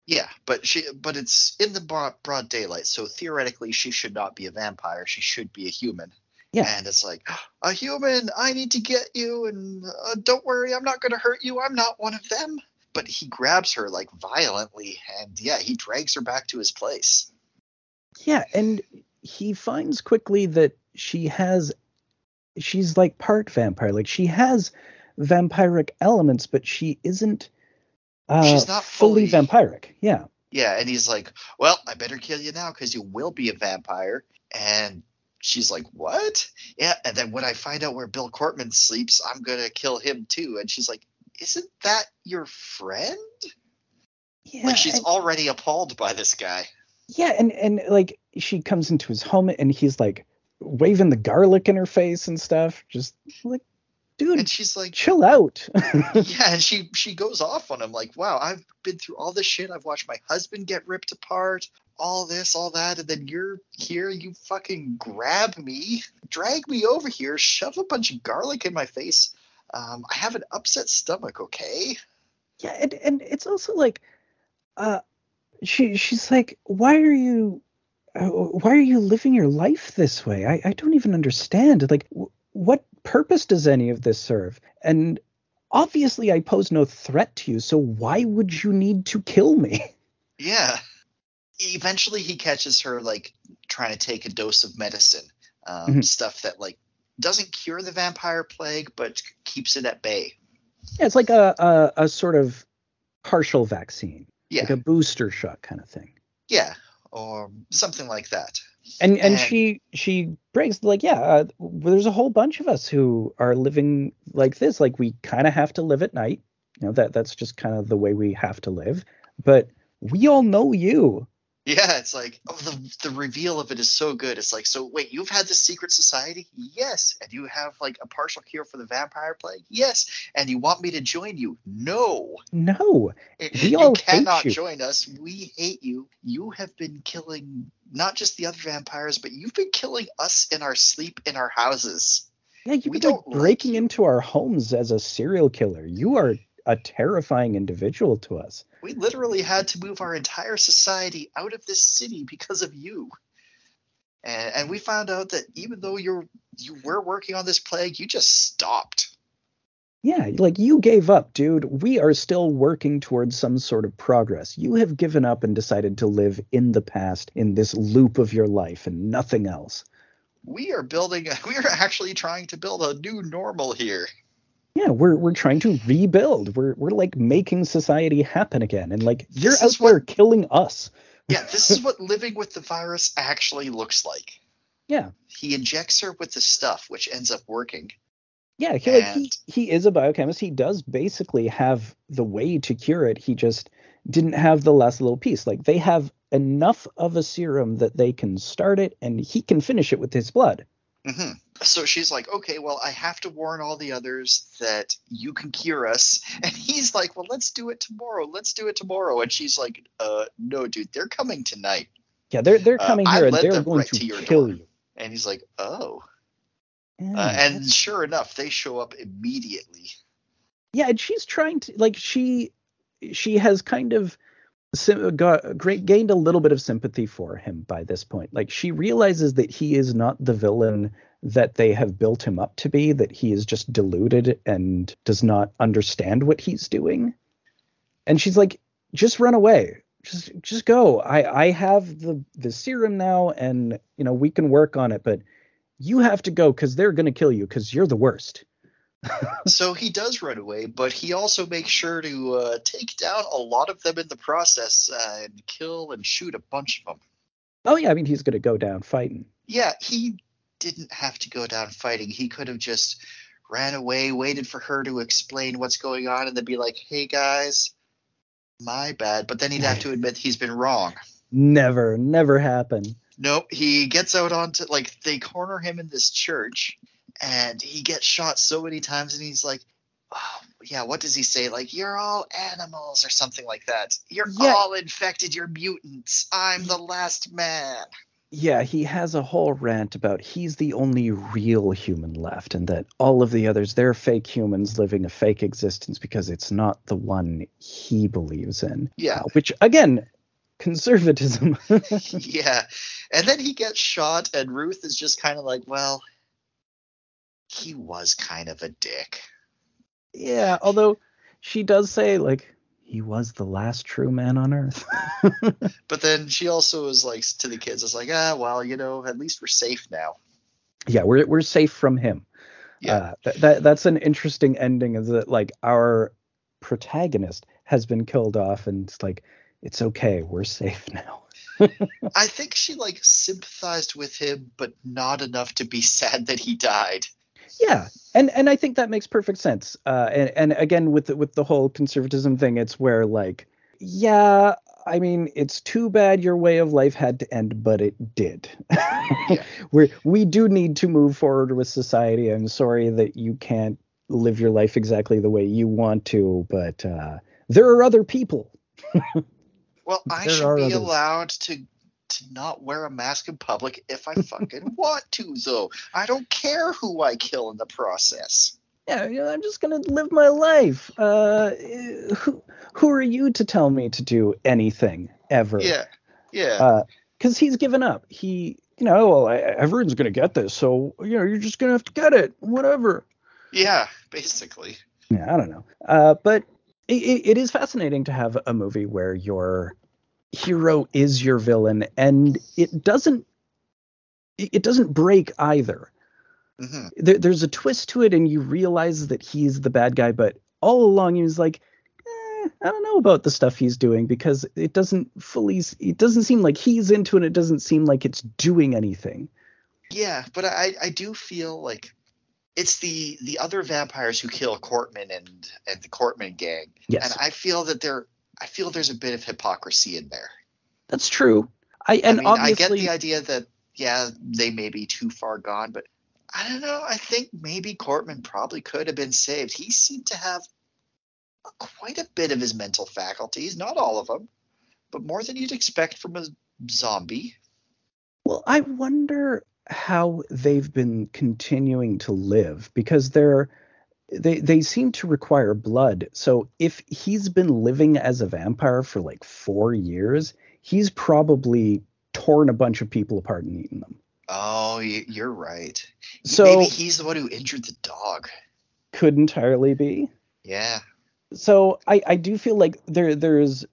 Yeah, but she but it's in the broad, broad daylight, so theoretically she should not be a vampire. She should be a human. Yeah. And it's like, a human, I need to get you, and uh, don't worry, I'm not going to hurt you. I'm not one of them. But he grabs her like violently, and yeah, he drags her back to his place. Yeah, and he finds quickly that she has she's like part vampire. Like she has vampiric elements, but she isn't uh She's not fully fully- vampiric. Yeah. Yeah, and he's like, well, I better kill you now because you will be a vampire. And she's like, what? Yeah, and then when I find out where Bill Cortman sleeps, I'm going to kill him too. And she's like, isn't that your friend? Yeah, like she's already appalled by this guy. yeah, and and like she comes into his home and he's like waving the garlic in her face and stuff. Just like, dude, And she's like, chill out. yeah, and she she goes off on him like, "Wow, I've been through all this shit. I've watched my husband get ripped apart, all this, all that, and then you're here. You fucking grab me, drag me over here, shove a bunch of garlic in my face. Um, I have an upset stomach, okay? yeah, and and it's also like, uh, she she's like, why are you, why are you living your life this way? I I don't even understand. Like, w- what purpose does any of this serve? And obviously, I pose no threat to you. So why would you need to kill me? Yeah. Eventually, he catches her like trying to take a dose of medicine, um, Mhm. stuff that like doesn't cure the vampire plague, but keeps it at bay. Yeah, it's like a a, a sort of partial vaccine, Yeah, like a booster shot kind of thing. yeah, or something like that. And and And- she she breaks like yeah, uh, there's a whole bunch of us who are living like this. Like we kind of have to live at night. You know that that's just kind of the way we have to live. But we all know you. Yeah, it's like oh the the reveal of it is so good. It's like so wait, you've had this secret society? Yes. And you have like a partial cure for the vampire plague? Yes. And you want me to join you? No. No, We you all cannot you. join us. We hate you. You have been killing not just the other vampires, but you've been killing us in our sleep in our houses. yeah, you've We been like don't like breaking you. into our homes as a serial killer. You are a terrifying individual to us. We literally had to move our entire society out of this city because of you. And, and we found out that even though you're you were working on this plague, you just stopped. Yeah, like you gave up, dude. We are still working towards some sort of progress. You have given up and decided to live in the past in this loop of your life and nothing else. We are building. We are actually trying to build a new normal here. Yeah, we're we're trying to rebuild. We're we're like making society happen again. And like you're This out what- killing us. Yeah, this is what living with the virus actually looks like. Yeah. He injects her with the stuff, which ends up working. Yeah, he, like he, And- he is a biochemist. He does basically have the way to cure it. He just didn't have the last little piece. Like they have enough of a serum that they can start it and he can finish it with his blood. hmm So she's like, okay, well, I have to warn all the others that you can cure us. And he's like, well, let's do it tomorrow. Let's do it tomorrow. And she's like, uh, no, dude, they're coming tonight. Yeah, they're they're Uh, coming I here and they're going right to, to kill door. you. And he's like, oh. Yeah, Uh, and sure enough, they show up immediately. yeah, and she's trying to like she she has kind of sim- got great gained a little bit of sympathy for him by this point. Like she realizes that he is not the villain that they have built him up to be, that he is just deluded and does not understand what he's doing. And she's like, just run away. Just just go. I I have the the serum now and you know we can work on it, but you have to go cuz they're going to kill you cuz you're the worst. so he does run away, but he also makes sure to uh, take down a lot of them in the process uh, and kill and shoot a bunch of them. Oh yeah, I mean he's going to go down fighting. Yeah, he didn't have to go down fighting. He could have just ran away, waited for her to explain what's going on, and then be like, hey guys, my bad. But then he'd have to admit he's been wrong. Never, never happen. Nope, he gets out onto, like, they corner him in this church, and he gets shot so many times, and he's like, oh, yeah, what does he say? Like, you're all animals, or something like that. You're Yeah. all infected, you're mutants. I'm the last man. Yeah, he has a whole rant about he's the only real human left and that all of the others, they're fake humans living a fake existence because it's not the one he believes in. Yeah. Uh, which, again, conservatism. yeah. And then he gets shot, and Ruth is just kind of like, well, he was kind of a dick. yeah, although she does say, like, he was the last true man on earth. But then she also is like to the kids, it's like, ah, well, you know, at least we're safe now. yeah, we're, we're safe from him. Yeah. Uh, that, that that's an interesting ending is that like our protagonist has been killed off and it's like it's okay we're safe now I think she like sympathized with him, but not enough to be sad that he died. Yeah, and and I think that makes perfect sense. Uh, and and again with the, with the whole conservatism thing, it's where like, yeah, I mean, it's too bad your way of life had to end, but it did. Yeah. we we do need to move forward with society. I'm sorry that you can't live your life exactly the way you want to, but uh, there are other people. Well, I There should be others. allowed to to not wear a mask in public if I fucking want to, though. I don't care who I kill in the process. Yeah, you know, I'm just gonna live my life. Uh, who who are you to tell me to do anything ever? Yeah, yeah, because he's given up. He, you know, well, I, everyone's gonna get this, so you know, you're just gonna have to get it, whatever. yeah. Basically, Yeah, I don't know. Uh, but it, it, it is fascinating to have a movie where your hero is your villain, and it doesn't it doesn't break either. hmm There, there's a twist to it, and you realize that he's the bad guy, but all along he was like. "Eh, I don't know about the stuff he's doing because it doesn't fully. It doesn't seem like he's into it. And it doesn't seem like it's doing anything. yeah. But I I do feel like it's the the other vampires who kill Cortman and and the Cortman gang, Yes, and I feel that there I feel there's a bit of hypocrisy in there. that's true. I and I mean, obviously I get the idea that yeah, they may be too far gone, but I don't know. I think maybe Cortman probably could have been saved. He seemed to have quite a bit of his mental faculties, not all of them, but more than you'd expect from a zombie. Well, I wonder how they've been continuing to live because they're they they seem to require blood. So if he's been living as a vampire for like 4 years, he's probably torn a bunch of people apart and eaten them. Oh, you're right. So maybe he's the one who injured the dog. could entirely be. Yeah. So I I do feel like there there's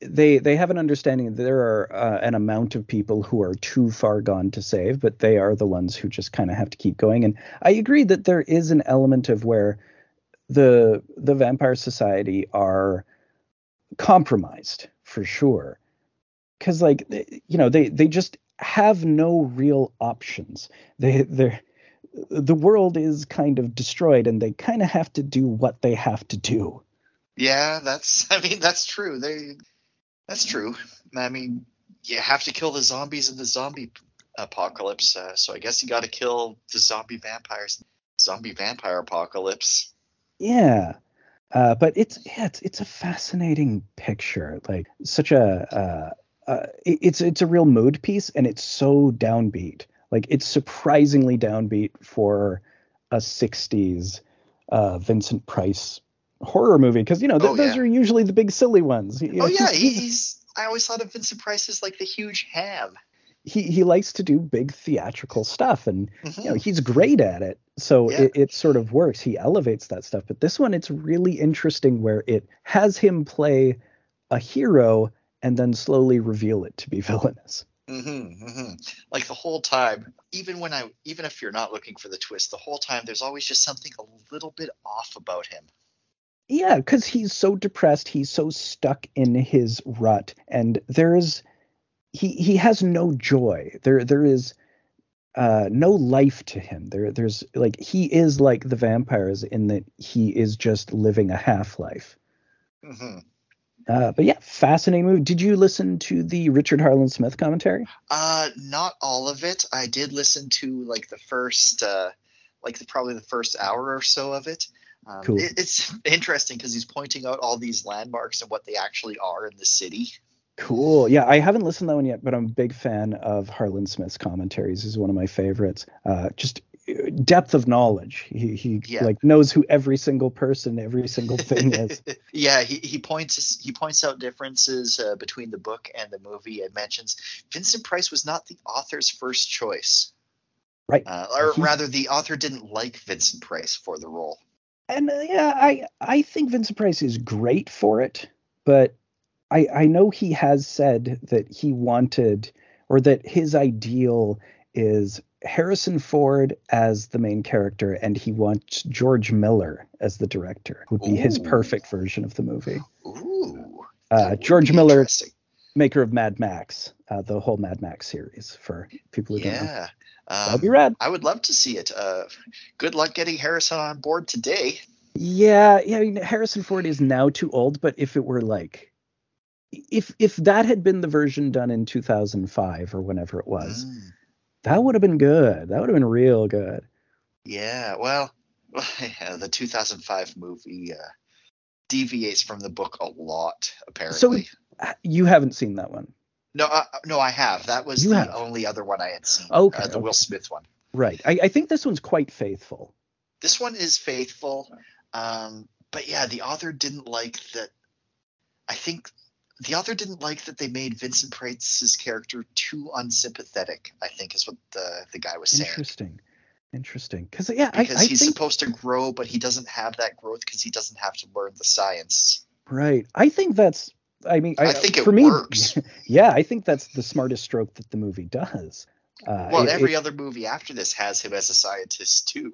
they they have an understanding that there are uh, an amount of people who are too far gone to save, but they are the ones who just kind of have to keep going. And I agree that there is an element of where the the vampire society are compromised for sure, because like you know they they just have no real options. They they the world is kind of destroyed, and they kind of have to do what they have to do. Yeah, that's I mean that's true. They that's true. I mean, you have to kill the zombies in the zombie apocalypse. Uh, so I guess you got to kill the zombie vampires. Zombie vampire apocalypse. Yeah. Uh, but it's yeah, it's it's a fascinating picture. Like such a uh, uh, it- it's it's a real mood piece, and it's so downbeat. Like it's surprisingly downbeat for a '60s uh, Vincent Price horror movie because you know th- Oh, those yeah. are usually the big silly ones. You know, Oh yeah, he- he, he's. I always thought of Vincent Price as like the huge ham. he he likes to do big theatrical stuff, and Mhm. you know he's great at it so Yeah. it, it sort of works he elevates that stuff but this one it's really interesting where it has him play a hero and then slowly reveal it to be villainous Mm-hmm, hmm Like the whole time, even when I, even if you're not looking for the twist, the whole time there's always just something a little bit off about him. Yeah because he's so depressed he's so stuck in his rut and there's he he has no joy there there is uh no life to him there there's like he is like the vampires in that he is just living a half life hmm Uh, but yeah, fascinating movie. Did you listen to the Richard Harland Smith commentary? Uh, not all of it. I did listen to like the first, uh, like the, probably the first hour or so of it. Um, Cool. it- it's interesting because he's pointing out all these landmarks and what they actually are in the city. Cool. Yeah, I haven't listened to that one yet, but I'm a big fan of Harland Smith's commentaries. He's one of my favorites. Uh, just uh, depth of knowledge. He he Yeah. like knows who every single person, every single thing is. yeah, he, he points he points out differences uh, between the book and the movie and mentions Vincent Price was not the author's first choice, Right. uh, or rather, the author didn't like Vincent Price for the role. And uh, yeah, I I think Vincent Price is great for it, but I I know he has said that he wanted or that his ideal is Harrison Ford as the main character and he wants George Miller as the director. Would be his perfect version of the movie. Ooh, Uh, George Miller, maker of Mad Max, uh, the whole Mad Max series for people who don't know. Yeah. That'd Um, be rad. I would love to see it. Uh, good luck getting Harrison on board today. Yeah, yeah. I mean, Harrison Ford is now too old, but if it were like, if if that had been the version done in 2005 or whenever it was, Mm, that would have been good. That would have been real good. yeah, well, yeah, the 2005 movie uh, deviates from the book a lot, apparently. So You haven't seen that one, no, uh, no, I have. That was You the have. only other one I had seen. Okay, uh, the Will. Smith one. right? I, I think this one's quite faithful. This one is faithful, um, but yeah, the author didn't like that. I think the author didn't like that they made Vincent Price's character too unsympathetic. I think is what the the guy was saying. Interesting, interesting. Because yeah, I, Because I he's think supposed to grow, but he doesn't have that growth because he doesn't have to learn the science. right. I think that's. I mean, I think it for me, works. yeah, I think that's the smartest stroke that the movie does. Uh, Well, it- every it- other movie after this has him as a scientist too.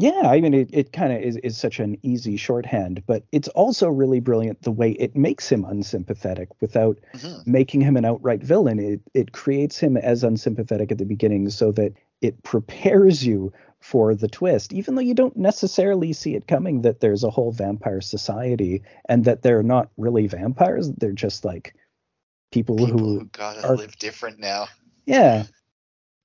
Yeah, I mean, it, it kind of is, is such an easy shorthand, but it's also really brilliant the way it makes him unsympathetic without Mhm. making him an outright villain. It, it creates him as unsympathetic at the beginning so that it prepares you for the twist, even though you don't necessarily see it coming that there's a whole vampire society and that they're not really vampires. They're just like people, People who, who gotta are- live different now. yeah,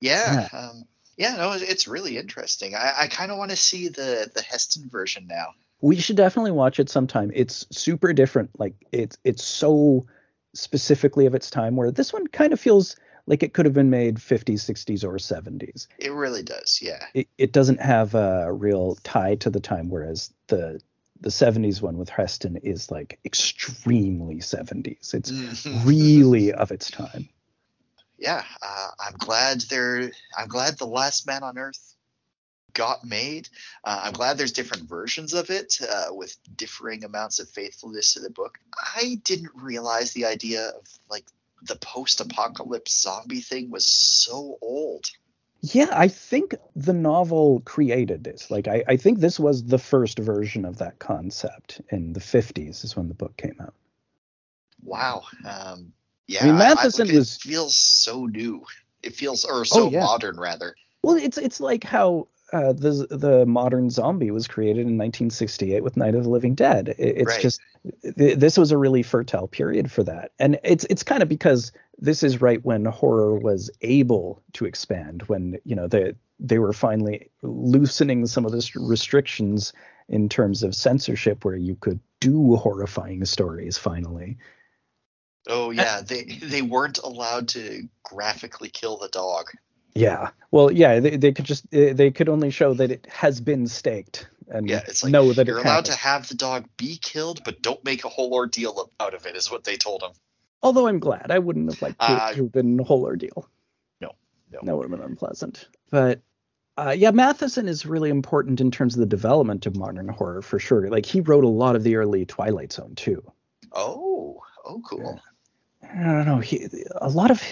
Yeah. Um, yeah, no, it's really interesting. I, I kind of want to see the the Heston version now. we should definitely watch it sometime. It's super different. Like it's it's so specifically of its time where this one kind of feels like it could have been made 50s, 60s, or 70s. It really does. Yeah. It, it doesn't have a real tie to the time, whereas the the 70s one with Heston is like extremely 70s. It's Mhm. really of its time. yeah. Uh, I'm glad they're. I'm glad the Last Man on Earth got made. Uh, I'm glad there's different versions of it uh, with differing amounts of faithfulness to the book. I didn't realize the idea of like the post-apocalypse zombie thing was so old. Yeah, I think the novel created this. Like, I, I think this was the first version of that concept in the 50s, is when the book came out. Wow. Um, yeah. I mean, Matheson it was- feels so new. It feels or so Oh, yeah. modern rather. Well, it's it's like how uh, the the modern zombie was created in 1968 with Night of the Living Dead. It, it's Right. just th- this was a really fertile period for that, and it's it's kind of because this is right when horror was able to expand, when you know they they were finally loosening some of the restrictions in terms of censorship, where you could do horrifying stories finally. Oh yeah, they they weren't allowed to graphically kill the dog. Yeah. Well, yeah, they, they could just they could only show that it has been staked and Yeah, it's like know that you're allowed to have the dog be killed, but don't make a whole ordeal out of it. Is what they told him. Although I'm glad I wouldn't have liked to, Uh, to have been a whole ordeal. No, no. That would have been unpleasant. But uh, yeah, Matheson is really important in terms of the development of modern horror for sure. Like he wrote a lot of the early Twilight Zone too. Oh, oh, cool. I don't know. He a lot of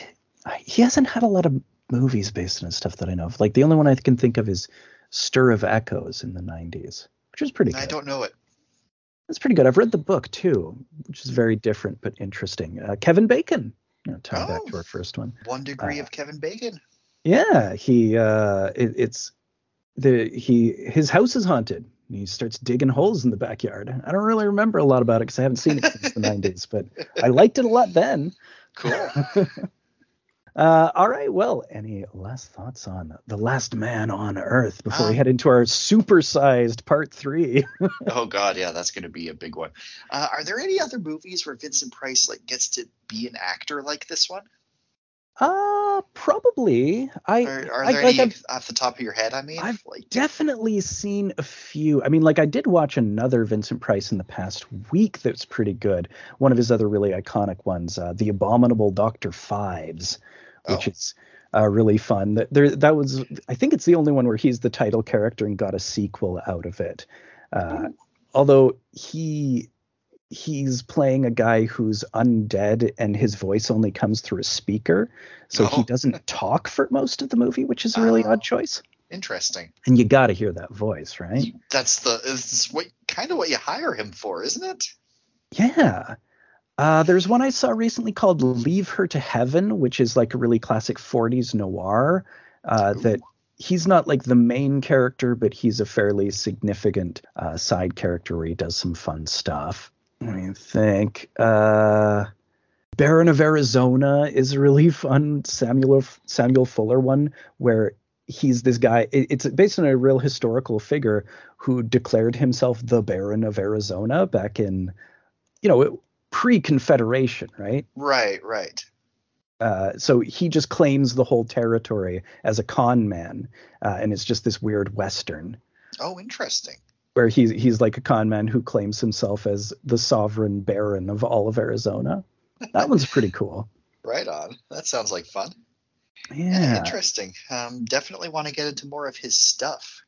he hasn't had a lot of movies based on stuff that I know of. Like the only one I can think of is Stir of Echoes in the 90s, which was pretty good. I don't know it. That's pretty good. I've read the book too, which is very different but interesting. Uh, Kevin Bacon, you know, tie back Oh. to our first one. One degree Uh, of Kevin Bacon. Yeah, he uh, it, it's the he his house is haunted. and He starts digging holes in the backyard. I don't really remember a lot about it because I haven't seen it since the '90s, but I liked it a lot then. Cool. Uh, all right. Well, any last thoughts on the Last Man on Earth before we Um, head into our supersized part three? oh God, yeah, that's going to be a big one. Uh, are there any other movies where Vincent Price like gets to be an actor like this one? uh probably. I are I- there like, any I've- off the top of your head? I mean, I've like definitely seen a few. I mean, like I did watch another Vincent Price in the past week that's pretty good. One of his other really iconic ones, uh, The Abominable Doctor Phibes, which Oh. is uh, really fun. That there, that was, I think it's the only one where he's the title character and got a sequel out of it. Uh, although he he's playing a guy who's undead and his voice only comes through a speaker so he Oh. doesn't talk for most of the movie which is a really Oh. odd choice interesting. and you got to hear that voice, right? That's the is what kind of what you hire him for, isn't it? Yeah. Uh, there's one I saw recently called Leave Her to Heaven, which is like a really classic 40s noir. uh, that he's not like the main character, but he's a fairly significant uh, side character where he does some fun stuff. Let me think. Uh, Baron of Arizona is a really fun Samuel Samuel Fuller one where he's this guy. It's based on a real historical figure who declared himself the Baron of Arizona back in, you know, pre-Confederation, right? Right, right. Uh, so he just claims the whole territory as a con man, uh, and it's just this weird western. Oh, interesting. Where he's he's like a con man who claims himself as the sovereign baron of all of Arizona. That one's pretty cool. Right on. That sounds like fun. Yeah. Interesting. Um, definitely want to get into more of his stuff.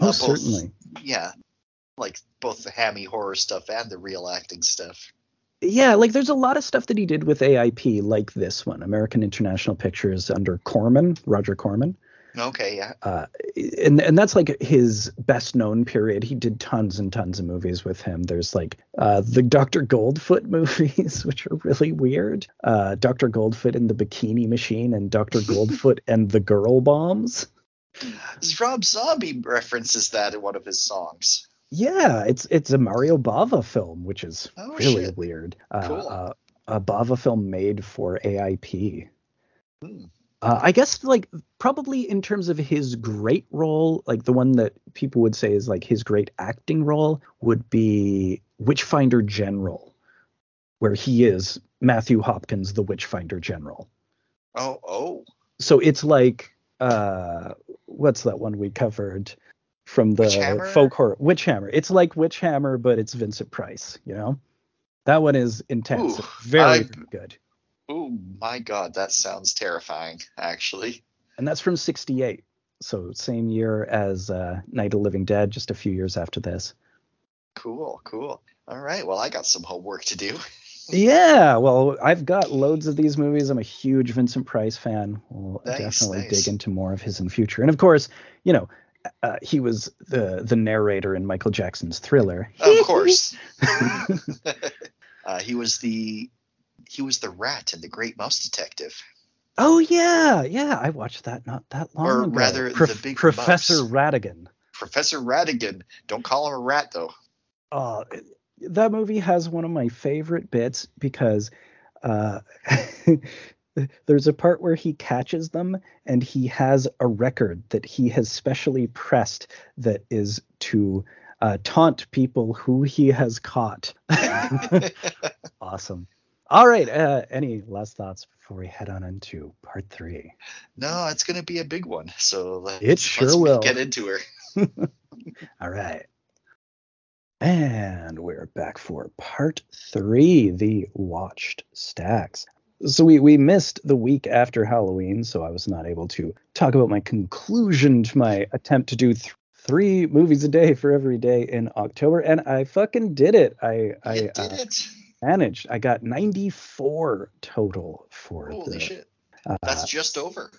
Oh, uh, both, certainly. Yeah, like both the hammy horror stuff and the real acting stuff yeah, like there's a lot of stuff that he did with AIP, like this one, American International Pictures under Corman, Roger Corman. Okay, yeah. Uh, and and that's like his best known period. He did tons and tons of movies with him. There's like uh, the Dr. Goldfoot movies, which are really weird. Uh, Dr. Goldfoot and the Bikini Machine, and Dr. Goldfoot and the Girl Bombs. Rob Zombie references that in one of his songs. Yeah, it's it's a Mario Bava film, which is oh, really shit. weird. Uh, cool. Uh, a Bava film made for AIP. Hmm. Uh, I guess like probably in terms of his great role, like the one that people would say is like his great acting role would be Witchfinder General, where he is Matthew Hopkins, the Witchfinder General. Oh, oh. So it's like uh, what's that one we covered? From the folk horror Witchhammer. It's like Witchhammer, but it's Vincent Price. You know, that one is intense. Ooh, very, I, very good. Oh my god, that sounds terrifying, actually. And that's from '68, so same year as uh, Night of Living Dead, just a few years after this. Cool, cool. All right, well, I got some homework to do. yeah, well, I've got loads of these movies. I'm a huge Vincent Price fan. We'll nice, definitely nice. dig into more of his in future. And of course, you know, uh, he was the the narrator in Michael Jackson's Thriller. Of course. uh, he was the he was the rat in The Great Mouse Detective. Oh yeah, yeah, I watched that not that long or ago. rather, Pro- the big Professor mouse. Ratigan. Professor Ratigan. Don't call him a rat though. Uh, that movie has one of my favorite bits because uh, there's a part where he catches them and he has a record that he has specially pressed that is to uh, taunt people who he has caught. awesome. All right. Uh, any last thoughts before we head on into part three? No, it's going to be a big one. So let's, it sure let's will. Get into her. All right. And we're back for part three, the watched stacks so we we missed the week after Halloween, so I was not able to talk about my conclusion to my attempt to do th- three movies a day for every day in October, and I fucking did it. I I did uh, it. managed. I got 94 total for Holy the, shit. Uh, That's just over.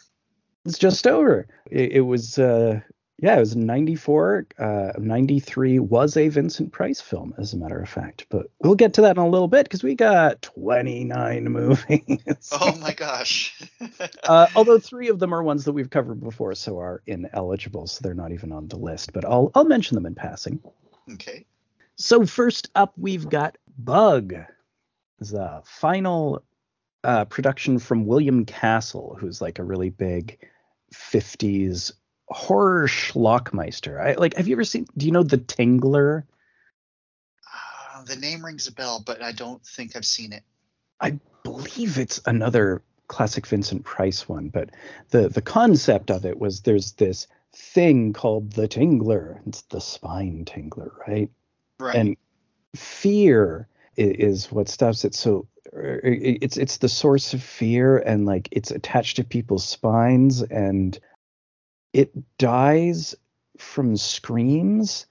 It's just over. It, it was uh, yeah, it was 94. Uh, 93 was a Vincent Price film, as a matter of fact. But we'll get to that in a little bit because we got 29 movies. oh my gosh. uh, although three of them are ones that we've covered before, so are ineligible, so they're not even on the list. But I'll I'll mention them in passing. Okay. So first up, we've got Bug. the final uh, production from William Castle, who's like a really big 50s horror schlockmeister. I like. Have you ever seen? Do you know The Tingler? Uh, the name rings a bell, but I don't think I've seen it. I believe it's another classic Vincent Price one, but the the concept of it was there's this thing called the tingler. It's the spine tingler, right? Right. And fear is, is what stops it. So er, it's it's the source of fear, and like it's attached to people's spines, and it dies from screams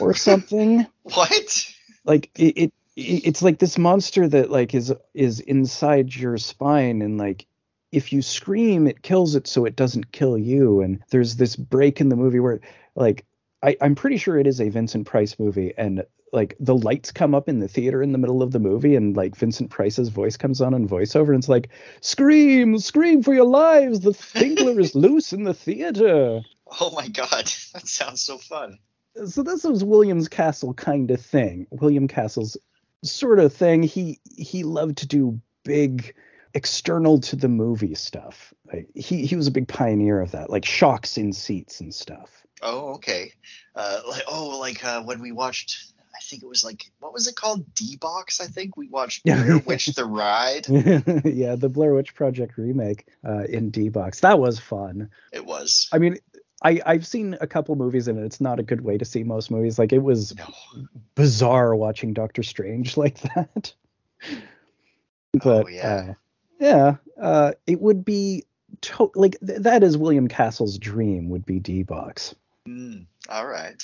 or something. what? Like it, it, it's like this monster that like is is inside your spine and like if you scream it kills it so it doesn't kill you and there's this break in the movie where like I, I'm pretty sure it is a Vincent Price movie, and like the lights come up in the theater in the middle of the movie, and like Vincent Price's voice comes on in voiceover, and it's like, "Scream, scream for your lives! The Tingler is loose in the theater." Oh my god, that sounds so fun. So this was William's Castle kind of thing. William Castle's sort of thing. He he loved to do big external to the movie stuff. Like, he he was a big pioneer of that, like shocks in seats and stuff. Oh, okay. Uh, like oh, like uh, when we watched, think it was like what was it called? D Box. I think we watched Blair Witch the Ride. yeah, the Blair Witch Project remake uh, in D Box. That was fun. It was. I mean, I I've seen a couple movies and it's not a good way to see most movies. Like it was No. bizarre watching Doctor Strange like that. but Oh, yeah. uh, yeah, uh, it would be to- like th- that is William Castle's dream would be D Box. Mm, all right.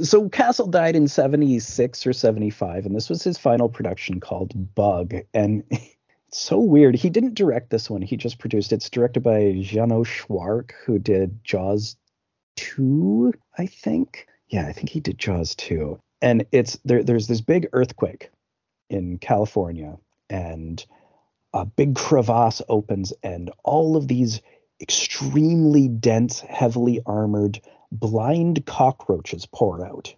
So Castle died in 76 or 75 and this was his final production called Bug and it's so weird. He didn't direct this one. He just produced it. It's directed by Jeannot Szwarc who did Jaws 2, I think. Yeah, I think he did Jaws 2. And it's there there's this big earthquake in California and a big crevasse opens and all of these extremely dense, heavily armored blind cockroaches pour out.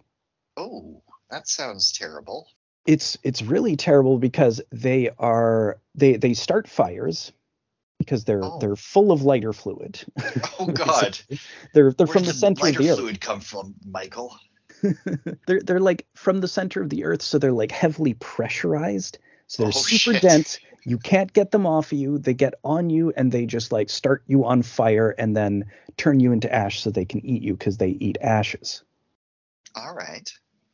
Oh, that sounds terrible. It's it's really terrible because they are they they start fires because they're Oh. they're full of lighter fluid. Oh God. they're they're from the center of the earth. fluid come from, Michael? they're they're like from the center of the earth, so they're like heavily pressurized. So they're Oh, super shit. dense. You can't get them off of you. They get on you and they just like start you on fire and then turn you into ash so they can eat you because they eat ashes. All right.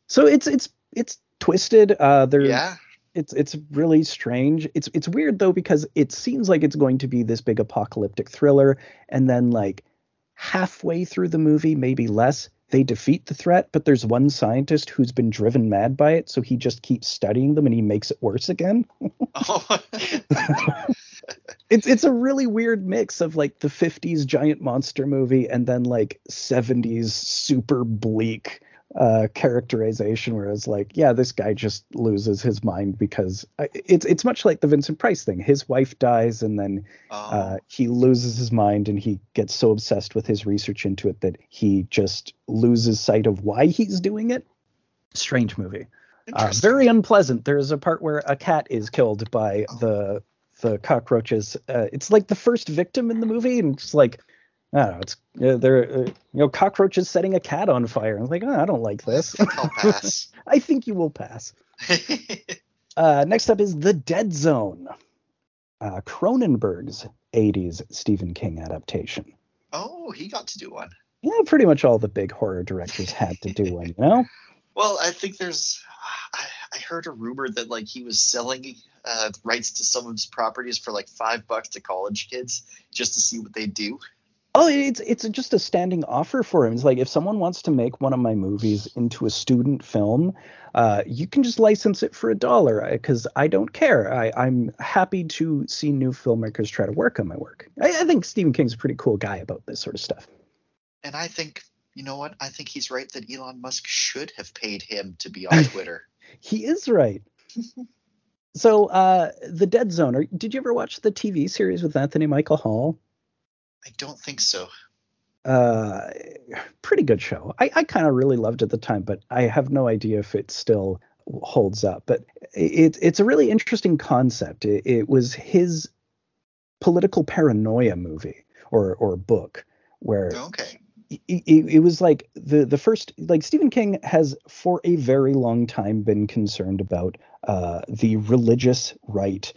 So it's it's it's twisted. Uh, they're Yeah. it's it's really strange. It's it's weird though because it seems like it's going to be this big apocalyptic thriller, and then like halfway through the movie, maybe less, they defeat the threat. But there's one scientist who's been driven mad by it, so he just keeps studying them and he makes it worse again. Oh. It's it's a really weird mix of like the 50s giant monster movie and then like 70s super bleak uh characterization where it's like yeah this guy just loses his mind because it's it's much like the Vincent Price thing his wife dies and then oh. uh he loses his mind and he gets so obsessed with his research into it that he just loses sight of why he's doing it strange movie uh, very unpleasant. There's a part where a cat is killed by Oh. the the cockroaches. Uh, it's like the first victim in the movie, and it's like I don't know. It's uh, they're uh, you know cockroaches setting a cat on fire. I'm like, oh, I don't like this. I'll pass. I think you will pass. Uh, next up is The Dead Zone, uh, Cronenberg's 80s Stephen King adaptation. oh, he got to do one. Yeah, pretty much all the big horror directors had to do one, you know. Well, I think there's. I, I heard a rumor that like he was selling uh, rights to some of his properties for like five bucks to college kids just to see what they do. Oh, it's it's just a standing offer for him. It's like if someone wants to make one of my movies into a student film, uh, you can just license it for a dollar because I don't care. I, I'm happy to see new filmmakers try to work on my work. I, I think Stephen King's a pretty cool guy about this sort of stuff. And I think, you know what? I think he's right that Elon Musk should have paid him to be on Twitter. He is right. so, uh, the Dead Zone. Are, did you ever watch the TV series with Anthony Michael Hall? I don't think so. uh pretty good show i, I kind of really loved it at the time but i have no idea if it still holds up but it, it's a really interesting concept it, it was his political paranoia movie or or book where Okay. it, it, it was like the the first like Stephen King has for a very long time been concerned about uh, the religious right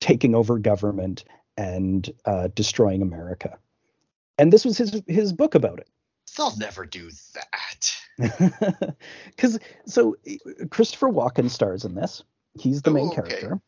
taking over government and uh, destroying America, and this was his his book about it. They'll never do that. Because so Christopher Walken stars in this. He's the main Oh, okay. character,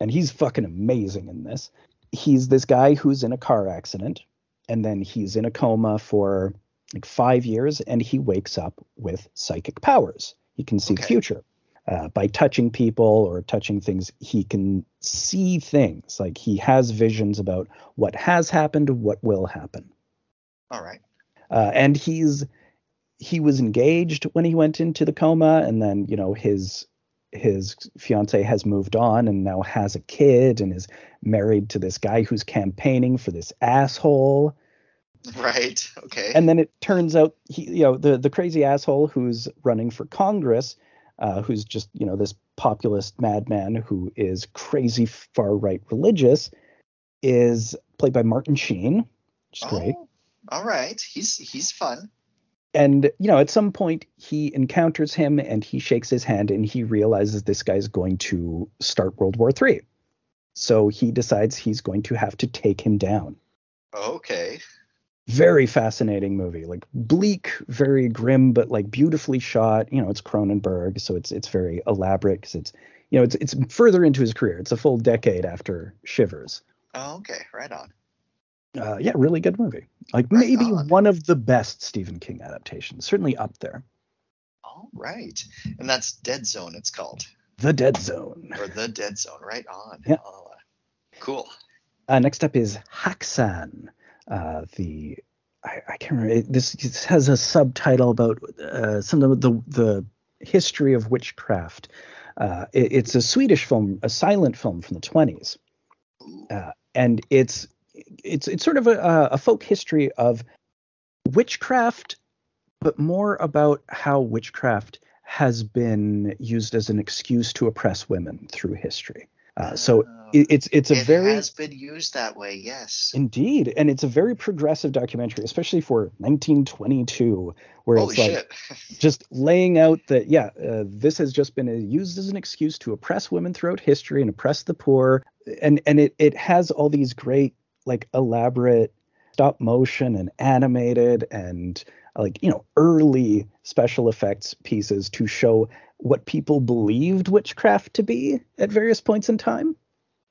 and he's fucking amazing in this. He's this guy who's in a car accident, and then he's in a coma for like five years, and he wakes up with psychic powers. He can see the future. Uh, by touching people or touching things, he can see things. Like he has visions about what has happened, what will happen All right. uh, and he's he was engaged when he went into the coma, and then you know his his fiance has moved on and now has a kid and is married to this guy who's campaigning for this asshole. Right. Okay. And then it turns out he, you know, the the crazy asshole who's running for Congress, uh, who's just you know this populist madman who is crazy far right religious, is played by Martin Sheen, which is oh, great. All right. He's he's fun. And you know, at some point he encounters him and he shakes his hand and he realizes this guy's going to start World War Three. So he decides he's going to have to take him down. Okay. Very fascinating movie, like bleak, very grim, but like beautifully shot. You know, it's Cronenberg, so it's it's very elaborate because it's you know it's it's further into his career. It's a full decade after Shivers. Oh, okay. Right on. Uh, yeah, really good movie. Like Right maybe on. one of the best Stephen King adaptations. Certainly up there. All right. And that's Dead Zone. It's called The Dead Zone. or the Dead Zone. Right on. Yeah. Uh, cool. Uh, next up is Häxan. Uh, the I, I can't remember. It, this, this has a subtitle about uh, some of the the history of witchcraft. Uh, it- it's a Swedish film, a silent film from the 20s, uh, and it's it's it's sort of a, a folk history of witchcraft, but more about how witchcraft has been used as an excuse to oppress women through history. Uh, so Oh. it, it's it's a it very has been used that way. Yes. Indeed, and it's a very progressive documentary, especially for 1922, where Holy it's like just laying out that yeah, uh, this has just been uh, used as an excuse to oppress women throughout history and oppress the poor, and and it it has all these great like elaborate stop motion and animated and like you know early special effects pieces to show what people believed witchcraft to be at various points in time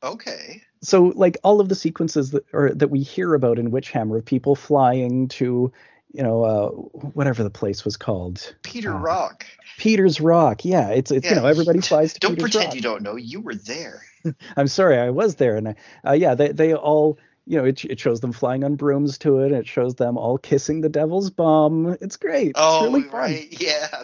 okay. so like all of the sequences that or that we hear about in Witchhammer of people flying to you know uh, whatever the place was called Peter Uh, Rock. Peter's Rock yeah it's it's you know everybody flies to Peter's Don't Peter's pretend Rock you don't know. You were there. I'm sorry I was there and I, uh, yeah they they all you know it, it shows them flying on brooms to it and it shows them all kissing the devil's bum it's great Oh, it's really fun right. Yeah.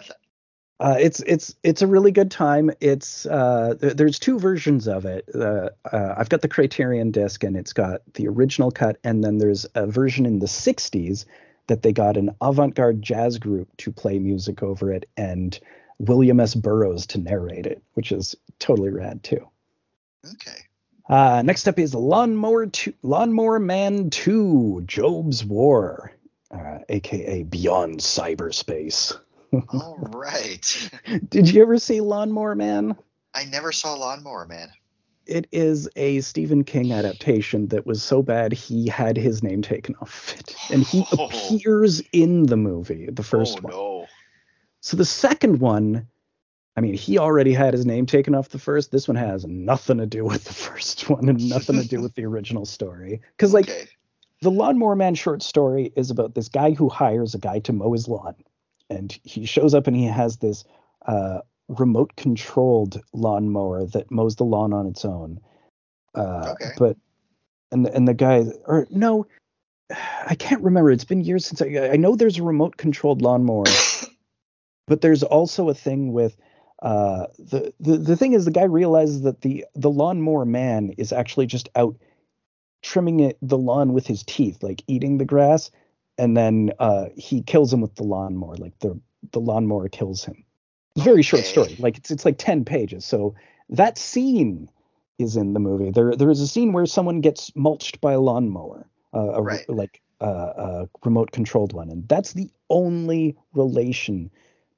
Uh, it's it's it's a really good time. It's uh, th- there's two versions of it. Uh, uh, I've got the Criterion disc, and it's got the original cut, and then there's a version in the '60s that they got an avant-garde jazz group to play music over it, and William S. Burroughs to narrate it, which is totally rad too. Okay. Uh, next up is Lawnmower Two, Lawnmower Man Two: Jobe's War, uh, aka Beyond Cyberspace. All right. Did you ever see Lawnmower Man? I never saw Lawnmower Man. it is a Stephen King adaptation that was so bad he had his name taken off it. And he Oh. appears in the movie, the first oh one. no. So the second one, I mean, he already had his name taken off the first. This one has nothing to do with the first one and nothing to do with the original story. Because, like, okay. the Lawnmower Man short story is about this guy who hires a guy to mow his lawn. And he shows up and he has this uh, remote controlled lawnmower that mows the lawn on its own. Uh, Okay. But, and the, and the guy, or no, I can't remember. It's been years since I, I know there's a remote controlled lawnmower, but there's also a thing with, uh, the, the, the thing is the guy realizes that the, the lawnmower man is actually just out trimming it, the lawn with his teeth, like eating the grass, and then uh, he kills him with the lawnmower. Like the the lawnmower kills him. It's very short story. Like it's it's like ten pages. So that scene is in the movie. There there is a scene where someone gets mulched by a lawnmower, uh, a, Right. like uh, a remote controlled one, and that's the only relation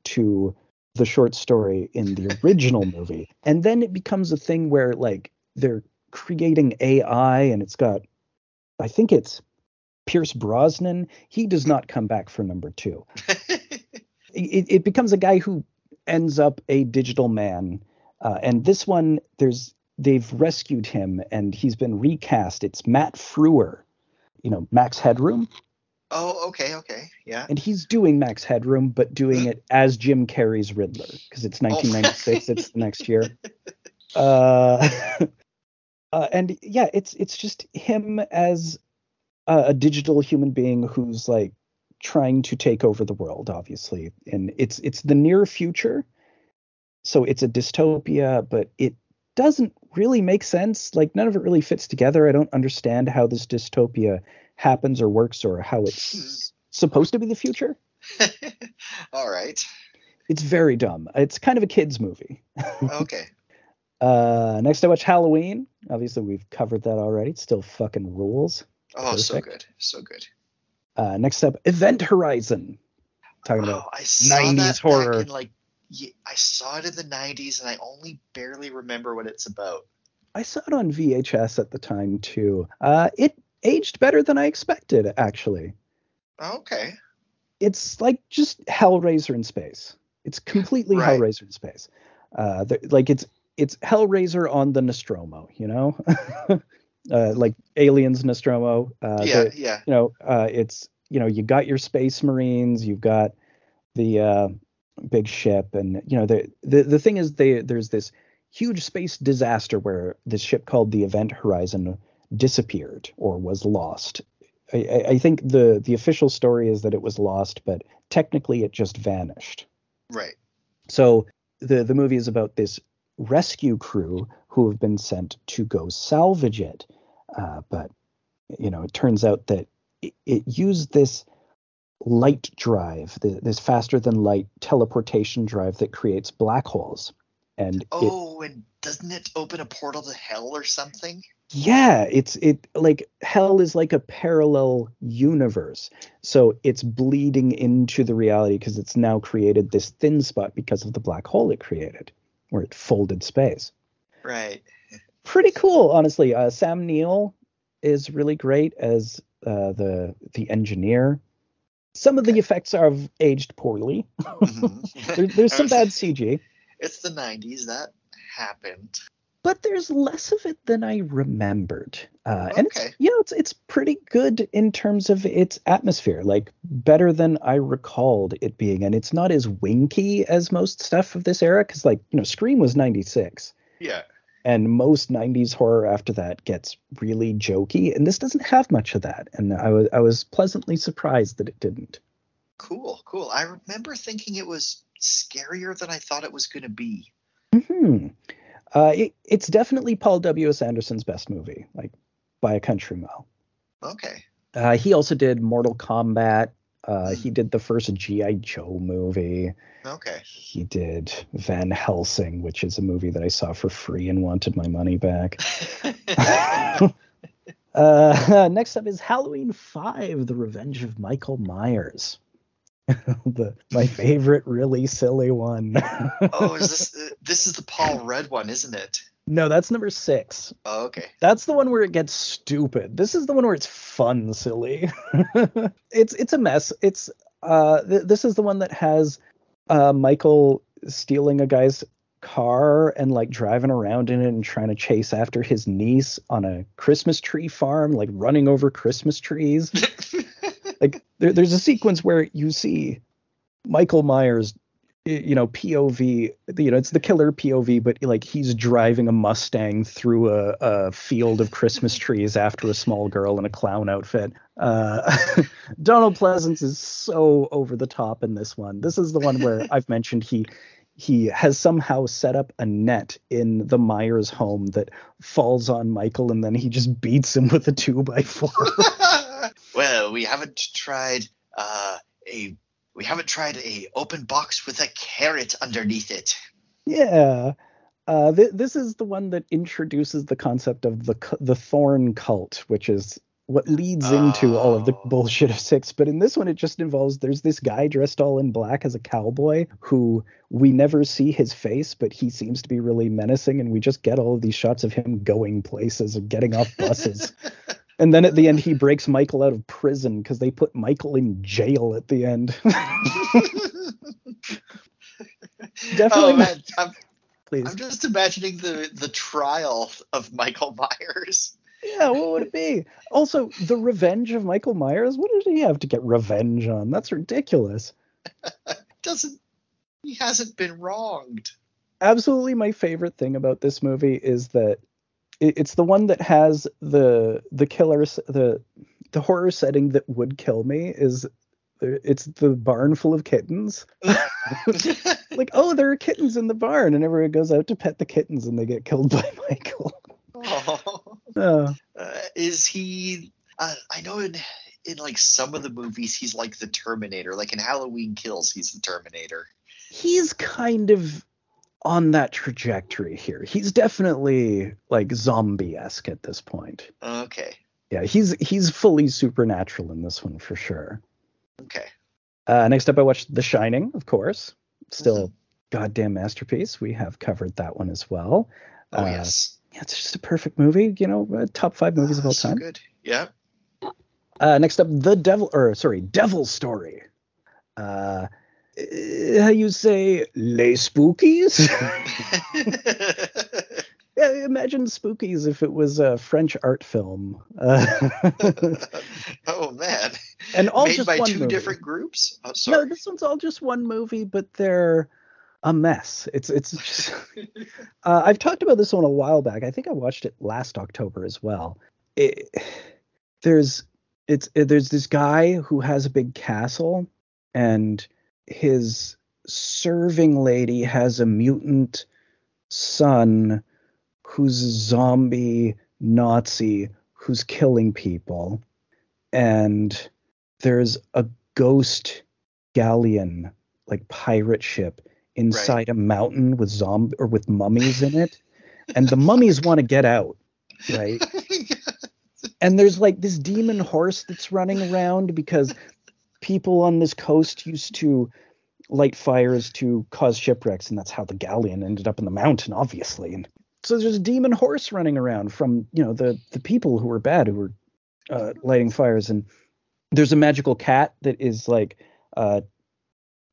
to the short story in the original movie. And then it becomes a thing where like they're creating AI and it's got I think it's Pierce Brosnan. He does not come back for number two. It, it becomes a guy who ends up a digital man. Uh, and this one, there's they've rescued him and he's been recast. It's Matt Frewer, you know, Max Headroom. oh, okay, okay. Yeah. And he's doing Max Headroom, but doing it as Jim Carrey's Riddler because it's 1996. it's the next year. Uh, uh, and yeah, it's it's just him as a, a digital human being who's like trying to take over the world, obviously, and it's it's the near future, so it's a dystopia, but it doesn't really make sense. Like none of it really fits together. I don't understand how this dystopia happens or works or how it's supposed to be the future. All right. It's very dumb. It's kind of a kids movie. Okay. uh, next I watch Halloween. Obviously we've covered that already. It still fucking rules. Oh, so good. So good. Uh, next up, Event Horizon. Talking about Oh, 90s that horror. Like, I saw it in the 90s, and I only barely remember what it's about. I saw it on VHS at the time too. Uh, it aged better than I expected, actually. Okay. It's like just Hellraiser in space. It's completely Right. Hellraiser in space. Uh, like it's it's Hellraiser on the Nostromo, you know, uh, like Aliens Nostromo. Uh, yeah, the- yeah. you know, uh, it's you know, you got your space marines, you've got the uh, big ship, and you know, the the the thing is, they there's this huge space disaster where this ship called the Event Horizon disappeared or was lost. I, I I think the the official story is that it was lost, but technically it just vanished. Right. So the the movie is about this rescue crew who have been sent to go salvage it, uh, but you know it turns out that it, it used this light drive, th this faster than light teleportation drive that creates black holes, and it, Oh, and doesn't it open a portal to hell or something? yeah, it's it like hell is like a parallel universe, so it's bleeding into the reality because it's now created this thin spot because of the black hole it created, where it folded space. Right. Pretty cool, honestly. Uh, Sam Neill is really great as uh, the the engineer. Some of the effects are aged poorly. Mhm. There, there's some bad CG, It's the 90s. That happened. but there's less of it than I remembered. Uh, and it's you know it's it's pretty good in terms of its atmosphere, like better than I recalled it being. And it's not as winky as most stuff of this era, because like you know Scream was '96. Yeah. And most 90s horror after that gets really jokey and this doesn't have much of that and i was i was pleasantly surprised that it didn't Cool, cool. I remember thinking it was scarier than I thought it was going to be. hmm uh, it, it's definitely paul w.s anderson's best movie like by a country mile Okay. uh, he also did mortal kombat uh, he did the first gi joe movie Okay. he did van helsing which is a movie that i saw for free and wanted my money back Uh, next up is Halloween 5, The Revenge of Michael Myers. the my favorite really silly one. oh, is this uh, this is the Paul Rudd one, isn't it? No, that's number 6. Oh, okay. That's the one where it gets stupid. This is the one where it's fun silly. it's it's a mess. It's uh th- this is the one that has uh Michael stealing a guy's car and like driving around in it and trying to chase after his niece on a Christmas tree farm, like running over Christmas trees. like there, there's a sequence where you see Michael Myers, you know, POV, you know, it's the killer POV, but like he's driving a Mustang through a, a field of Christmas trees after a small girl in a clown outfit. Uh, Donald Pleasence is so over the top in this one. This is the one where I've mentioned he he has somehow set up a net in the Myers home that falls on Michael and then he just beats him with a two by four. well, we haven't tried uh, a we haven't tried a open box with a carrot underneath it. Yeah. Uh, th- this is the one that introduces the concept of the cu- the thorn cult, which is what leads into all of the Oh. bullshit of six. But in this one, it just involves there's this guy dressed all in black as a cowboy who we never see his face, but he seems to be really menacing, and we just get all of these shots of him going places and getting off buses. and then at the end, he breaks Michael out of prison because they put Michael in jail at the end. Definitely oh man, I'm, Please. I'm just imagining the the trial of Michael Myers. Yeah, what would it be? Also, the revenge of Michael Myers. What does he have to get revenge on? That's ridiculous. Doesn't he hasn't been wronged? Absolutely, my favorite thing about this movie is that it, it's the one that has the the killers the the horror setting that would kill me is it's the barn full of kittens. like, oh, there are kittens in the barn, and everyone goes out to pet the kittens, and they get killed by Michael. Oh. Uh, Uh, is he? Uh, I know in in like some of the movies he's like the Terminator. Like in Halloween Kills, he's the Terminator. he's kind of on that trajectory here. He's definitely like zombie esque at this point. Okay. Yeah, he's he's fully supernatural in this one for sure. Okay. Uh, next up, I watched The Shining, of course. Still, Mhm. goddamn masterpiece. We have covered that one as well. Oh Uh, yes. Yeah, it's just a perfect movie. You know, uh, top five movies of all Ah, so time. good. Yeah. Uh, next up, The Devil, or sorry, Devil Story. Uh, how you say, Les Spookies? yeah, imagine Spookies if it was a French art film. Uh, oh man. and all Made just by one two movie. different groups. Oh, No, this one's all just one movie, but they're a mess. It's it's just. uh, I've talked about this one a while back. I think I watched it last October as well. It, there's it's it, there's this guy who has a big castle, and his serving lady has a mutant son who's a zombie Nazi who's killing people, and there's a ghost galleon like pirate ship inside a mountain with zombie or with mummies in it. And the mummies want to get out right? And there's like this demon horse that's running around because people on this coast used to light fires to cause shipwrecks and that's how the galleon ended up in the mountain obviously and so there's a demon horse running around from you know the the people who were bad who were uh, lighting fires and there's a magical cat that is like uh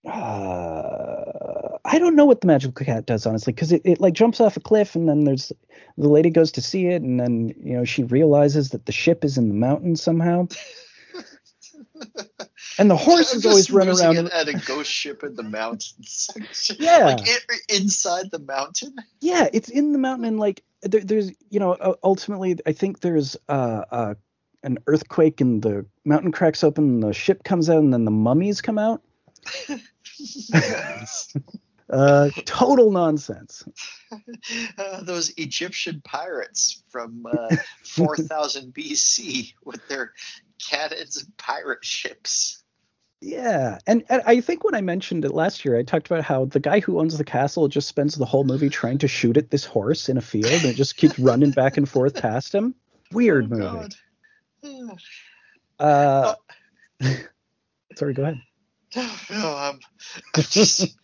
uh, I don't know what the magical cat does honestly, because it, it like jumps off a cliff and then there's the lady goes to see it and then you know she realizes that the ship is in the mountain somehow. and the horses always run around. it at a ghost ship in the mountains. Yeah. Like inside the mountain. Yeah, it's in the mountain and like there, there's you know ultimately I think there's uh, uh an earthquake and the mountain cracks open and the ship comes out and then the mummies come out. Uh, total nonsense. Uh, those Egyptian pirates from uh, 4000 BC with their cannons and pirate ships. Yeah, and, and I think when I mentioned it last year, I talked about how the guy who owns the castle just spends the whole movie trying to shoot at this horse in a field, and it just keeps running back and forth past him. Weird Oh, movie. God. Uh, sorry, go ahead. No, um, I just,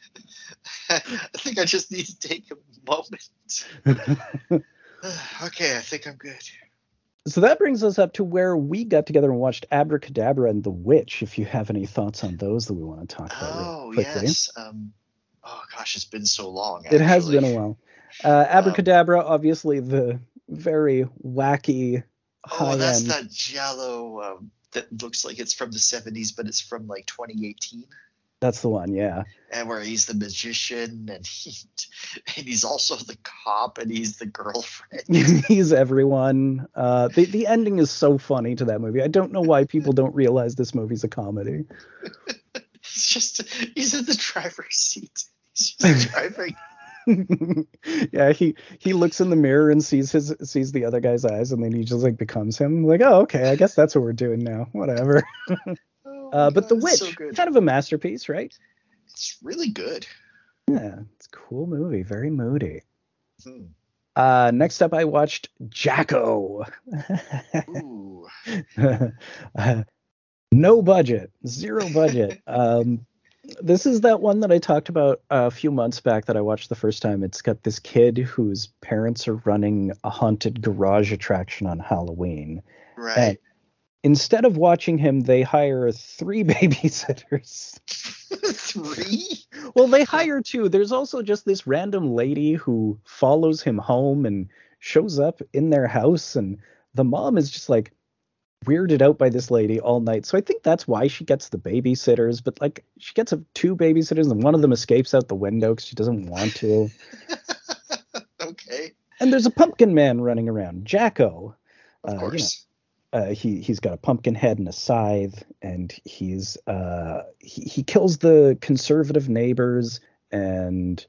I think I just need to take a moment. okay, I think I'm good. So that brings us up to where we got together and watched Abracadabra and The Witch. If you have any thoughts on those that we want to talk about Oh yes. Um, oh gosh, it's been so long. It has been a while. Uh, Abracadabra, obviously the very wacky Oh, that's end. that Jello um, that looks like it's from the 70s, but it's from like 2018. That's the one, yeah. and where he's the magician and he and he's also the cop and he's the girlfriend. he's everyone. Uh, the the ending is so funny to that movie. I don't know why people don't realize this movie's a comedy. He's just he's in the driver's seat. He's just driving. yeah, he he looks in the mirror and sees his sees the other guy's eyes, and then he just like becomes him. Like, oh, okay, I guess that's what we're doing now. Whatever. Oh Uh, my but The Witch, so kind of a masterpiece, right? It's really good. Yeah, it's a cool movie, very moody. Hmm. Uh, next up, I watched Jacko. Ooh. Uh, no budget, zero budget. um, this is that one that I talked about a few months back that I watched the first time. It's got this kid whose parents are running a haunted garage attraction on Halloween. Right. And instead of watching him, they hire three babysitters. Three? Well, they hire two. There's also just this random lady who follows him home and shows up in their house, and the mom is just like weirded out by this lady all night. So I think that's why she gets the babysitters. But like, she gets a, two babysitters, and one of them escapes out the window because she doesn't want to. okay. And there's a pumpkin man running around, Jacko. Of Uh, you know, course. Uh, he he's got a pumpkin head and a scythe, and he's uh he, he kills the conservative neighbors, and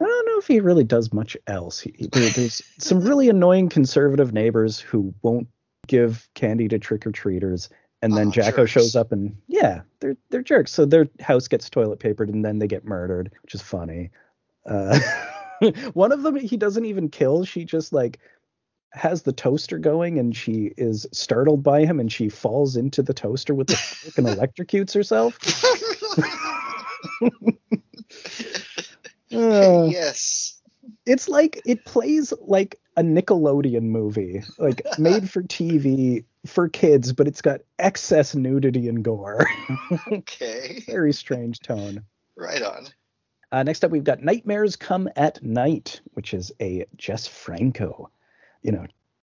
I don't know if he really does much else. He, there, there's some really annoying conservative neighbors who won't give candy to trick or treaters, and then Oh, Jacko jerks. shows up and yeah, they're they're jerks. So their house gets toilet papered, and then they get murdered, which is funny. Uh, one of them he doesn't even kill. She just like has the toaster going, and she is startled by him, and she falls into the toaster with the fork and electrocutes herself. Uh, yes. it's like it plays like a Nickelodeon movie, like made for TV for kids, but it's got excess nudity and gore. Okay. Very strange tone. Right on. Uh, next up, we've got Nightmares Come at Night, which is a Jess Franco, you know,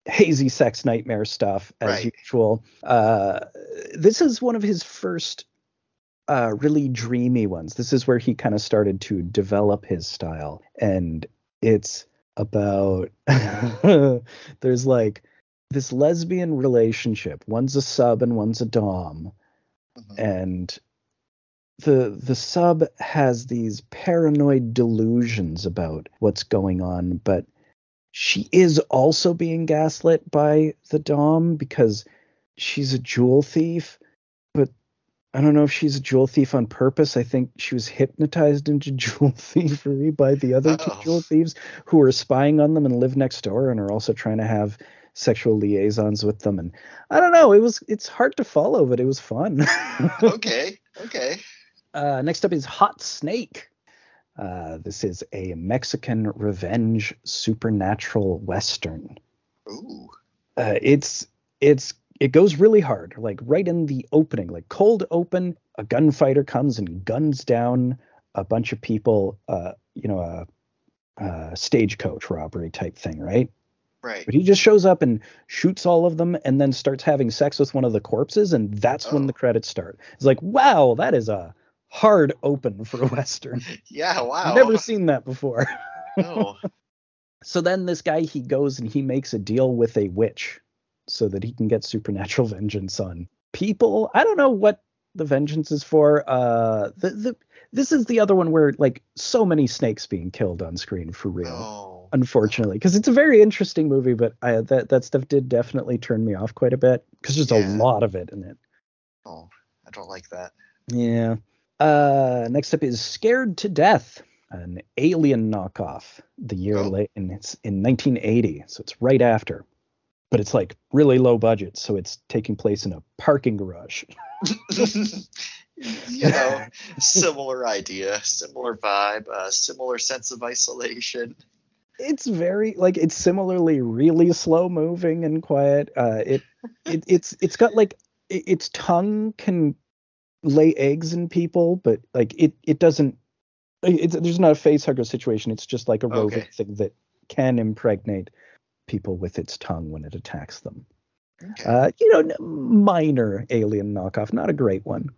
hazy sex nightmare stuff as Right. usual. Uh, this is one of his first uh, really dreamy ones. This is where he kind of started to develop his style, and it's about there's like this lesbian relationship. One's a sub and one's a dom Mhm. and the the sub has these paranoid delusions about what's going on but she is also being gaslit by the dom because she's a jewel thief but i don't know if she's a jewel thief on purpose i think she was hypnotized into jewel thievery by the other two Oh. jewel thieves who are spying on them and live next door and are also trying to have sexual liaisons with them and i don't know it was it's hard to follow but it was fun Okay. Okay. uh, next up is Hot Snake. Uh, this is a Mexican revenge supernatural western. Ooh. Uh, it's it's it goes really hard, like right in the opening, like cold open. A gunfighter comes and guns down a bunch of people. Uh, you know, a, a stagecoach robbery type thing, right? Right. But he just shows up and shoots all of them, and then starts having sex with one of the corpses, and that's when Oh. the credits start. It's like, wow, that is a hard open for a western. Yeah. Wow. Never seen that before. No. so then this guy he goes and he makes a deal with a witch so that he can get supernatural vengeance on people. I don't know what the vengeance is for. Uh the, the this is the other one where like so many snakes being killed on screen for real. No. Unfortunately, because it's a very interesting movie, but I, that that stuff did definitely turn me off quite a bit because there's a lot of it in it. Oh, I don't like that. Yeah. Uh, next up is Scared to Death, an alien knockoff. The year Oh. late, and it's in 1980, so it's right after. But it's like really low budget, so it's taking place in a parking garage. you know, similar idea, similar vibe, uh, similar sense of isolation. It's very like it's similarly really slow moving and quiet. Uh, it, it it's it's got like it, its tongue can lay eggs in people, but like it it doesn't. It's there's not a face hugger situation. It's just like a roving Okay. thing that can impregnate people with its tongue when it attacks them. Okay. Uh, you know, minor alien knockoff, not a great one.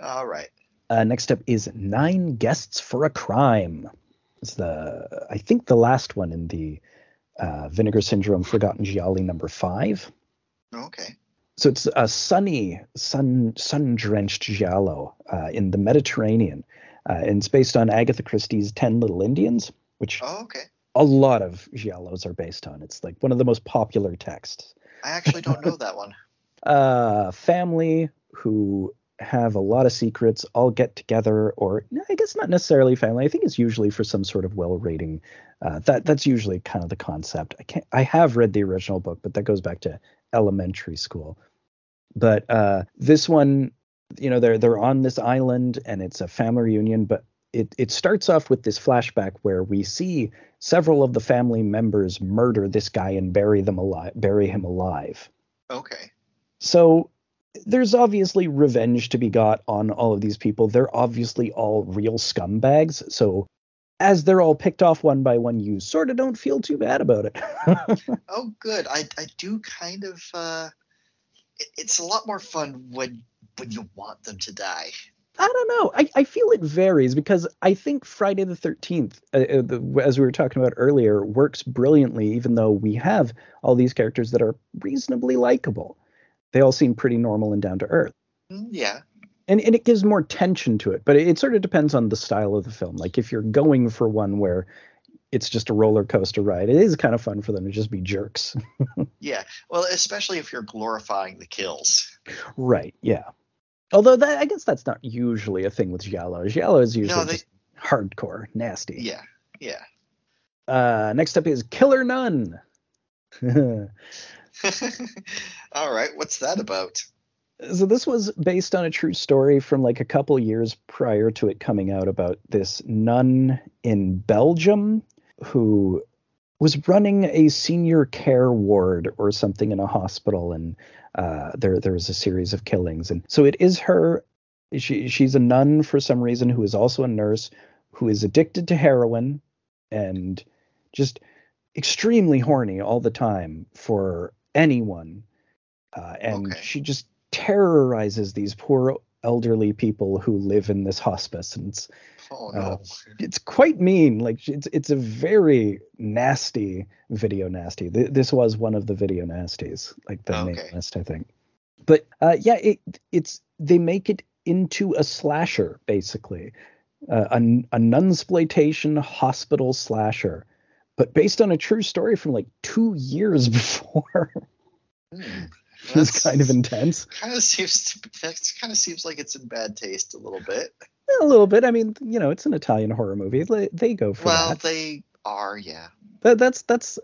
All right. Uh, next up is Nine Guests for a Crime. It's the I think the last one in the uh, Vinegar Syndrome Forgotten Gialli number five. Okay. So it's a sunny, sun sun drenched giallo uh, in the Mediterranean, uh, and it's based on Agatha Christie's Ten Little Indians, which Oh, okay. a lot of giallos are based on. It's like one of the most popular texts. I actually don't know that one. uh, family who have a lot of secrets all get together, or I guess not necessarily family. I think it's usually for some sort of well rating. Uh, that that's usually kind of the concept. I can't. I have read the original book, but that goes back to elementary school. But uh, this one, you know, they're they're on this island and it's a family reunion, but it it starts off with this flashback where we see several of the family members murder this guy and bury them alive, bury him alive. Okay. So there's obviously revenge to be got on all of these people. They're obviously all real scumbags. So as they're all picked off one by one, you sort of don't feel too bad about it. Oh, good. I I do kind of. Uh, it's a lot more fun when when you want them to die. I don't know. I, I feel it varies because I think Friday the 13th, uh, uh, the, as we were talking about earlier, works brilliantly, even though we have all these characters that are reasonably likable. They all seem pretty normal and down to earth. Mm, Yeah. and and it gives more tension to it but it, it sort of depends on the style of the film like if you're going for one where it's just a roller coaster ride it is kind of fun for them to just be jerks Yeah. Well, especially if you're glorifying the kills. right yeah although that i guess that's not usually a thing with giallo giallo is usually No, they- just hardcore nasty Yeah. Yeah. uh next up is killer nun All right. What's that about? so this was based on a true story from like a couple years prior to it coming out about this nun in Belgium who was running a senior care ward or something in a hospital and uh, there there was a series of killings and so it is her she she's a nun for some reason who is also a nurse who is addicted to heroin and just extremely horny all the time for anyone uh, and Okay. she just terrorizes these poor elderly people who live in this hospice and it's Oh Uh, it's quite mean like it's it's a very nasty video nasty Th- this was one of the video nasties like the main list i think but uh yeah it it's they make it into a slasher basically uh, a, a nunsploitation hospital slasher but based on a true story from like two years before Hmm. it's kind of intense Kind of seems to. That kind of seems like it's in bad taste a little bit. A little bit i mean you know it's an italian horror movie they, they go for Well, that they are. Yeah. That, that's that's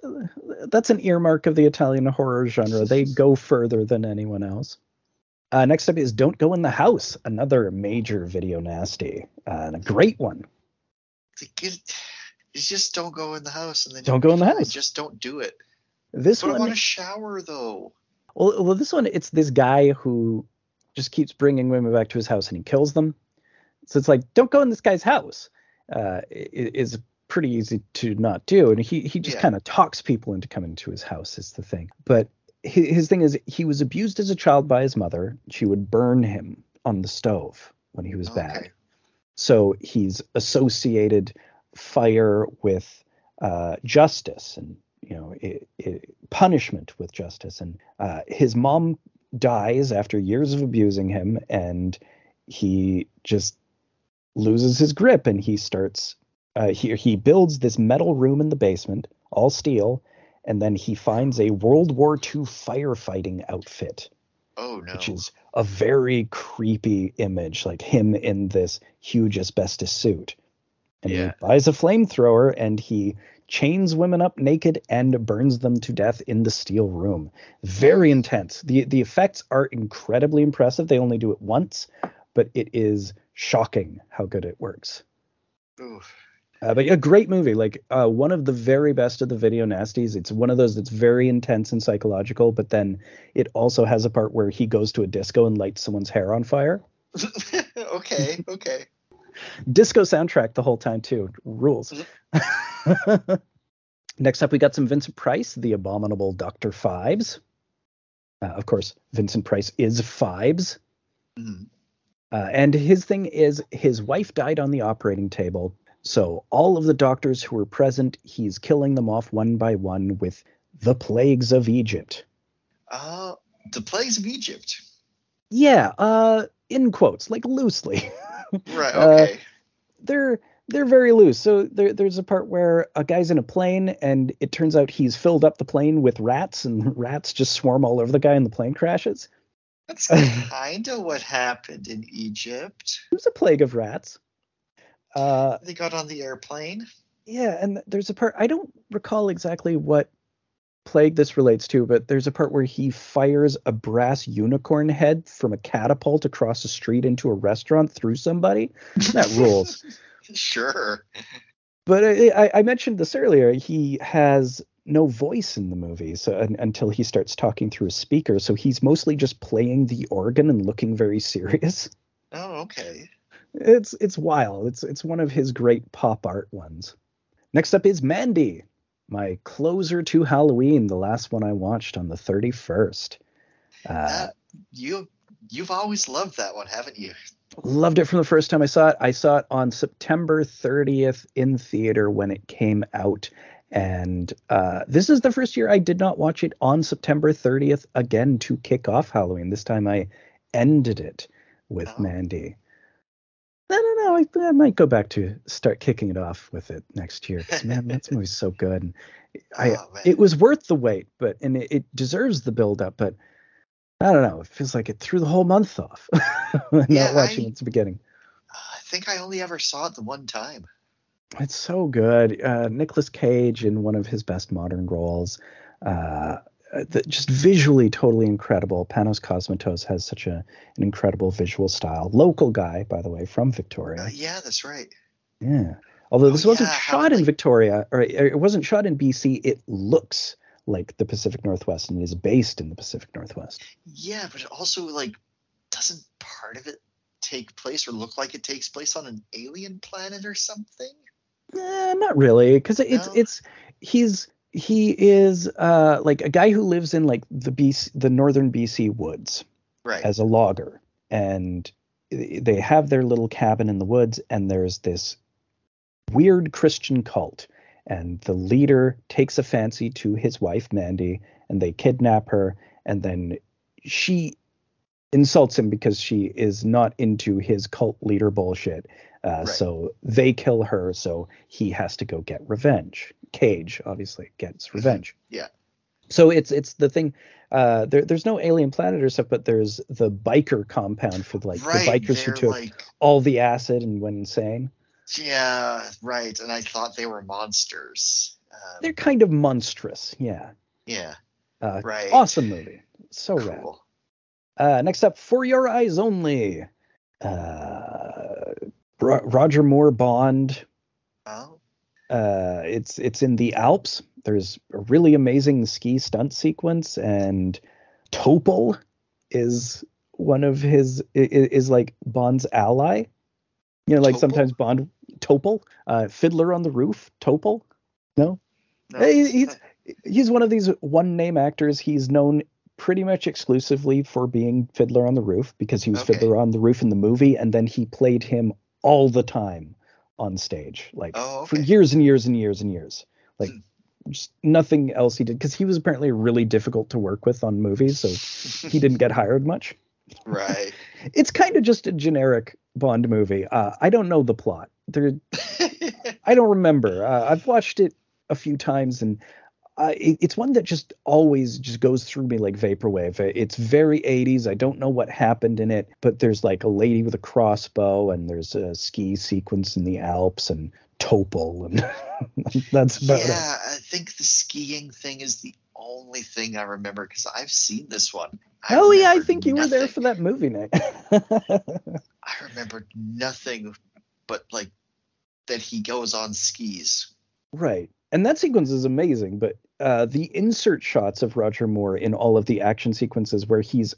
that's an earmark of the Italian horror genre. They go further than anyone else. Uh, next up is "Don't Go in the House," another major video nasty, uh, and a great one. You just don't go in the house, and then Don't go in the house. Just don't do it. This Put them on one, a shower though. well, well, this one, it's this guy who just keeps bringing women back to his house and he kills them. So it's like, don't go in this guy's house. Uh, is pretty easy to not do, and he he just Yeah. kind of talks people into coming to his house. Is the thing, but his, his thing is he was abused as a child by his mother. She would burn him on the stove when he was bad. So he's associated fire with uh, justice and you know i i punishment with justice. And uh, his mom dies after years of abusing him, and he just loses his grip and he starts. Uh, he he builds this metal room in the basement, all steel, and then he finds a World War II firefighting outfit Oh no. which is a very creepy image, like him in this huge asbestos suit. And Yeah. he buys a flamethrower and he chains women up naked and burns them to death in the steel room. Very intense. The the effects are incredibly impressive. They only do it once, but it is shocking how good it works. Uh, but a great movie, like uh, one of the very best of the video nasties. It's one of those that's very intense and psychological, but then it also has a part where he goes to a disco and lights someone's hair on fire. okay. Okay. Disco soundtrack the whole time too. Rules. Next up, we got some Vincent Price, the abominable Doctor Phibes. Uh, of course, Vincent Price is Phibes. Mhm. Uh, and his thing is his wife died on the operating table. So all of the doctors who were present, he's killing them off one by one with the plagues of Egypt. Uh, the plagues of Egypt. Yeah, uh, in quotes, like loosely. Right. Uh, Okay. they're they're very loose. So there, there's a part where a guy's in a plane, and it turns out he's filled up the plane with rats, and rats just swarm all over the guy, and the plane crashes. That's kind of what happened in Egypt. There's a plague of rats. Uh, They got on the airplane. Yeah, and there's a part I don't recall exactly what plague this relates to, but there's a part where he fires a brass unicorn head from a catapult across the street into a restaurant through somebody. That rules. Sure. But I- I mentioned this earlier. He has no voice in the movie, so un, until he starts talking through a speaker, so he's mostly just playing the organ and looking very serious. Oh, okay. It's it's wild. It's it's one of his great pop art ones. Next up is Mandy, my closer to Halloween, the last one I watched on the 31st. Uh, That, you you've always loved that one, haven't you? loved it from the first time I saw it. I saw it on September 30th in theater when it came out, And uh, this is the first year I did not watch it on September 30th again to kick off Halloween. This time I ended it with Oh. Mandy. I don't know. I, I might go back to start kicking it off with it next year because man, that movie's so good. And I, Oh, it was worth the wait, but and it, it deserves the build up. But I don't know. It feels like it threw the whole month off. not Yeah, watching I- it at the beginning. I think I only ever saw it the one time. It's so good. Uh, Nicolas Cage in one of his best modern roles. Uh, the, just visually totally incredible. Panos Cosmatos has such a an incredible visual style. Local guy, by the way, from Victoria. Uh, yeah, that's right. Yeah. Although this Oh, wasn't yeah, shot in like- Victoria, or it it wasn't shot in BC, it looks like the Pacific Northwest and is based in the Pacific Northwest. Yeah, but also like, doesn't part of it take place or look like it takes place on an alien planet or something? Eh, not really, because it's No? it's he's he is uh like a guy who lives in like the BC the northern BC woods Right. as a logger, and they have their little cabin in the woods, and there's this weird Christian cult, and the leader takes a fancy to his wife Mandy, and they kidnap her, and then she insults him because she is not into his cult leader bullshit. Uh, Right. So they kill her, so he has to go get revenge. Cage obviously gets revenge. Yeah. So it's it's the thing. Uh, there, there's no alien planet or stuff, but there's the biker compound for like right. the bikers who they're took like, all the acid and went insane. yeah, right. And I thought they were monsters. Um, They're kind of monstrous. Yeah. yeah, Uh, right. Awesome movie. So rad. Cool. Uh, next up, For Your Eyes Only. Uh, Ro- Roger Moore Bond. Oh, Uh, it's it's in the Alps. There's a really amazing ski stunt sequence, and Topol is one of his is like Bond's ally. You know, like Topol? sometimes Bond Topol, uh, Fiddler on the Roof, Topol. No, no. He's he's one of these one name actors. He's known pretty much exclusively for being Fiddler on the Roof because he was Okay. Fiddler on the Roof in the movie, and then he played him all the time on stage, like Oh, for years and years and years and years. Like Hmm. just nothing else he did because he was apparently really difficult to work with on movies, so he didn't get hired much. right. It's kind of just a generic Bond movie. Uh, I don't know the plot. There, I don't remember. Uh, I've watched it a few times, and uh, it, it's one that just always just goes through me like vaporwave. Uh, It's very 80s. I don't know what happened in it, but there's like a lady with a crossbow, and there's a ski sequence in the Alps, and Topol, and that's about it. yeah, I think the skiing thing is the only thing I remember because I've seen this one. Oh yeah, I think you were there for that movie night. I remember nothing but like that he goes on skis. Right. And that sequence is amazing, but uh, the insert shots of Roger Moore in all of the action sequences where he's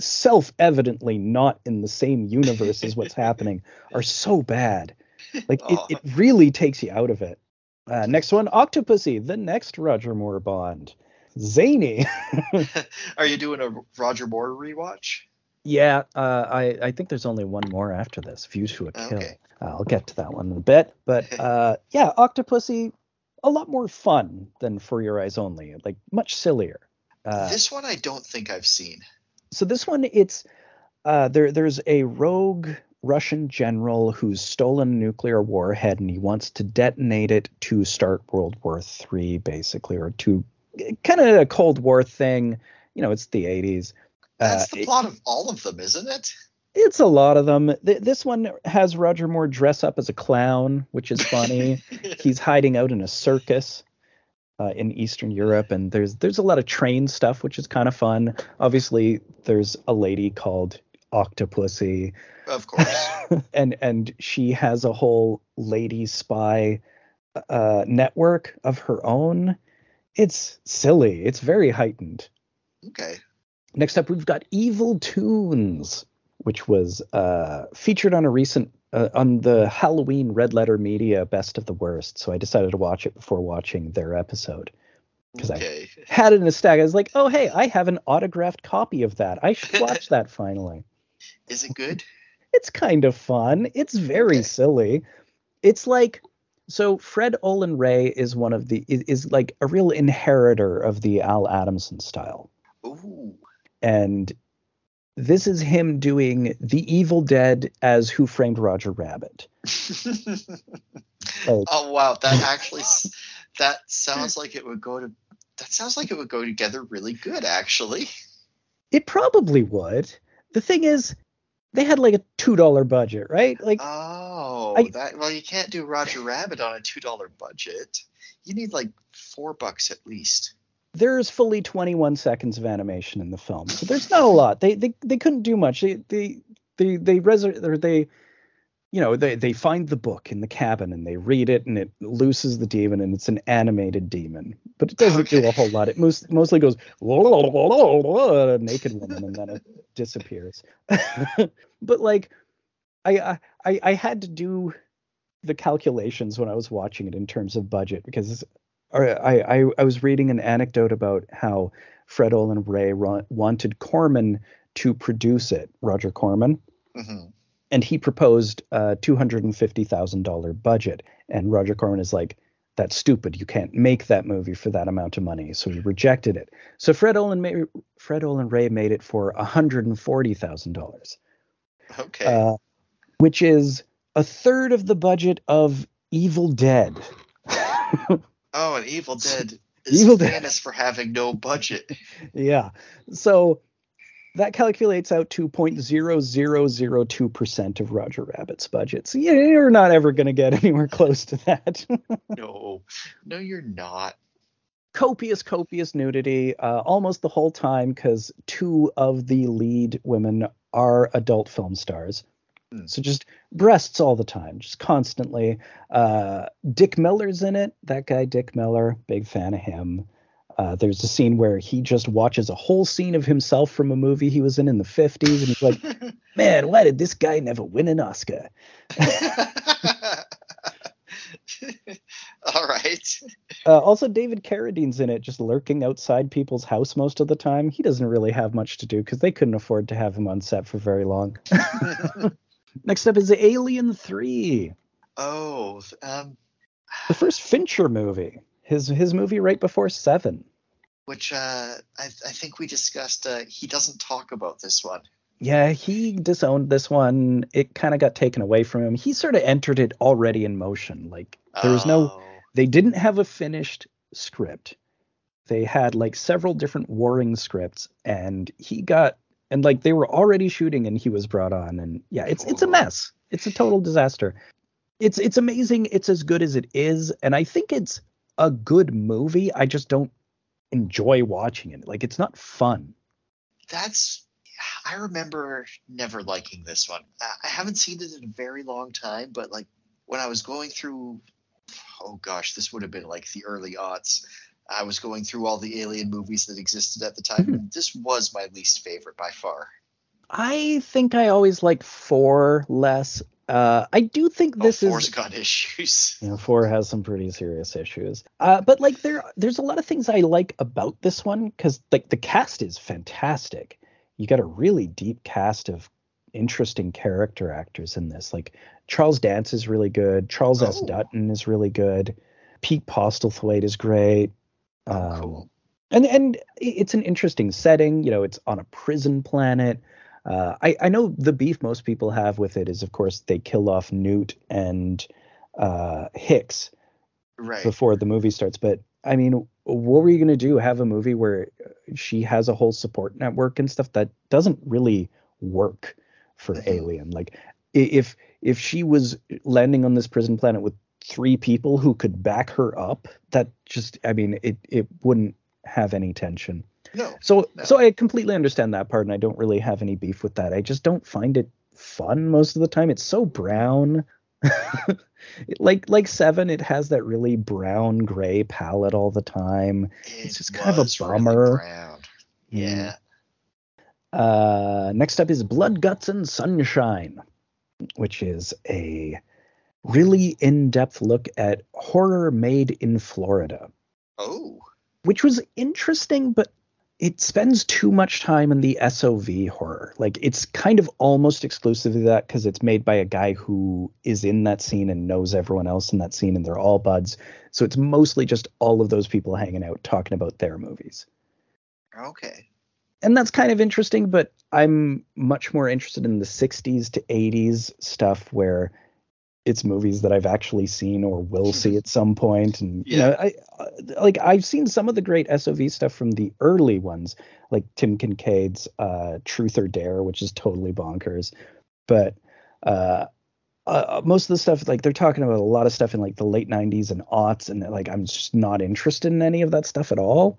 self-evidently not in the same universe as what's happening are so bad. Like it, Oh. it really takes you out of it. Uh, next one, Octopussy, the next Roger Moore Bond. Zany. Are you doing a Roger Moore rewatch? yeah, uh, I, I think there's only one more after this, View to a Kill. Okay. Uh, I'll get to that one in a bit. But uh, yeah, Octopussy, a lot more fun than For Your Eyes Only, like much sillier. Uh, this one I don't think I've seen. so this one, it's uh, there. There's a rogue Russian general who's stolen a nuclear warhead and he wants to detonate it to start World War Three, basically, or to kind of a Cold War thing. You know, it's the 80s. That's Uh, the plot of all of them, isn't it? It's a lot of them. Th- this one has Roger Moore dress up as a clown, which is funny. He's hiding out in a circus uh, in Eastern Europe, and there's there's a lot of train stuff, which is kind of fun. Obviously, there's a lady called Octopussy, of course. and and she has a whole lady spy uh, network of her own. It's silly. It's very heightened. Okay. Next up, we've got Evil Tunes, which was uh, featured on a recent uh, on the Halloween Red Letter Media Best of the Worst. So I decided to watch it before watching their episode. 'Cause I- Okay. Had it in a stack. I was like, oh hey, I have an autographed copy of that. I should watch that finally. Is it good? It's kind of fun. It's very Okay. silly. It's like So Fred Olen Ray is one of the is, is like a real inheritor of the Al Adamson style. Ooh. And this is him doing The Evil Dead as Who Framed Roger Rabbit. Like- oh wow, that actually that sounds like it would go to that sounds like it would go together really good actually. It probably would. The thing is, they had like a two dollar budget, right? Like Oh, I- that well you can't do Roger Rabbit on a two dollar budget. You need like four bucks at least. There's fully 21 seconds of animation in the film, so there's not a lot. They they, they couldn't do much. They they they they or they you know they they find the book in the cabin and they read it and it looses the demon and it's an animated demon, but it doesn't do a whole lot. It most, mostly goes a naked woman and then it disappears. but like I, I I had to do the calculations when I was watching it in terms of budget because or I, I I was reading an anecdote about how Fred Olen Ray ro- wanted Corman to produce it, Roger Corman, hmm and he proposed a two hundred and fifty thousand dollar budget, and Roger Corman is like. That's stupid. You can't make that movie for that amount of money. So he rejected it. So Fred Olen, ma- Fred Olen Ray made it for $140,000 Okay. uh, which is a third of the budget of Evil Dead. oh, and Evil Dead is Evil Dead. famous for having no budget. yeah. So that calculates out to 0.0002% of Roger Rabbit's budget. So you're not ever going to get anywhere close to that. No, no, you're not. copious, copious nudity uh, almost the whole time because two of the lead women are adult film stars. Hmm. So just breasts all the time, just constantly. Uh, Dick Miller's in it. That guy, Dick Miller, big fan of him. Uh, there's a scene where he just watches a whole scene of himself from a movie he was in in the 50s, and he's like, "Man, why did this guy never win an Oscar?" All right. Uh, also, David Carradine's in it, just lurking outside people's house most of the time. He doesn't really have much to do because they couldn't afford to have him on set for very long. Next up is Alien 3, oh, um, the first Fincher movie. His his movie right before Seven. which uh, I, I think we discussed. Uh, he doesn't talk about this one. Yeah, he disowned this one. It kind of got taken away from him. He sort of entered it already in motion. Like there was no Oh, they didn't have a finished script. They had like several different warring scripts, and he got and like they were already shooting, and he was brought on, and yeah, it's it's a mess. It's a total disaster. It's it's amazing. It's as good as it is, and I think it's a good movie. I just don't enjoy watching it. Like it's not fun. That's. I remember never liking this one. I I haven't seen it in a very long time, but like when I was going through, oh gosh, this would have been like the early aughts. I was going through all the alien movies that existed at the time. Mhm. and This was my least favorite by far. I think I always liked four less. Uh, I do think this oh, is Four's got issues. You know, four has some pretty serious issues. Uh, but like there, there's a lot of things I like about this one because like the cast is fantastic. You got a really deep cast of interesting character actors in this. Like Charles Dance is really good. Charles S. Oh. Dutton is really good. Pete Postlethwaite is great. Oh, Um, cool. and and it's an interesting setting. You know, it's on a prison planet. Uh, I I know the beef most people have with it is, of course, they kill off Newt and uh, Hicks Right. before the movie starts. But I mean, what were you gonna do? Have a movie where she has a whole support network and stuff that doesn't really work for Mhm. Alien. Like if if she was landing on this prison planet with three people who could back her up, that just I mean, it it wouldn't have any tension. No. So No. so I completely understand that part, and I don't really have any beef with that. I just don't find it fun most of the time. It's so brown. like like seven, it has that really brown gray palette all the time. It just kind of a was really brown. Yeah. Uh, next up is Blood, Guts, and Sunshine, which is a really in-depth look at horror made in Florida. Oh. which was interesting, but it spends too much time in the SOV horror. Like it's kind of almost exclusively that because it's made by a guy who is in that scene and knows everyone else in that scene and they're all buds. So it's mostly just all of those people hanging out talking about their movies. Okay. And that's kind of interesting, but I'm much more interested in the 60s to 80s stuff where it's movies that I've actually seen or will see at some point. And you know, I uh, like I've seen some of the great SOV stuff from the early ones, like Tim Kincaid's uh, Truth or Dare, which is totally bonkers. But uh, uh, most of the stuff, like they're talking about a lot of stuff in like the late '90s and aughts, and like I'm just not interested in any of that stuff at all.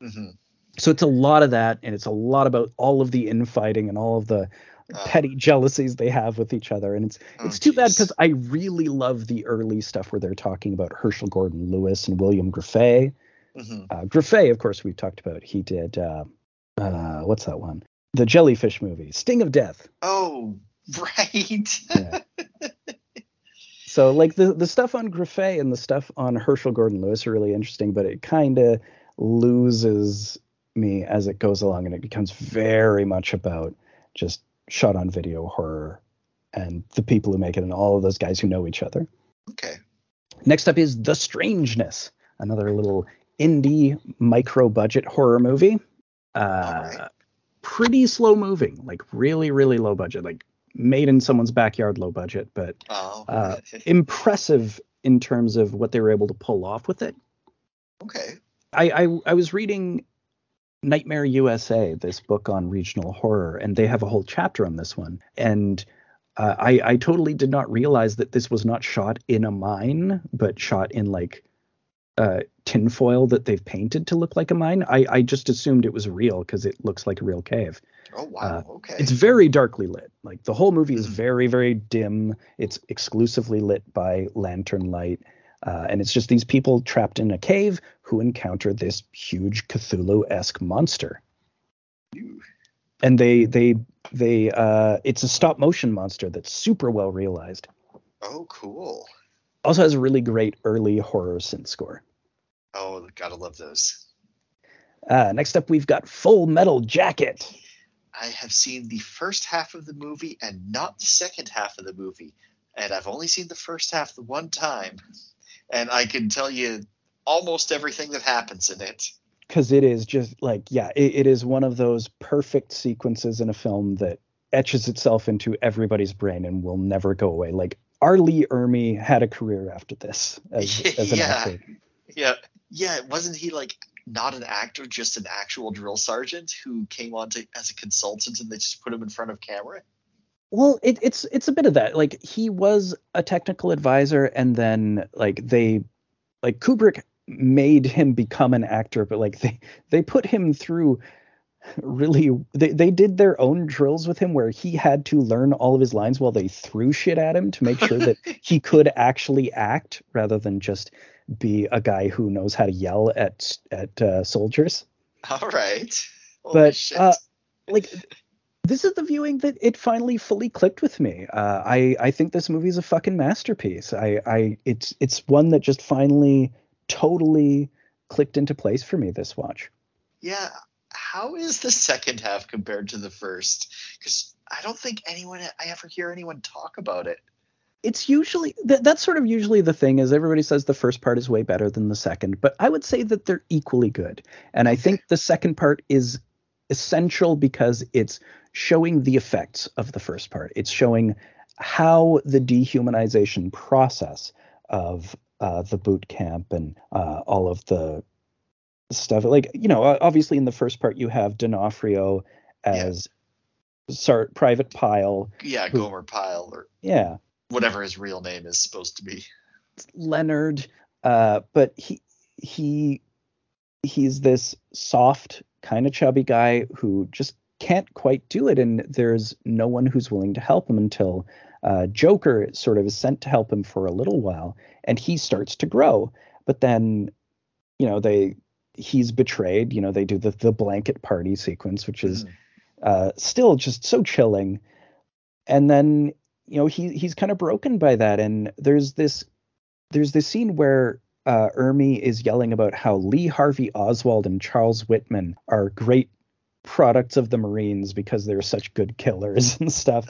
hmm So it's a lot of that, and it's a lot about all of the infighting and all of the Oh. petty jealousies they have with each other, and it's Oh, it's too bad because I really love the early stuff where they're talking about Herschell Gordon Lewis and William Grefé. hmm Uh, Grefé, of course, we've talked about. He did uh, uh, what's that one? The jellyfish movie, Sting of Death. Oh, right. Yeah. so like the the stuff on Grefé and the stuff on Herschell Gordon Lewis are really interesting, but it kind of loses me as it goes along, and it becomes very much about just shot on video horror and the people who make it and all of those guys who know each other. okay. Next up is The Strangeness, another little indie micro budget horror movie. Uh, Alright. Pretty slow moving, like really, really low budget, like made in someone's backyard low budget, but Oh. uh, impressive in terms of what they were able to pull off with it. okay. I, I, I was reading Nightmare USA, this book on regional horror, and they have a whole chapter on this one. And uh, I, I totally did not realize that this was not shot in a mine, but shot in like uh, tinfoil that they've painted to look like a mine. I, I just assumed it was real because it looks like a real cave. Oh wow. okay. It's very darkly lit. Like the whole movie is Mhm. very, very dim. It's exclusively lit by lantern light. Uh, and it's just these people trapped in a cave who encounter this huge Cthulhu-esque monster. And they they they uh it's a stop motion monster that's super well realized. Oh, cool. Also has a really great early horror synth score. Oh, gotta love those. Uh, next up we've got Full Metal Jacket. I have seen the first half of the movie and not the second half of the movie. And I've only seen the first half the one time. And I can tell you almost everything that happens in it. because it is just like yeah it, it is one of those perfect sequences in a film that etches itself into everybody's brain and will never go away like R. Lee Ermey had a career after this as, as an Yeah. actor. Yeah. Yeah, wasn't he like not an actor, just an actual drill sergeant who came on to as a consultant and they just put him in front of camera? Well, it, it's it's a bit of that. Like he was a technical advisor, and then like they, like Kubrick made him become an actor, but like they they put him through really they, they did their own drills with him where he had to learn all of his lines while they threw shit at him to make sure that he could actually act rather than just be a guy who knows how to yell at at uh, soldiers All right. Holy but uh, like this is the viewing that it finally fully clicked with me. Uh, I I think this movie is a fucking masterpiece. I I it's it's one that just finally totally clicked into place for me this watch. yeah. How is the second half compared to the first? Because I don't think anyone I ever hear anyone talk about it. It's usually that that's sort of usually the thing is everybody says the first part is way better than the second, but I would say that they're equally good. And I think the second part is essential because it's showing the effects of the first part. It's showing how the dehumanization process of uh, the boot camp and uh, all of the stuff. Like you know, obviously in the first part you have D'Onofrio as Sar- Private Pile. Yeah, Who- Gomer Pyle or Yeah, whatever his real name is supposed to be. Leonard, uh, but he he he's this soft, kind of chubby guy who just can't quite do it, and there's no one who's willing to help him until uh, Joker sort of is sent to help him for a little while, and he starts to grow. But then, you know, they he's betrayed. You know, they do the the blanket party sequence, which is Mhm. uh, still just so chilling. And then you know he he's kind of broken by that, and there's this there's this scene where uh, Ermey is yelling about how Lee Harvey Oswald and Charles Whitman are great products of the Marines because they're such good killers and stuff.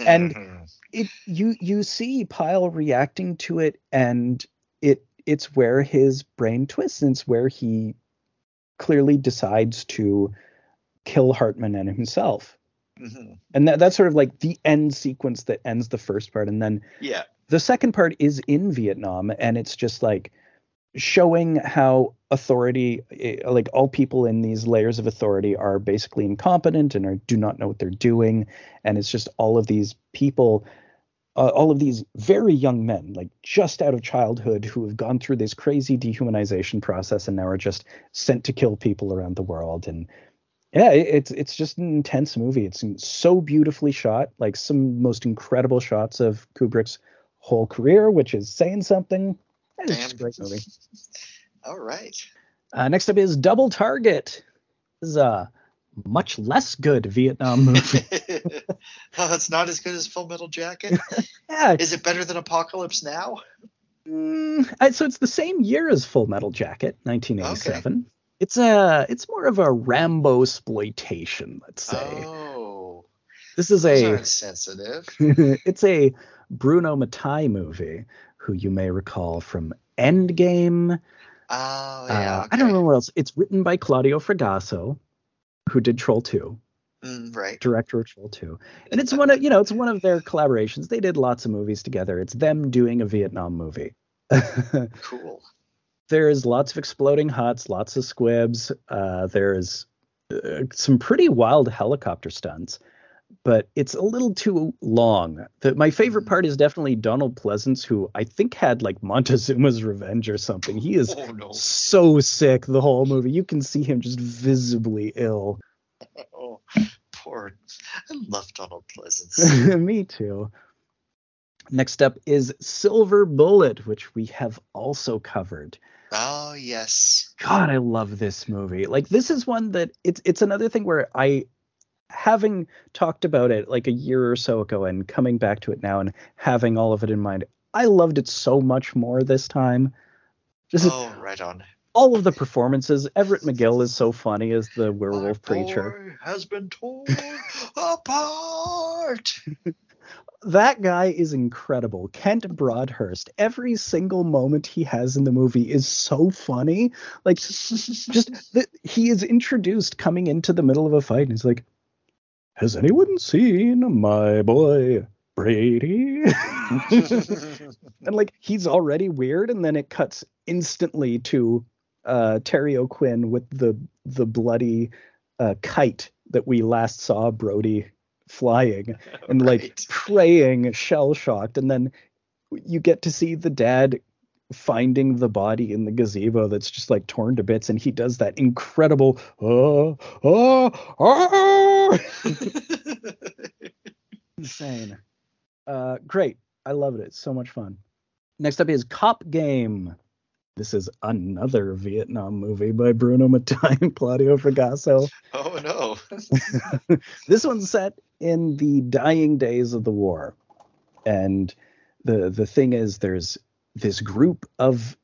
And it you you see Pyle reacting to it and it it's where his brain twists and it's where he clearly decides to kill Hartman and himself. Mhm. And that, that's sort of like the end sequence that ends the first part. And then yeah. the second part is in Vietnam, and it's just like showing how authority, eh, like all people in these layers of authority, are basically incompetent and are, do not know what they're doing. And it's just all of these people, uh, all of these very young men, like just out of childhood, who have gone through this crazy dehumanization process and now are just sent to kill people around the world. And yeah, it- it's it's just an intense movie. It's so beautifully shot, like some most incredible shots of Kubrick's whole career, which is saying something. It's a great movie. All right. Uh, next up is Double Target. This is a much less good Vietnam movie. oh, it's not as good as Full Metal Jacket. yeah, Is it better than Apocalypse Now? mm, so it's the same year as Full Metal Jacket, 1987. It's a it's more of a Rambo exploitation, let's say. Oh, this is a sensitive. it's a Bruno Mattei movie, who you may recall from Endgame. Oh, yeah. Uh, I don't okay. know what else. It's written by Claudio Fragasso, who did Troll 2, Mm, right. director of Troll 2. And it's one of, you know, it's one of their collaborations. They did lots of movies together. It's them doing a Vietnam movie. Cool. there's lots of exploding huts, lots of squibs. Uh, there's uh, some pretty wild helicopter stunts, but it's a little too long. The, my favorite hmm. part is definitely Donald Pleasence, who I think had like Montezuma's Revenge or something. He is Oh no. so sick the whole movie. You can see him just visibly ill. Oh, poor. I love Donald Pleasence. Me too. Next up is Silver Bullet, which we have also covered. oh yes. God, I love this movie. Like this is one that it's it's another thing where I having talked about it like a year or so ago and coming back to it now and having all of it in mind, I loved it so much more this time. Just Oh, right on. all of the performances. Everett McGill is so funny as the werewolf preacher. has been torn apart. That guy is incredible. Kent Broadhurst. Every single moment he has in the movie is so funny. Like just that he is introduced coming into the middle of a fight and he's like, Has anyone seen my boy Brady? and like he's already weird, and then it cuts instantly to uh Terry O'Quinn with the the bloody uh kite that we last saw Brody flying and like praying shell shocked and then you get to see the dad finding the body in the gazebo that's just like torn to bits. And he does that incredible oh oh oh insane. Uh great. I loved it. It's so much fun. Next up is cop game. This is another vietnam movie by bruno mattei and claudio fragasso. Oh no. this one's set in the dying days of the war. And the the thing is there's this group of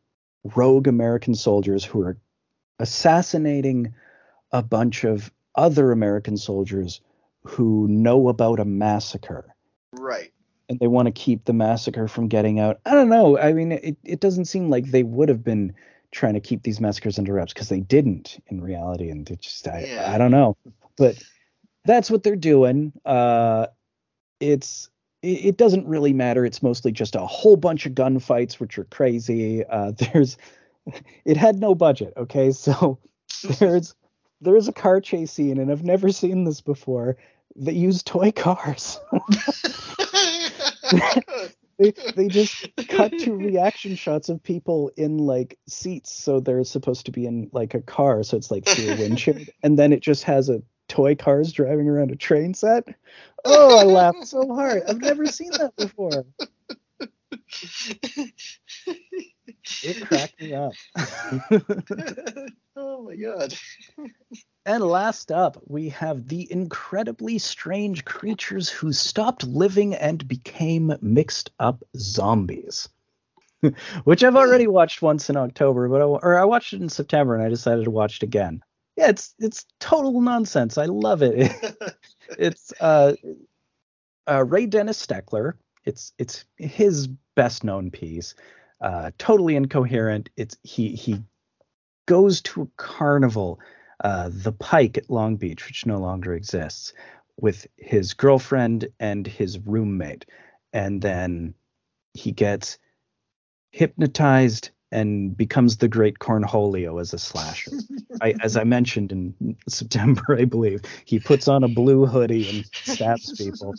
rogue american soldiers who are assassinating a bunch of other american soldiers who know about a massacre. Right. and they want to keep the massacre from getting out. I don't know. I mean it, it doesn't seem like they would have been trying to keep these massacres under wraps because they didn't in reality. And it just I, Yeah. I don't know. But that's what they're doing. Uh it's it, it doesn't really matter. It's mostly just a whole bunch of gunfights which are crazy. Uh there's it had no budget okay? So there's there's a car chase scene and i've never seen this before they use toy cars. They, they just cut to reaction shots of people in like seats so they're supposed to be in like a car so it's like through a windshield and then it just has a toy cars driving around a train set. Oh i laughed so hard. I've never seen that before it cracked me up oh my god. and last up we have the incredibly strange creatures who stopped living and became mixed up zombies which I've already watched once in October, but I, or I watched it in September and I decided to watch it again. Yeah, it's it's total nonsense. I love it. it's uh, uh, Ray Dennis Steckler. It's it's his best known piece. Uh, totally incoherent. It's he he goes to a carnival, uh, the Pike at Long Beach, which no longer exists, with his girlfriend and his roommate, and then he gets hypnotized and becomes the great Cornholio as a slasher. I, as I mentioned in September, I believe he puts on a blue hoodie and stabs people.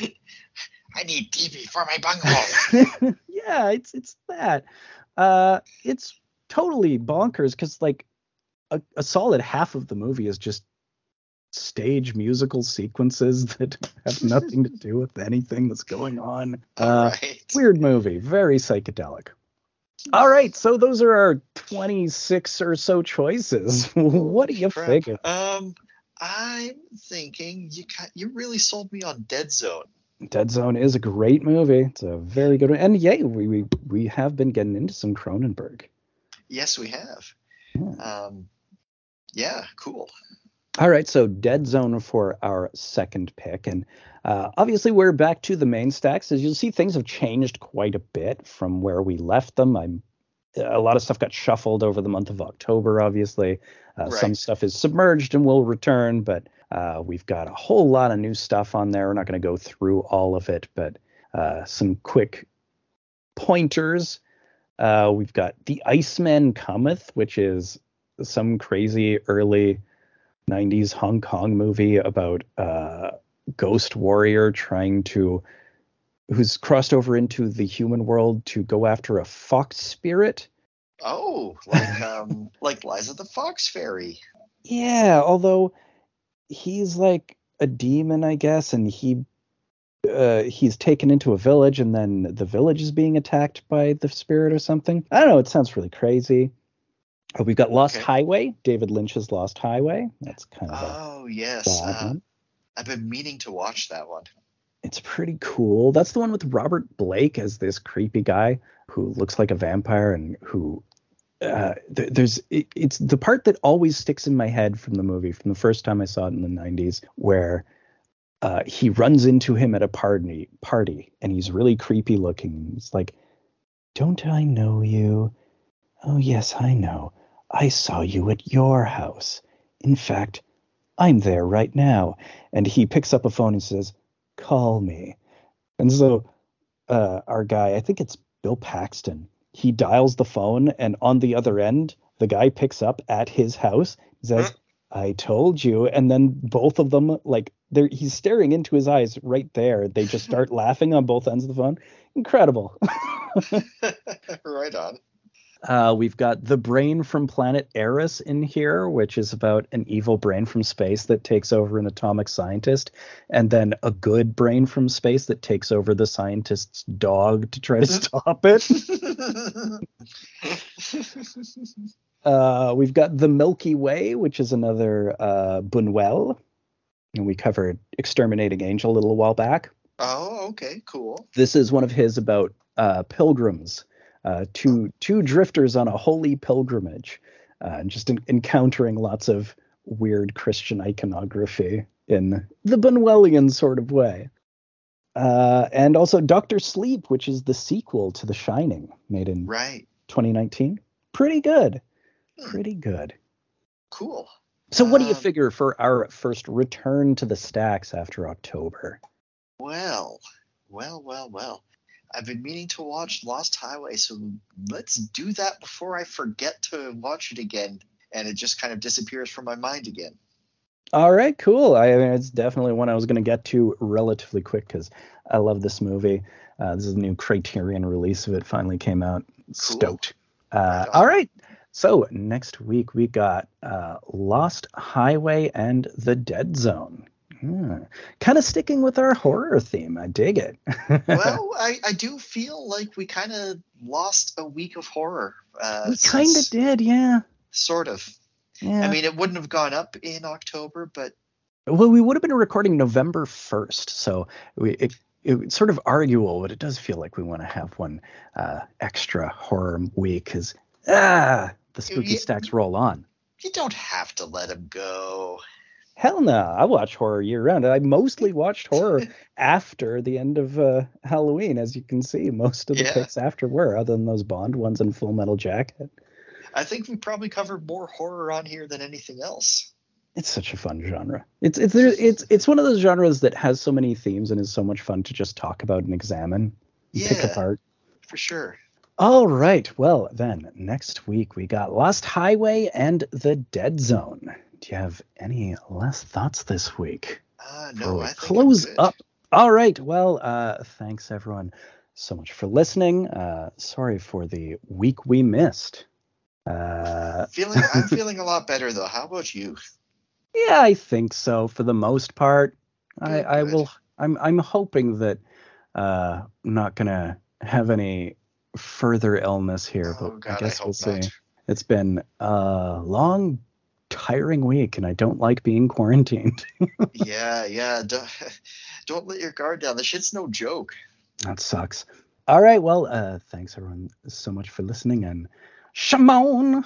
I need TV for my bungalow. yeah, it's it's that. Uh, it's totally bonkers because like a, a solid half of the movie is just stage musical sequences that have nothing to do with anything that's going on. Uh, right. Weird movie, very psychedelic. All right, so those are our 26 or so choices. what do you Crap. figure? Um, I'm thinking you you really sold me on Dead Zone. Dead Zone is a great movie. It's a very good one. And yay, we we, we have been getting into some Cronenberg. Yes, we have. Um, yeah, cool. All right, so Dead Zone for our second pick, and uh, obviously we're back to the main stacks. As you'll see, things have changed quite a bit from where we left them. I'm a lot of stuff got shuffled over the month of October. Obviously, uh, some stuff is submerged and will return, but uh, we've got a whole lot of new stuff on there. We're not going to go through all of it, but uh, some quick pointers. Uh, we've got The Iceman Cometh, which is some crazy early 90s Hong Kong movie about a ghost warrior trying to who's crossed over into the human world to go after a fox spirit. Oh, like um, like Liza the Fox Fairy. Yeah, although he's like a demon, I guess, and he uh, he's taken into a village, and then the village is being attacked by the spirit or something. I don't know. It sounds really crazy. Uh, we've got Lost Okay. Highway, David Lynch's Lost Highway. That's kind of Oh yes, uh. I've been meaning to watch that one. It's pretty cool. That's the one with Robert Blake as this creepy guy who looks like a vampire and who uh, th- there's it, it's the part that always sticks in my head from the movie from the first time I saw it in the 90s where uh, he runs into him at a party party and he's really creepy looking. He's like, "Don't I know you? Oh yes, I know. I saw you at your house. In fact, I'm there right now." And he picks up a phone and says, call me. And so uh, our guy, I think it's Bill Paxton, he dials the phone, and on the other end, the guy picks up at his house, says, I told you. And then both of them, like, they're, he's staring into his eyes right there. They just start laughing on both ends of the phone. Incredible. right on. Uh, we've got the brain from planet Arous in here, which is about an evil brain from space that takes over an atomic scientist, and then a good brain from space that takes over the scientist's dog to try to stop it. Uh, we've got the Milky Way, which is another uh, Buñuel, and we covered Exterminating Angel a little while back. oh, okay, cool. This is one of his about uh, pilgrims, uh, two two drifters on a holy pilgrimage, uh, and just en- encountering lots of weird Christian iconography in the Buñuelian sort of way. Uh, and also Doctor Sleep, which is the sequel to The Shining, made in Right. 2019. Pretty good, Hmm. pretty good. Cool. So, what do you Um, figure for our first return to the stacks after October? Well, well, well, well. I've been meaning to watch Lost Highway, so let's do that before I forget to watch it again and it just kind of disappears from my mind again. All right, cool. I mean, it's definitely one I was going to get to relatively quick because I love this movie. Uh, this is the new Criterion release of it. Finally came out. Stoked. Uh, all right. So next week we got uh, Lost Highway and The Dead Zone. Kind of sticking with our horror theme. I dig it. well, I, I do feel like we kind of lost a week of horror. Uh, we kind of did, yeah. Sort of. Yeah. I mean, it wouldn't have gone up in October, but Well, we would have been recording November 1st, so we it, it's sort of arguable, but it does feel like we want to have one uh, extra horror week because ah, the spooky You- stacks roll on. You don't have to let him go. Hell no, I watch horror year round. I mostly watched horror after the end of uh, Halloween, as you can see. Most of the Yeah. picks after were, other than those Bond ones and Full Metal Jacket. I think we probably covered more horror on here than anything else. It's such a fun genre. It's it's it's it's one of those genres that has so many themes and is so much fun to just talk about and examine, and pick apart. For sure. All right. Well, then next week we got Lost Highway and The Dead Zone. Do you have any last thoughts this week? Uh, no, I close up. All right. Well, uh, thanks everyone so much for listening. Uh, sorry for the week we missed. Uh, Feeling, I'm feeling a lot better though. How about you? yeah, I think so for the most part. I, Good, I good. will. I'm I'm hoping that uh, I'm not gonna have any further illness here, oh but God, I guess hope we'll see. not. It's been a long, tiring week, and I don't like being quarantined. yeah, yeah. Don't, don't let your guard down. This shit's no joke. that sucks. All right. Well, uh, thanks everyone so much for listening, and Shimon.